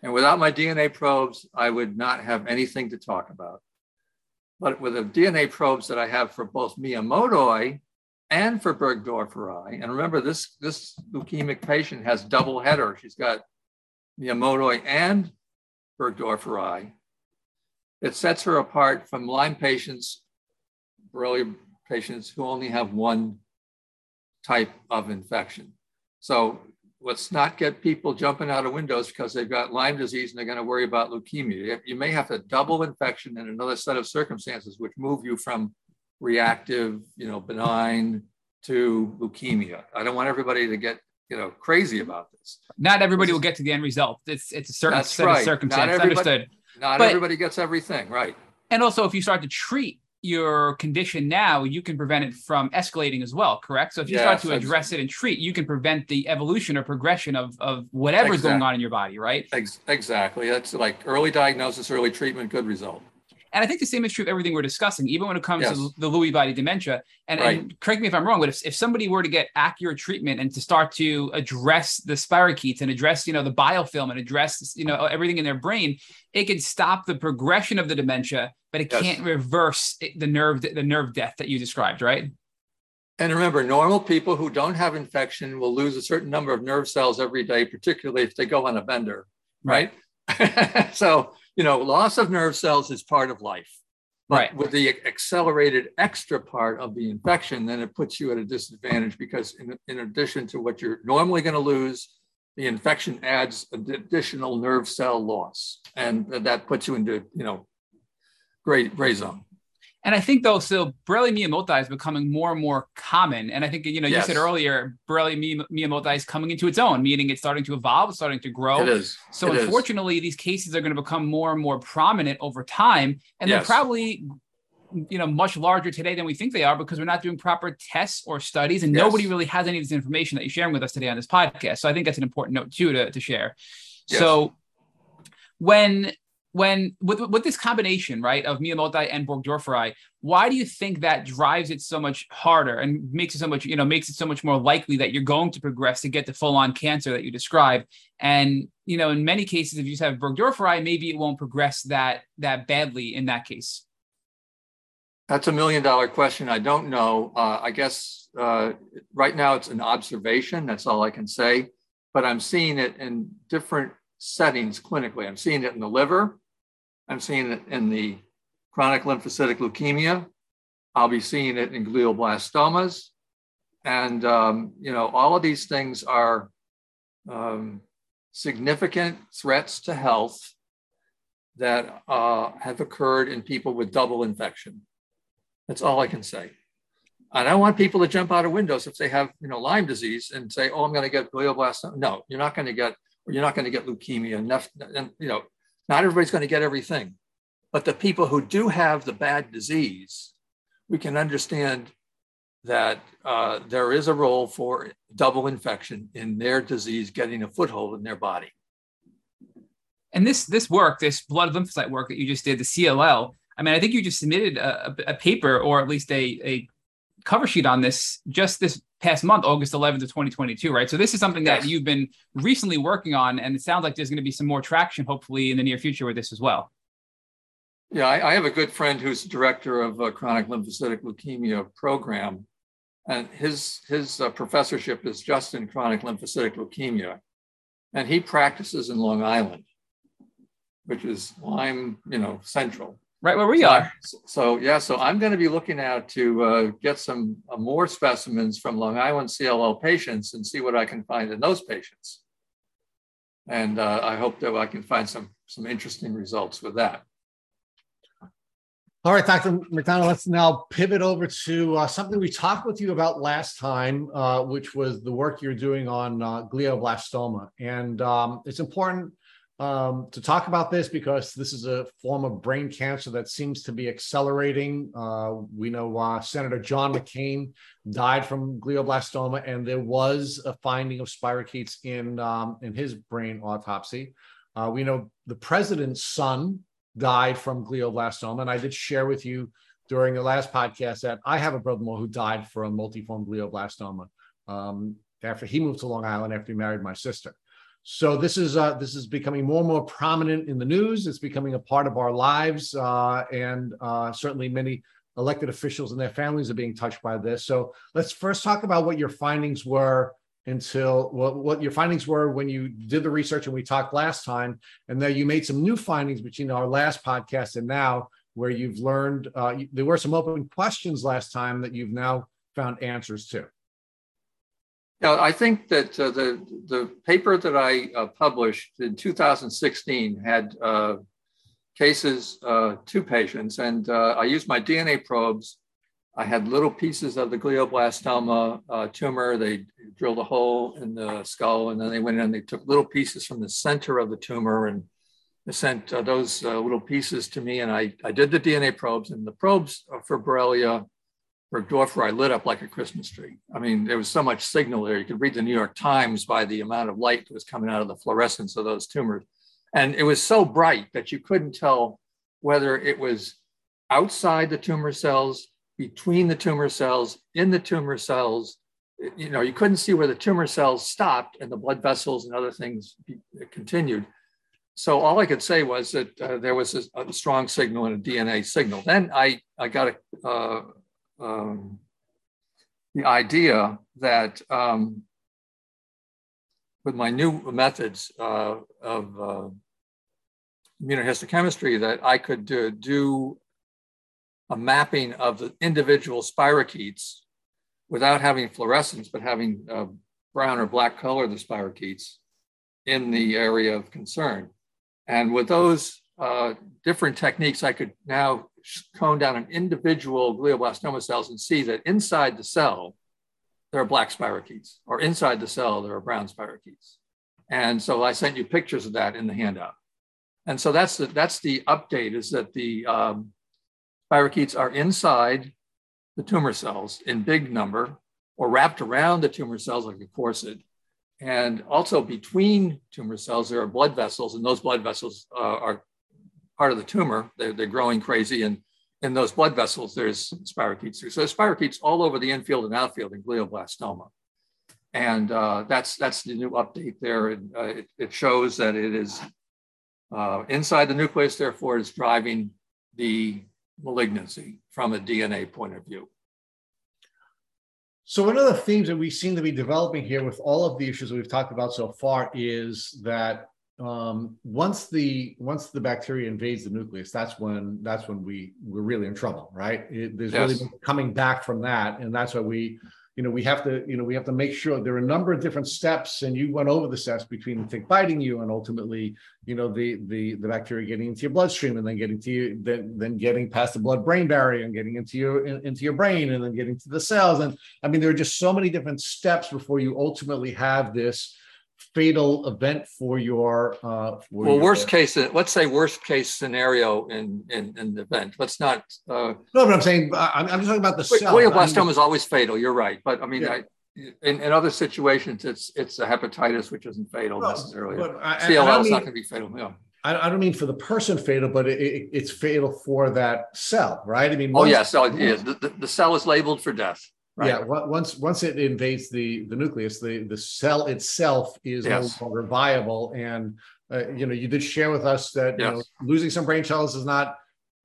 And without my DNA probes, I would not have anything to talk about. But with the DNA probes that I have for both Miyamotoi and for Burgdorferi, and remember this, this leukemic patient has double header. She's got Miyamotoi and Burgdorferi. It sets her apart from Lyme patients, Borrelia patients who only have one type of infection. So let's not get people jumping out of windows because they've got Lyme disease and they're going to worry about leukemia. You may have a double infection in another set of circumstances which move you from reactive, you know, benign to leukemia. I don't want everybody to get you know crazy about this. Not everybody will get to the end result. It's it's a certain set right. of circumstances. Not everybody- Understood. Not But- everybody gets everything right. And also, if you start to treat your condition now, you can prevent it from escalating as well, correct? So if you start to address it and treat, you can prevent the evolution or progression of, of whatever's going on in your body, right? Ex- exactly. That's like early diagnosis, early treatment, good result. And I think the same is true of everything we're discussing, even when it comes to the Lewy body dementia. And, and correct me if I'm wrong, but if, if somebody were to get accurate treatment and to start to address the spirochetes and address, you know, the biofilm and address, you know, everything in their brain, it can stop the progression of the dementia, but it Yes. can't reverse it- the nerve the nerve death that you described, right? And remember, normal people who don't have infection will lose a certain number of nerve cells every day, particularly if they go on a bender, right? so, you know, loss of nerve cells is part of life. But Right. with the accelerated extra part of the infection, then it puts you at a disadvantage because, in, in addition to what you're normally going to lose, the infection adds additional nerve cell loss. And that puts you into, you know, gray, gray zone. And I think though, so Borrelia miyamotoi is becoming more and more common. And I think you know, you said earlier, Borrelia mi- miyamotoi is coming into its own, meaning it's starting to evolve, it's starting to grow. It is. So It is. unfortunately, these cases are going to become more and more prominent over time, and Yes. they're probably, you know, much larger today than we think they are because we're not doing proper tests or studies, and Yes. nobody really has any of this information that you're sharing with us today on this podcast. So I think that's an important note too to, to share. Yes. So when when with with this combination right of Miyamotoi and Burgdorferi, why do you think that drives it so much harder and makes it so much you know makes it so much more likely that you're going to progress to get to full on cancer that you described? And you know, in many cases, if you just have Burgdorferi, maybe it won't progress that that badly in that case. That's a million dollar question. I don't know. Uh, I guess uh, right now it's an observation. That's all I can say. But I'm seeing it in different settings clinically. I'm seeing it in the liver. I'm seeing it in the chronic lymphocytic leukemia. I'll be seeing it in glioblastomas. And, um, you know, all of these things are um, significant threats to health that uh, have occurred in people with double infection. That's all I can say. I don't want people to jump out of windows if they have, you know, Lyme disease and say, "Oh, I'm going to get glioblastoma." No, you're not going to get. You're not going to get leukemia. Enough, and you know, not everybody's going to get everything, but the people who do have the bad disease, we can understand that uh, there is a role for double infection in their disease getting a foothold in their body. And this this work, this blood lymphocyte work that you just did, the CLL. I mean, I think you just submitted a, a, paper or at least a, a cover sheet on this just this past month, August 11th of 2022, right? So this is something that Yes. you've been recently working on, and it sounds like there's going to be some more traction, hopefully, in the near future with this as well. Yeah, I, I have a good friend who's director of a chronic lymphocytic leukemia program, and his his uh, professorship is just in chronic lymphocytic leukemia, and he practices in Long Island, which is Lyme, you know, central. Right where we So- are. So yeah, so I'm going to be looking out to uh, get some uh, more specimens from Long Island CLL patients and see what I can find in those patients. And uh, I hope that I can find some some interesting results with that. All right, Dr. MacDonald, let's now pivot over to uh, something we talked with you about last time, uh, which was the work you're doing on uh, glioblastoma. And um, it's important um, to talk about this because this is a form of brain cancer that seems to be accelerating. Uh, we know uh, Senator John McCain died from glioblastoma, and there was a finding of spirochetes in, um, in his brain autopsy. Uh, we know the president's son died from glioblastoma. And I did share with you during the last podcast that I have a brother-in-law who died from multiform glioblastoma um, after he moved to Long Island after he married my sister. So this is uh, this is becoming more and more prominent in the news. It's becoming a part of our lives, uh, and uh, certainly many elected officials and their families are being touched by this. So let's first talk about what your findings were until what, what your findings were when you did the research and we talked last time, and then you made some new findings between our last podcast and now, where you've learned uh, there were some open questions last time that you've now found answers to. Yeah, I think that uh, the the paper that I uh, published in 2016 had uh, cases, uh, two patients, and uh, I used my DNA probes. I had little pieces of the glioblastoma uh, tumor. They drilled a hole in the skull, and then they went in and they took little pieces from the center of the tumor and sent those little pieces to me. And I, I did the DNA probes, and the probes for Borrelia burgdorferi lit up like a Christmas tree. I mean, there was so much signal there. You could read the New York Times by the amount of light that was coming out of the fluorescence of those tumors. And it was so bright that you couldn't tell whether it was outside the tumor cells, between the tumor cells, in the tumor cells. You know, you couldn't see where the tumor cells stopped and the blood vessels and other things continued. So all I could say was that uh, there was a, a, strong signal and a DNA signal. Then I, I got a, uh, um, the idea that um, with my new methods uh, of uh, immunohistochemistry that I could do, do a mapping of the individual spirochetes without having fluorescence, but having uh, brown or black color of the spirochetes in the area of concern. And with those uh, different techniques, I could now cone down an individual glioblastoma cells and see that inside the cell, there are black spirochetes, or inside the cell, there are brown spirochetes. And so I sent you pictures of that in the handout. And so that's the, that's the update is that the um, spirochetes are inside the tumor cells in big number or wrapped around the tumor cells like a corset. And also between tumor cells, there are blood vessels, and those blood vessels uh, are part of the tumor. They're, they're growing crazy. And in those blood vessels, there's spirochetes. So spirochetes all over the infield and outfield in glioblastoma. And uh, that's, that's the new update there. And, uh, it, it, shows that it is uh, inside the nucleus, therefore, is driving the malignancy from a DNA point of view. So one of the themes that we seem to be developing here with all of the issues we've talked about so far is that um, once the once the bacteria invades the nucleus, that's when that's when we we're really in trouble, right? It, there's yes. really coming back from that, and that's why we, you know, we have to you know we have to make sure there are a number of different steps, and you went over the steps between the tick biting you and ultimately, you know, the the the bacteria getting into your bloodstream and then getting to you, then then getting past the blood brain barrier and getting into your in, into your brain and then getting to the cells, and I mean there are just so many different steps before you ultimately have this fatal event for your uh for well your, worst case let's say worst case scenario in in, in the event let's not uh no but i'm saying i'm, I'm just talking about the cell glioblastoma I is always fatal you're right but i mean yeah. I, in, in other situations it's it's a hepatitis which isn't fatal no, necessarily I, cll is not going to be fatal yeah I, don't mean for the person fatal, but it, it, it's fatal for that cell, right? I mean, oh yeah, so. The, the, the cell is labeled for death. Right. Yeah, once once it invades the the nucleus, the the cell itself is yes. no longer viable. And uh, you know, you did share with us that yes. you know, losing some brain cells is not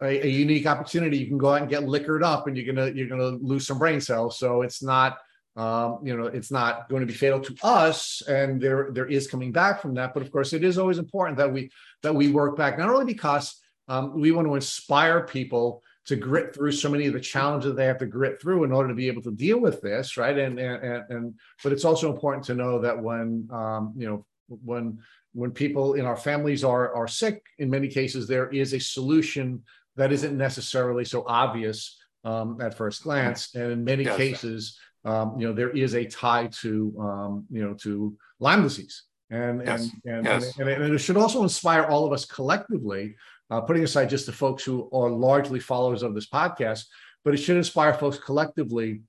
a, a, unique opportunity. You can go out and get liquored up, and you're gonna you're gonna lose some brain cells. So it's not um, you know it's not going to be fatal to us, and there there is coming back from that. But of course, it is always important that we that we work back not only because um, we want to inspire people to grit through so many of the challenges they have to grit through in order to be able to deal with this, right? And and and but it's also important to know that when um, you know when when people in our families are are sick, in many cases there is a solution that isn't necessarily so obvious um, at first glance, and in many yes. cases, um, you know, there is a tie to um, you know to Lyme disease. And, yes. and, and, yes. and, and, it should also inspire all of us collectively uh, putting aside just the folks who are largely followers of this podcast, but it should inspire folks collectively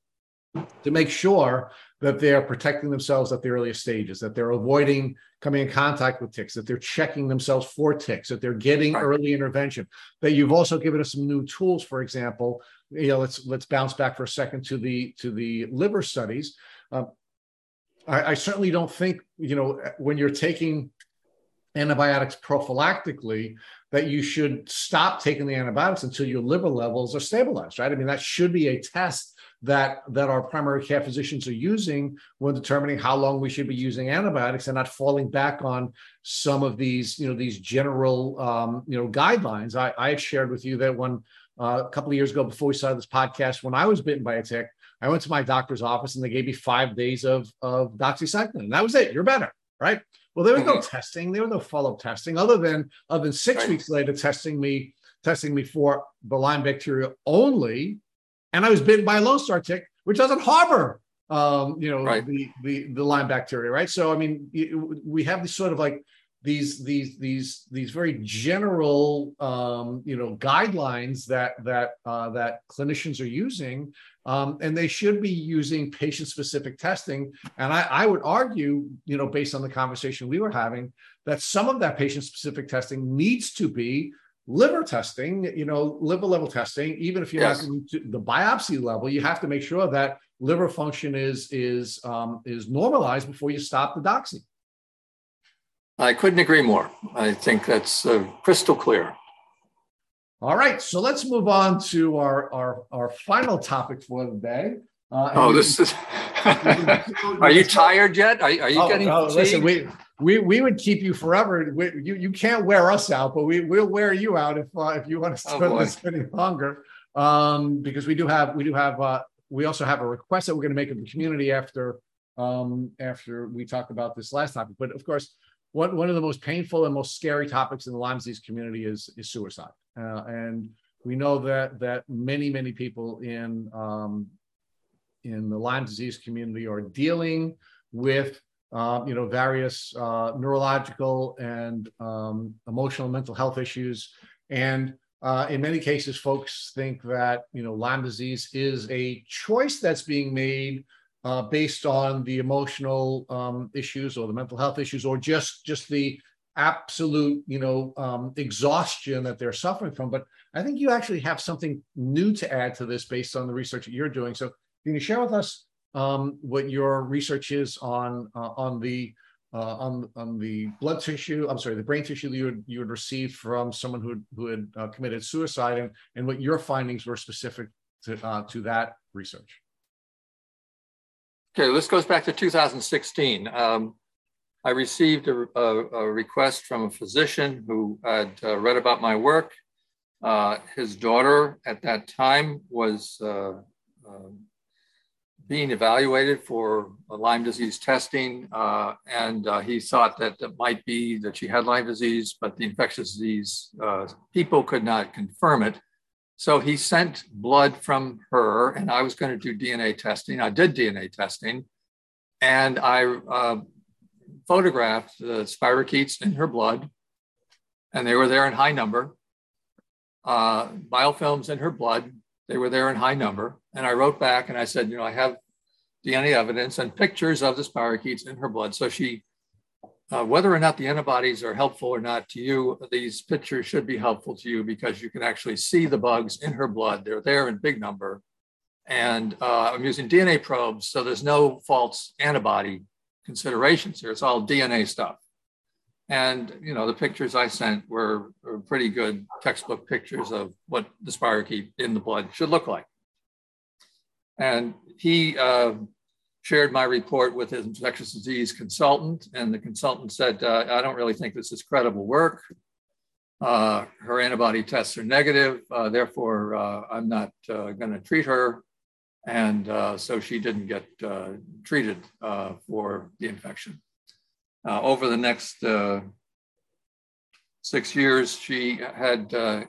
to make sure that they're protecting themselves at the earliest stages, that they're avoiding coming in contact with ticks, that they're checking themselves for ticks, that they're getting right. early intervention. That you've also given us some new tools, for example. You know, let's let's bounce back for a second to the to the liver studies. Uh, I, I certainly don't think you know when you're taking antibiotics prophylactically that you should stop taking the antibiotics until your liver levels are stabilized right? I mean that should be a test that that our primary care physicians are using when determining how long we should be using antibiotics and not falling back on some of these you know these general um, you know guidelines. I i shared with you that when uh, a couple of years ago before we started this podcast when i was bitten by a tick i went to my doctor's office and they gave me five days of of doxycycline and that was it. You're better right well, there was no mm-hmm. testing. There was no follow-up testing, other than other than six right. weeks later testing me testing me for the Lyme bacteria only, and I was bitten by a Lone Star tick, which doesn't harbor um, you know right. the, the the Lyme bacteria, right? So I mean, we have this sort of like these these these these very general um, you know guidelines that that uh, that clinicians are using um, and they should be using patient specific testing. And I, I, would argue, you know, based on the conversation we were having, that some of that patient specific testing needs to be liver testing, you know, liver level testing. Even if you're yes. not to the biopsy level, you have to make sure that liver function is is um, is normalized before you stop the doxy. I couldn't agree more. I think that's uh, crystal clear. All right, so let's move on to our our, our final topic for the day. Uh, oh, this is. are you tired yet? Are, are you oh, getting? Oh, listen, we we we would keep you forever. We, you you can't wear us out, but we we'll wear you out if uh, if you want to spend oh, this any longer. Um, because we do have we do have uh, we also have a request that we're going to make of the community after um after we talked about this last topic. But of course, one one of the most painful and most scary topics in the Lyme disease community is is suicide. Uh, and we know that that many many people in um, in the Lyme disease community are dealing with uh, you know various uh, neurological and um, emotional mental health issues, and uh, in many cases, folks think that you know Lyme disease is a choice that's being made uh, based on the emotional um, issues or the mental health issues, or just just the absolute, you know, um, exhaustion that they're suffering from. But I think you actually have something new to add to this based on the research that you're doing. So can you share with us um, what your research is on uh, on the uh, on on the blood tissue? I'm sorry, the brain tissue that you had, you had received from someone who who had uh, committed suicide, and and what your findings were specific to uh, to that research. Okay, this goes back to 2016. Um, I received a, a, a, request from a physician who had uh, read about my work. Uh, his daughter at that time was uh, um, being evaluated for Lyme disease testing, uh, and uh, he thought that it might be that she had Lyme disease, but the infectious disease uh, people could not confirm it. So he sent blood from her, and I was going to do DNA testing. I did DNA testing, and I photographed the spirochetes in her blood, and they were there in high number. Uh, biofilms in her blood, they were there in high number. And I wrote back and I said, you know, I have DNA evidence and pictures of the spirochetes in her blood. So she, uh, whether or not the antibodies are helpful or not to you, these pictures should be helpful to you because you can actually see the bugs in her blood. They're there in big number. And uh, I'm using DNA probes, so there's no false antibody considerations here. It's all DNA stuff. And you know, the pictures I sent were, were pretty good textbook pictures of what the spirochete in the blood should look like. And he uh, shared my report with his infectious disease consultant, and the consultant said, uh, "I don't really think this is credible work. Uh, her antibody tests are negative, uh, therefore uh, I'm not uh, going to treat her." And uh, so she didn't get uh, treated uh, for the infection. Uh, over the next uh, six years, she had uh,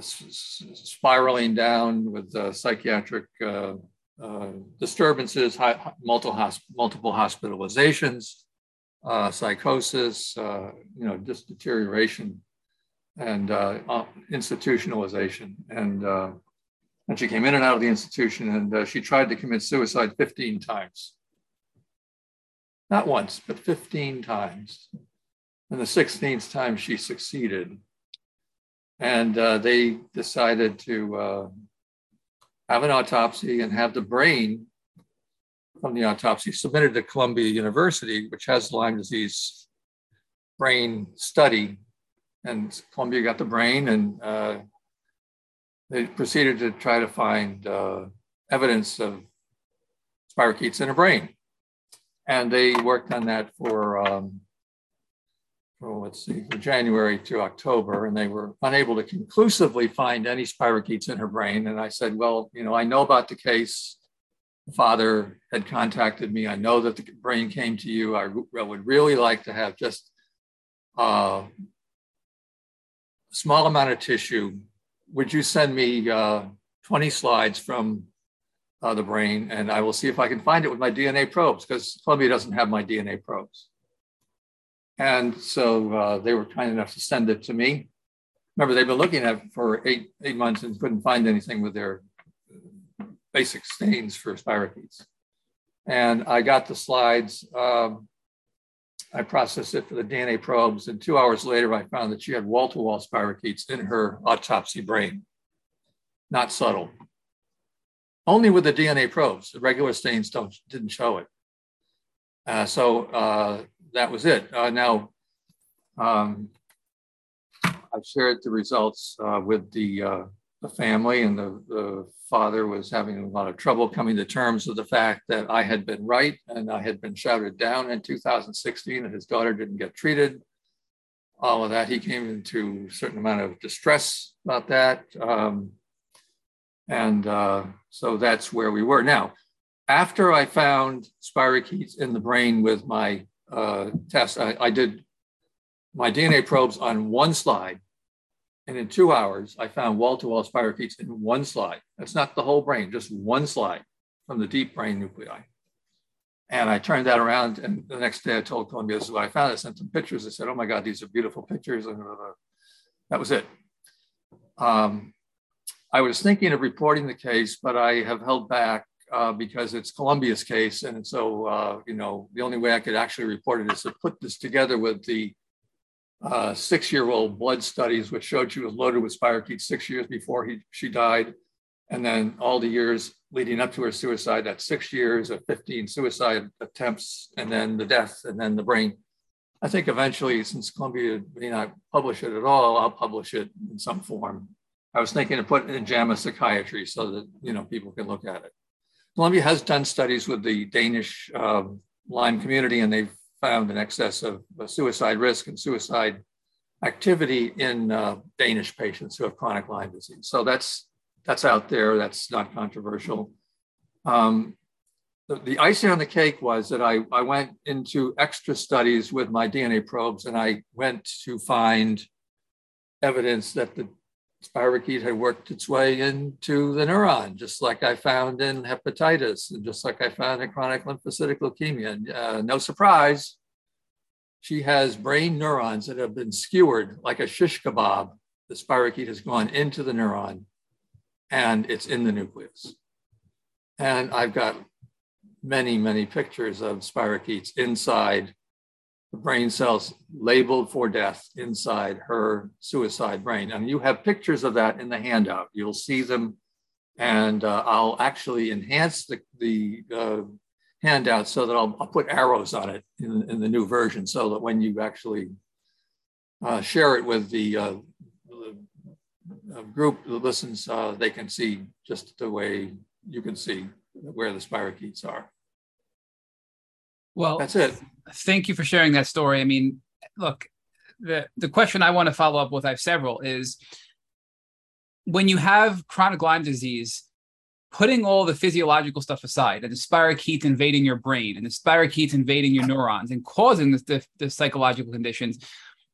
spiraling down with psychiatric disturbances, high, multiple, multiple hospitalizations, psychosis, you know, just deterioration and institutionalization. And and she came in and out of the institution and uh, she tried to commit suicide 15 times. Not once, but 15 times. And the 16th time she succeeded. And uh, they decided to uh, have an autopsy and have the brain from the autopsy submitted to Columbia University, which has Lyme disease brain study. And Columbia got the brain and uh, they proceeded to try to find uh, evidence of spirochetes in a brain. And they worked on that for, um, for let's see, for January to October, and they were unable to conclusively find any spirochetes in her brain. And I said, well, you know, I know about the case The father had contacted me. I know that the brain came to you. I, I would really like to have just uh, a small amount of tissue. Would you send me uh, 20 slides from uh, the brain and I will see if I can find it with my DNA probes because Columbia doesn't have my DNA probes. And so uh, they were kind enough to send it to me. Remember, they've been looking at it for eight, eight months and couldn't find anything with their basic stains for spirochetes. And I got the slides. Um, I processed it for the DNA probes, and two hours later, I found that she had wall to wall spirochetes in her autopsy brain. Not subtle. Only with the DNA probes. The regular stains don't, didn't show it. Uh, so uh, that was it. Uh, now, um, I've shared the results uh, with the, uh, the family, and the, the father was having a lot of trouble coming to terms with the fact that I had been right and I had been shouted down in 2016 and his daughter didn't get treated. All of that, he came into a certain amount of distress about that. Um, and uh, so that's where we were. Now, after I found spirochetes in the brain with my uh, test, I, I did my DNA probes on one slide and in two hours, I found wall-to-wall spirochetes in one slide. That's not the whole brain, just one slide from the deep brain nuclei. And I turned that around, and the next day I told Columbia, this is what I found. I sent them pictures. I said, oh my God, these are beautiful pictures. And uh, that was it. Um, I was thinking of reporting the case, but I have held back uh, because it's Columbia's case. And so, uh, you know, the only way I could actually report it is to put this together with the uh, six-year-old blood studies, which showed she was loaded with spirochetes six years before he, she died. And then all the years leading up to her suicide, that's six years of 15 suicide attempts, and then the death, and then the brain. I think eventually, since Columbia may not publish it at all, I'll publish it in some form. I was thinking of putting it in JAMA Psychiatry so that you know people can look at it. Columbia has done studies with the Danish uh, Lyme community, and they've found an excess of suicide risk and suicide activity in uh, Danish patients who have chronic Lyme disease. So that's that's out there. That's not controversial. Um, the, the, icing on the cake was that I, I went into extra studies with my DNA probes and I went to find evidence that the spirochete had worked its way into the neuron, just like I found in hepatitis and just like I found in chronic lymphocytic leukemia. And, uh, no surprise, she has brain neurons that have been skewered like a shish kebab. The spirochete has gone into the neuron and it's in the nucleus. And I've got many, many pictures of spirochetes inside brain cells labeled for death inside her suicide brain. And you have pictures of that in the handout. You'll see them, and uh, I'll actually enhance the, the uh, handout so that I'll, I'll, put arrows on it in, in, the new version so that when you actually uh, share it with the, uh, the group that listens, uh, they can see just the way you can see where the spirochetes are. Well, that's it. Thank you for sharing that story. I mean, look, the the question I want to follow up with, I have several, is when you have chronic Lyme disease, putting all the physiological stuff aside, and the spirochetes invading your brain, and the spirochetes invading your neurons, and causing the, the, the psychological conditions,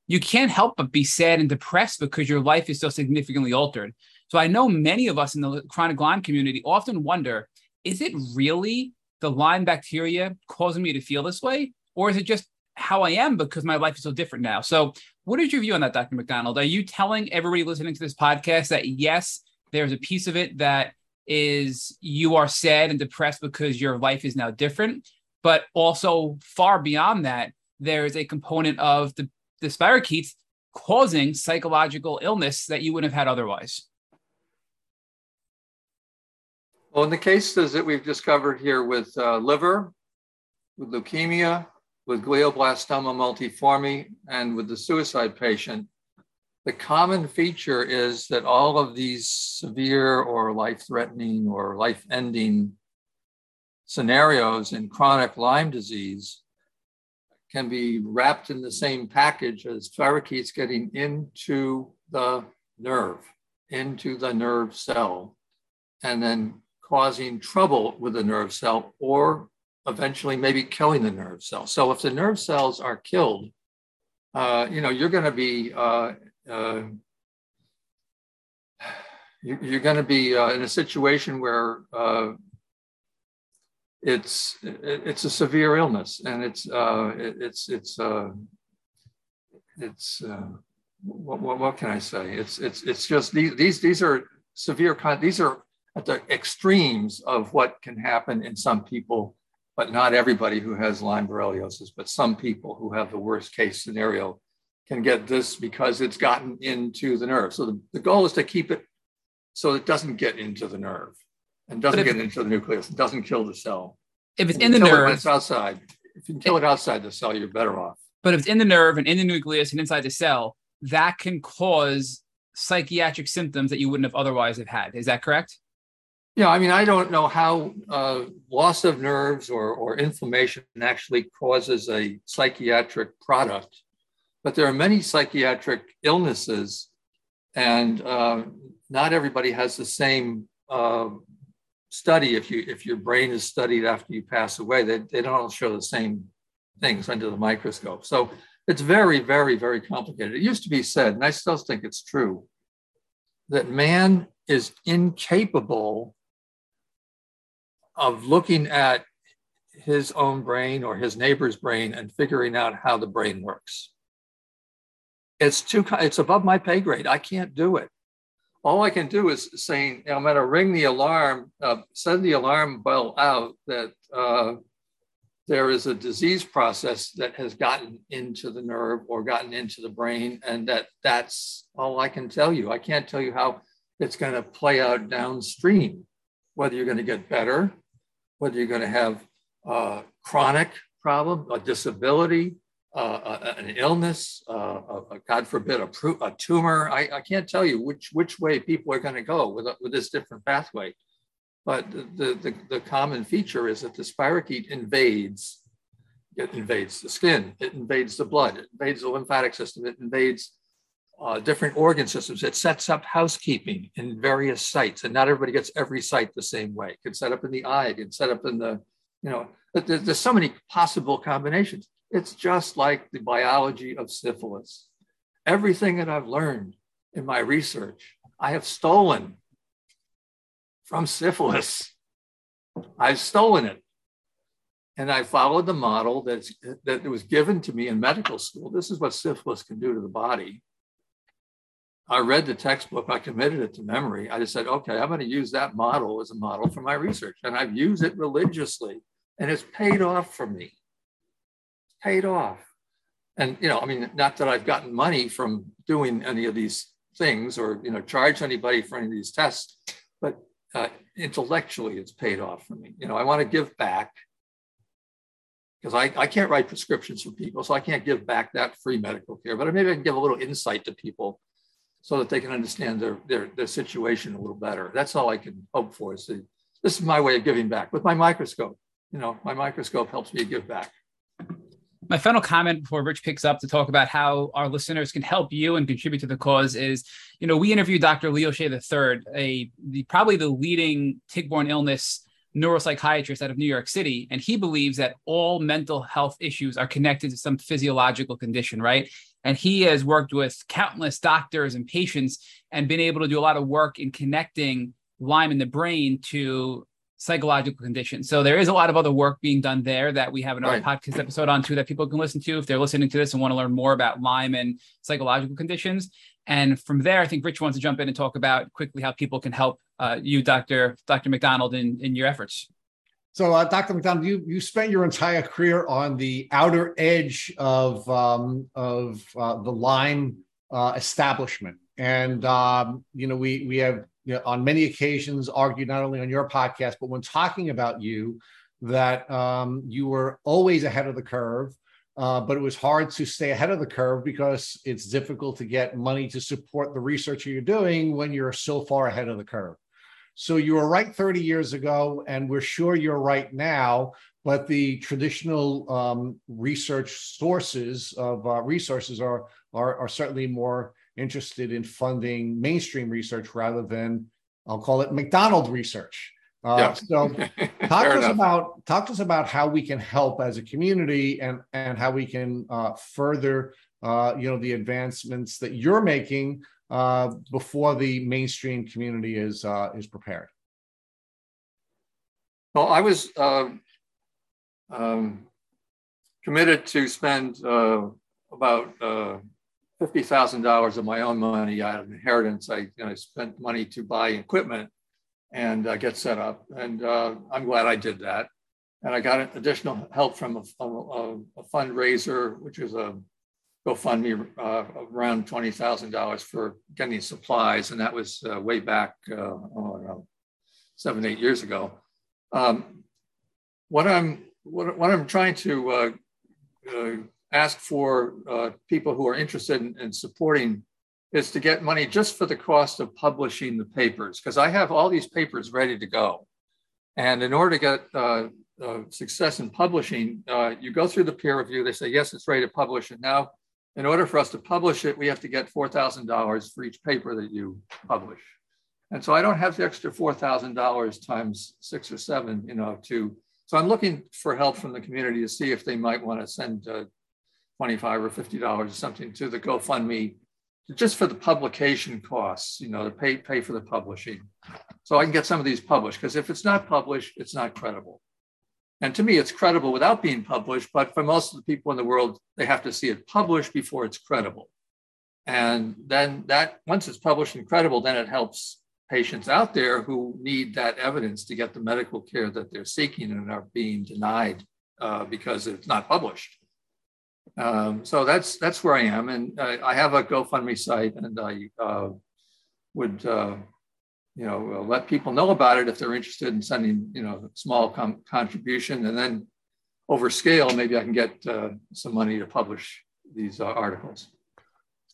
you can't help but be sad and depressed because your life is so significantly altered. So I know many of us in the chronic Lyme community often wonder: Is it really the Lyme bacteria causing me to feel this way? Or is it just how I am because my life is so different now? So, what is your view on that, Dr. MacDonald? Are you telling everybody listening to this podcast that yes, there's a piece of it that is you are sad and depressed because your life is now different, but also far beyond that, there is a component of the, the spirochetes causing psychological illness that you wouldn't have had otherwise? Well, in the cases that we've discovered here with uh, liver, with leukemia, with glioblastoma multiforme, and with the suicide patient, the common feature is that all of these severe or life threatening or life ending scenarios in chronic Lyme disease can be wrapped in the same package as spirochetes getting into the nerve, into the nerve cell, and then causing trouble with the nerve cell or eventually maybe killing the nerve cell. So if the nerve cells are killed, uh, you know, you're going to be uh, uh, you're going to be uh, in a situation where uh, it's it's a severe illness and it's uh, it's it's it's what, what, what, can I say? It's it's it's just these these these are severe con- these are at the extremes of what can happen in some people, but not everybody who has Lyme borreliosis, but some people who have the worst case scenario can get this because it's gotten into the nerve. So the, the goal is to keep it so it doesn't get into the nerve and doesn't if, get into the nucleus. It doesn't kill the cell. If it's in the nerve, it it's outside. If you can kill it, it outside the cell, you're better off. But if it's in the nerve and in the nucleus and inside the cell, that can cause psychiatric symptoms that you wouldn't have otherwise have had. Is that correct? Yeah, I mean, I don't know how uh, loss of nerves or, or inflammation actually causes a psychiatric product, but there are many psychiatric illnesses, and uh, not everybody has the same uh, study. If you if your brain is studied after you pass away, they, they don't all show the same things under the microscope. So it's very, very, very complicated. It used to be said, and I still think it's true, that man is incapable of looking at his own brain or his neighbor's brain and figuring out how the brain works. It's too it's above my pay grade. I can't do it. All I can do is saying I'm going to ring the alarm, uh, send the alarm bell out that uh, there is a disease process that has gotten into the nerve or gotten into the brain, and that that's all I can tell you. I can't tell you how it's going to play out downstream, whether you're going to get better whether you're going to have a chronic problem, a disability, uh, uh, uh an illness, uh, a, God forbid, a, a tumor. I, I, can't tell you which, which way people are going to go with, with this different pathway. But the, the, the common feature is that the spirochete invades, it invades the skin, it invades the blood, it invades the lymphatic system, it invades uh, different organ systems. It sets up housekeeping in various sites, and not everybody gets every site the same way. It can set up in the eye, it can set up in the, you know, there's, there's so many possible combinations. It's just like the biology of syphilis. Everything that I've learned in my research, I have stolen from syphilis. I've stolen it. And I followed the model that's, that was given to me in medical school. This is what syphilis can do to the body. I read the textbook, I committed it to memory. I just said, okay, I'm going to use that model as a model for my research. And I've used it religiously and it's paid off for me. Paid off. And, you know, I mean, not that I've gotten money from doing any of these things or, you know, charge anybody for any of these tests, but uh, intellectually it's paid off for me. You know, I want to give back because I, I can't write prescriptions for people, so I can't give back that free medical care, but maybe I can give a little insight to people so that they can understand their, their, their situation a little better. That's all I can hope for. To, this is my way of giving back with my microscope. You know, my microscope helps me give back. My final comment before Rich picks up to talk about how our listeners can help you and contribute to the cause is, you know, we interviewed Dr. Leo Shea III, a the, probably the leading tick-borne illness neuropsychiatrist out of New York City, and he believes that all mental health issues are connected to some physiological condition, right? And he has worked with countless doctors and patients and been able to do a lot of work in connecting Lyme in the brain to psychological conditions. So there is a lot of other work being done there that we have another right. podcast episode on too that people can listen to if they're listening to this and want to learn more about Lyme and psychological conditions. And from there, I think Rich wants to jump in and talk about quickly how people can help uh, you, Dr. Dr. MacDonald, in, in your efforts. So, uh, Dr. MacDonald, you, you spent your entire career on the outer edge of, um, of uh, the Lyme uh, establishment. And, um, you know, we, we have you know, on many occasions argued not only on your podcast, but when talking about you, that um, you were always ahead of the curve. Uh, but it was hard to stay ahead of the curve because it's difficult to get money to support the research you're doing when you're so far ahead of the curve. So you were right 30 years ago, and we're sure you're right now. But the traditional um, research sources of uh, resources are, are, are certainly more interested in funding mainstream research rather than I'll call it MacDonald research. Uh, yeah. So talk to us enough. about talk to us about how we can help as a community and and how we can uh, further uh, you know the advancements that you're making uh, before the mainstream community is uh, is prepared. Well, I was uh, um, committed to spend about fifty thousand dollars of my own money out of inheritance. I, you know, I spent money to buy equipment and uh, get set up, and uh, I'm glad I did that. And I got additional help from a, a, a fundraiser, which is a GoFundMe uh, around twenty thousand dollars for getting supplies, and that was uh, way back uh, eight years ago. Um, what I'm what, what I'm trying to uh, ask for uh, people who are interested in, in, supporting is to get money just for the cost of publishing the papers, because I have all these papers ready to go. And in order to get uh, uh, success in publishing, uh, you go through the peer review, they say, yes, it's ready to publish it. Now, in order for us to publish it, we have to get $4,000 for each paper that you publish. And so I don't have the extra $4,000 times six or seven, you know, to, so I'm looking for help from the community to see if they might want to send uh, 25 or 50 dollars or something to the GoFundMe just for the publication costs, you know, to pay pay for the publishing. So I can get some of these published because if it's not published, it's not credible. And to me, it's credible without being published, but for most of the people in the world, they have to see it published before it's credible. And then that once it's published and credible, then it helps patients out there who need that evidence to get the medical care that they're seeking and are being denied uh, because it's not published. Um, so that's that's where I am, and I, I have a GoFundMe site, and I uh, would uh, you know we'll let people know about it if they're interested in sending you know small com- contribution, and then over scale, maybe I can get uh, some money to publish these uh, articles.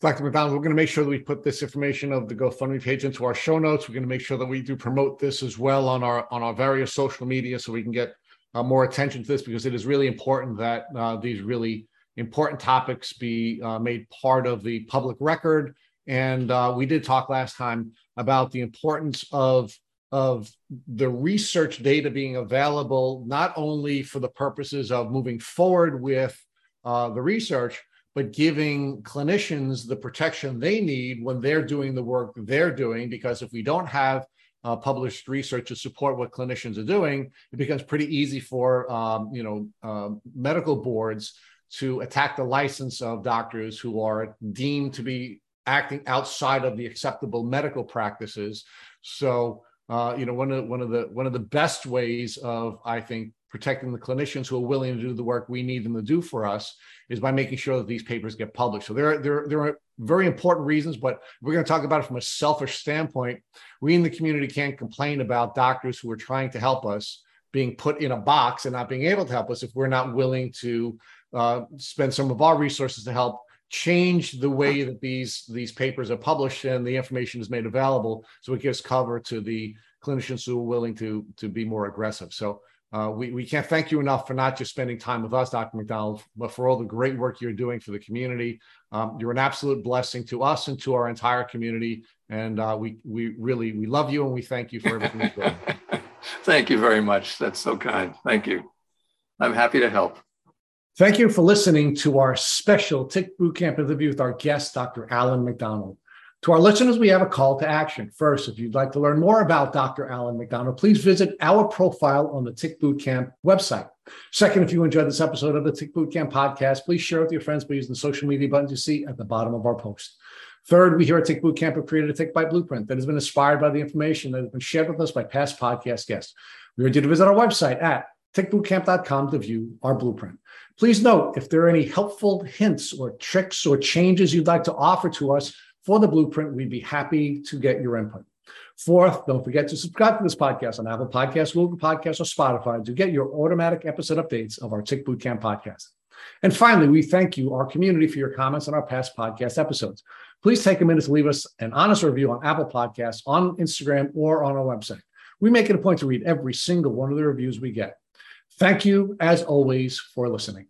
Dr. MacDonald, we're going to make sure that we put this information of the GoFundMe page into our show notes. We're going to make sure that we do promote this as well on our on our various social media, so we can get uh, more attention to this because it is really important that uh, these really important topics be uh, made part of the public record. And uh, we did talk last time about the importance of of the research data being available not only for the purposes of moving forward with uh, the research, but giving clinicians the protection they need when they're doing the work they're doing. Because if we don't have uh, published research to support what clinicians are doing, it becomes pretty easy for um, you know uh, medical boards to attack the license of doctors who are deemed to be acting outside of the acceptable medical practices. So, uh, you know, one of one of the one of the best ways of I think protecting the clinicians who are willing to do the work we need them to do for us is by making sure that these papers get published. So there are, there, there are very important reasons, but we're going to talk about it from a selfish standpoint. We in the community can't complain about doctors who are trying to help us being put in a box and not being able to help us if we're not willing to uh, spend some of our resources to help change the way that these these papers are published and the information is made available so it gives cover to the clinicians who are willing to to be more aggressive so uh, we, we can't thank you enough for not just spending time with us, Dr. MacDonald, but for all the great work you're doing for the community. Um, you're an absolute blessing to us and to our entire community. And uh, we, we really, we love you and we thank you for everything you're doing. thank you very much. That's so kind. Thank you. I'm happy to help. Thank you for listening to our special Tick Bootcamp interview with our guest, Dr. Alan MacDonald. To our listeners, we have a call to action. First, if you'd like to learn more about Dr. Alan MacDonald, please visit our profile on the Tick Bootcamp website. Second, if you enjoyed this episode of the Tick Bootcamp podcast, please share with your friends by using the social media buttons you see at the bottom of our post. Third, we here at Tick Bootcamp have created a Tick Bite Blueprint that has been inspired by the information that has been shared with us by past podcast guests. We urge you to visit our website at tickbootcamp.com to view our blueprint. Please note if there are any helpful hints or tricks or changes you'd like to offer to us for the blueprint, we'd be happy to get your input. Fourth, don't forget to subscribe to this podcast on Apple Podcasts, Google Podcasts, or Spotify to get your automatic episode updates of our Tick Bootcamp podcast. And finally, we thank you, our community, for your comments on our past podcast episodes. Please take a minute to leave us an honest review on Apple Podcasts, on Instagram, or on our website. We make it a point to read every single one of the reviews we get. Thank you, as always, for listening.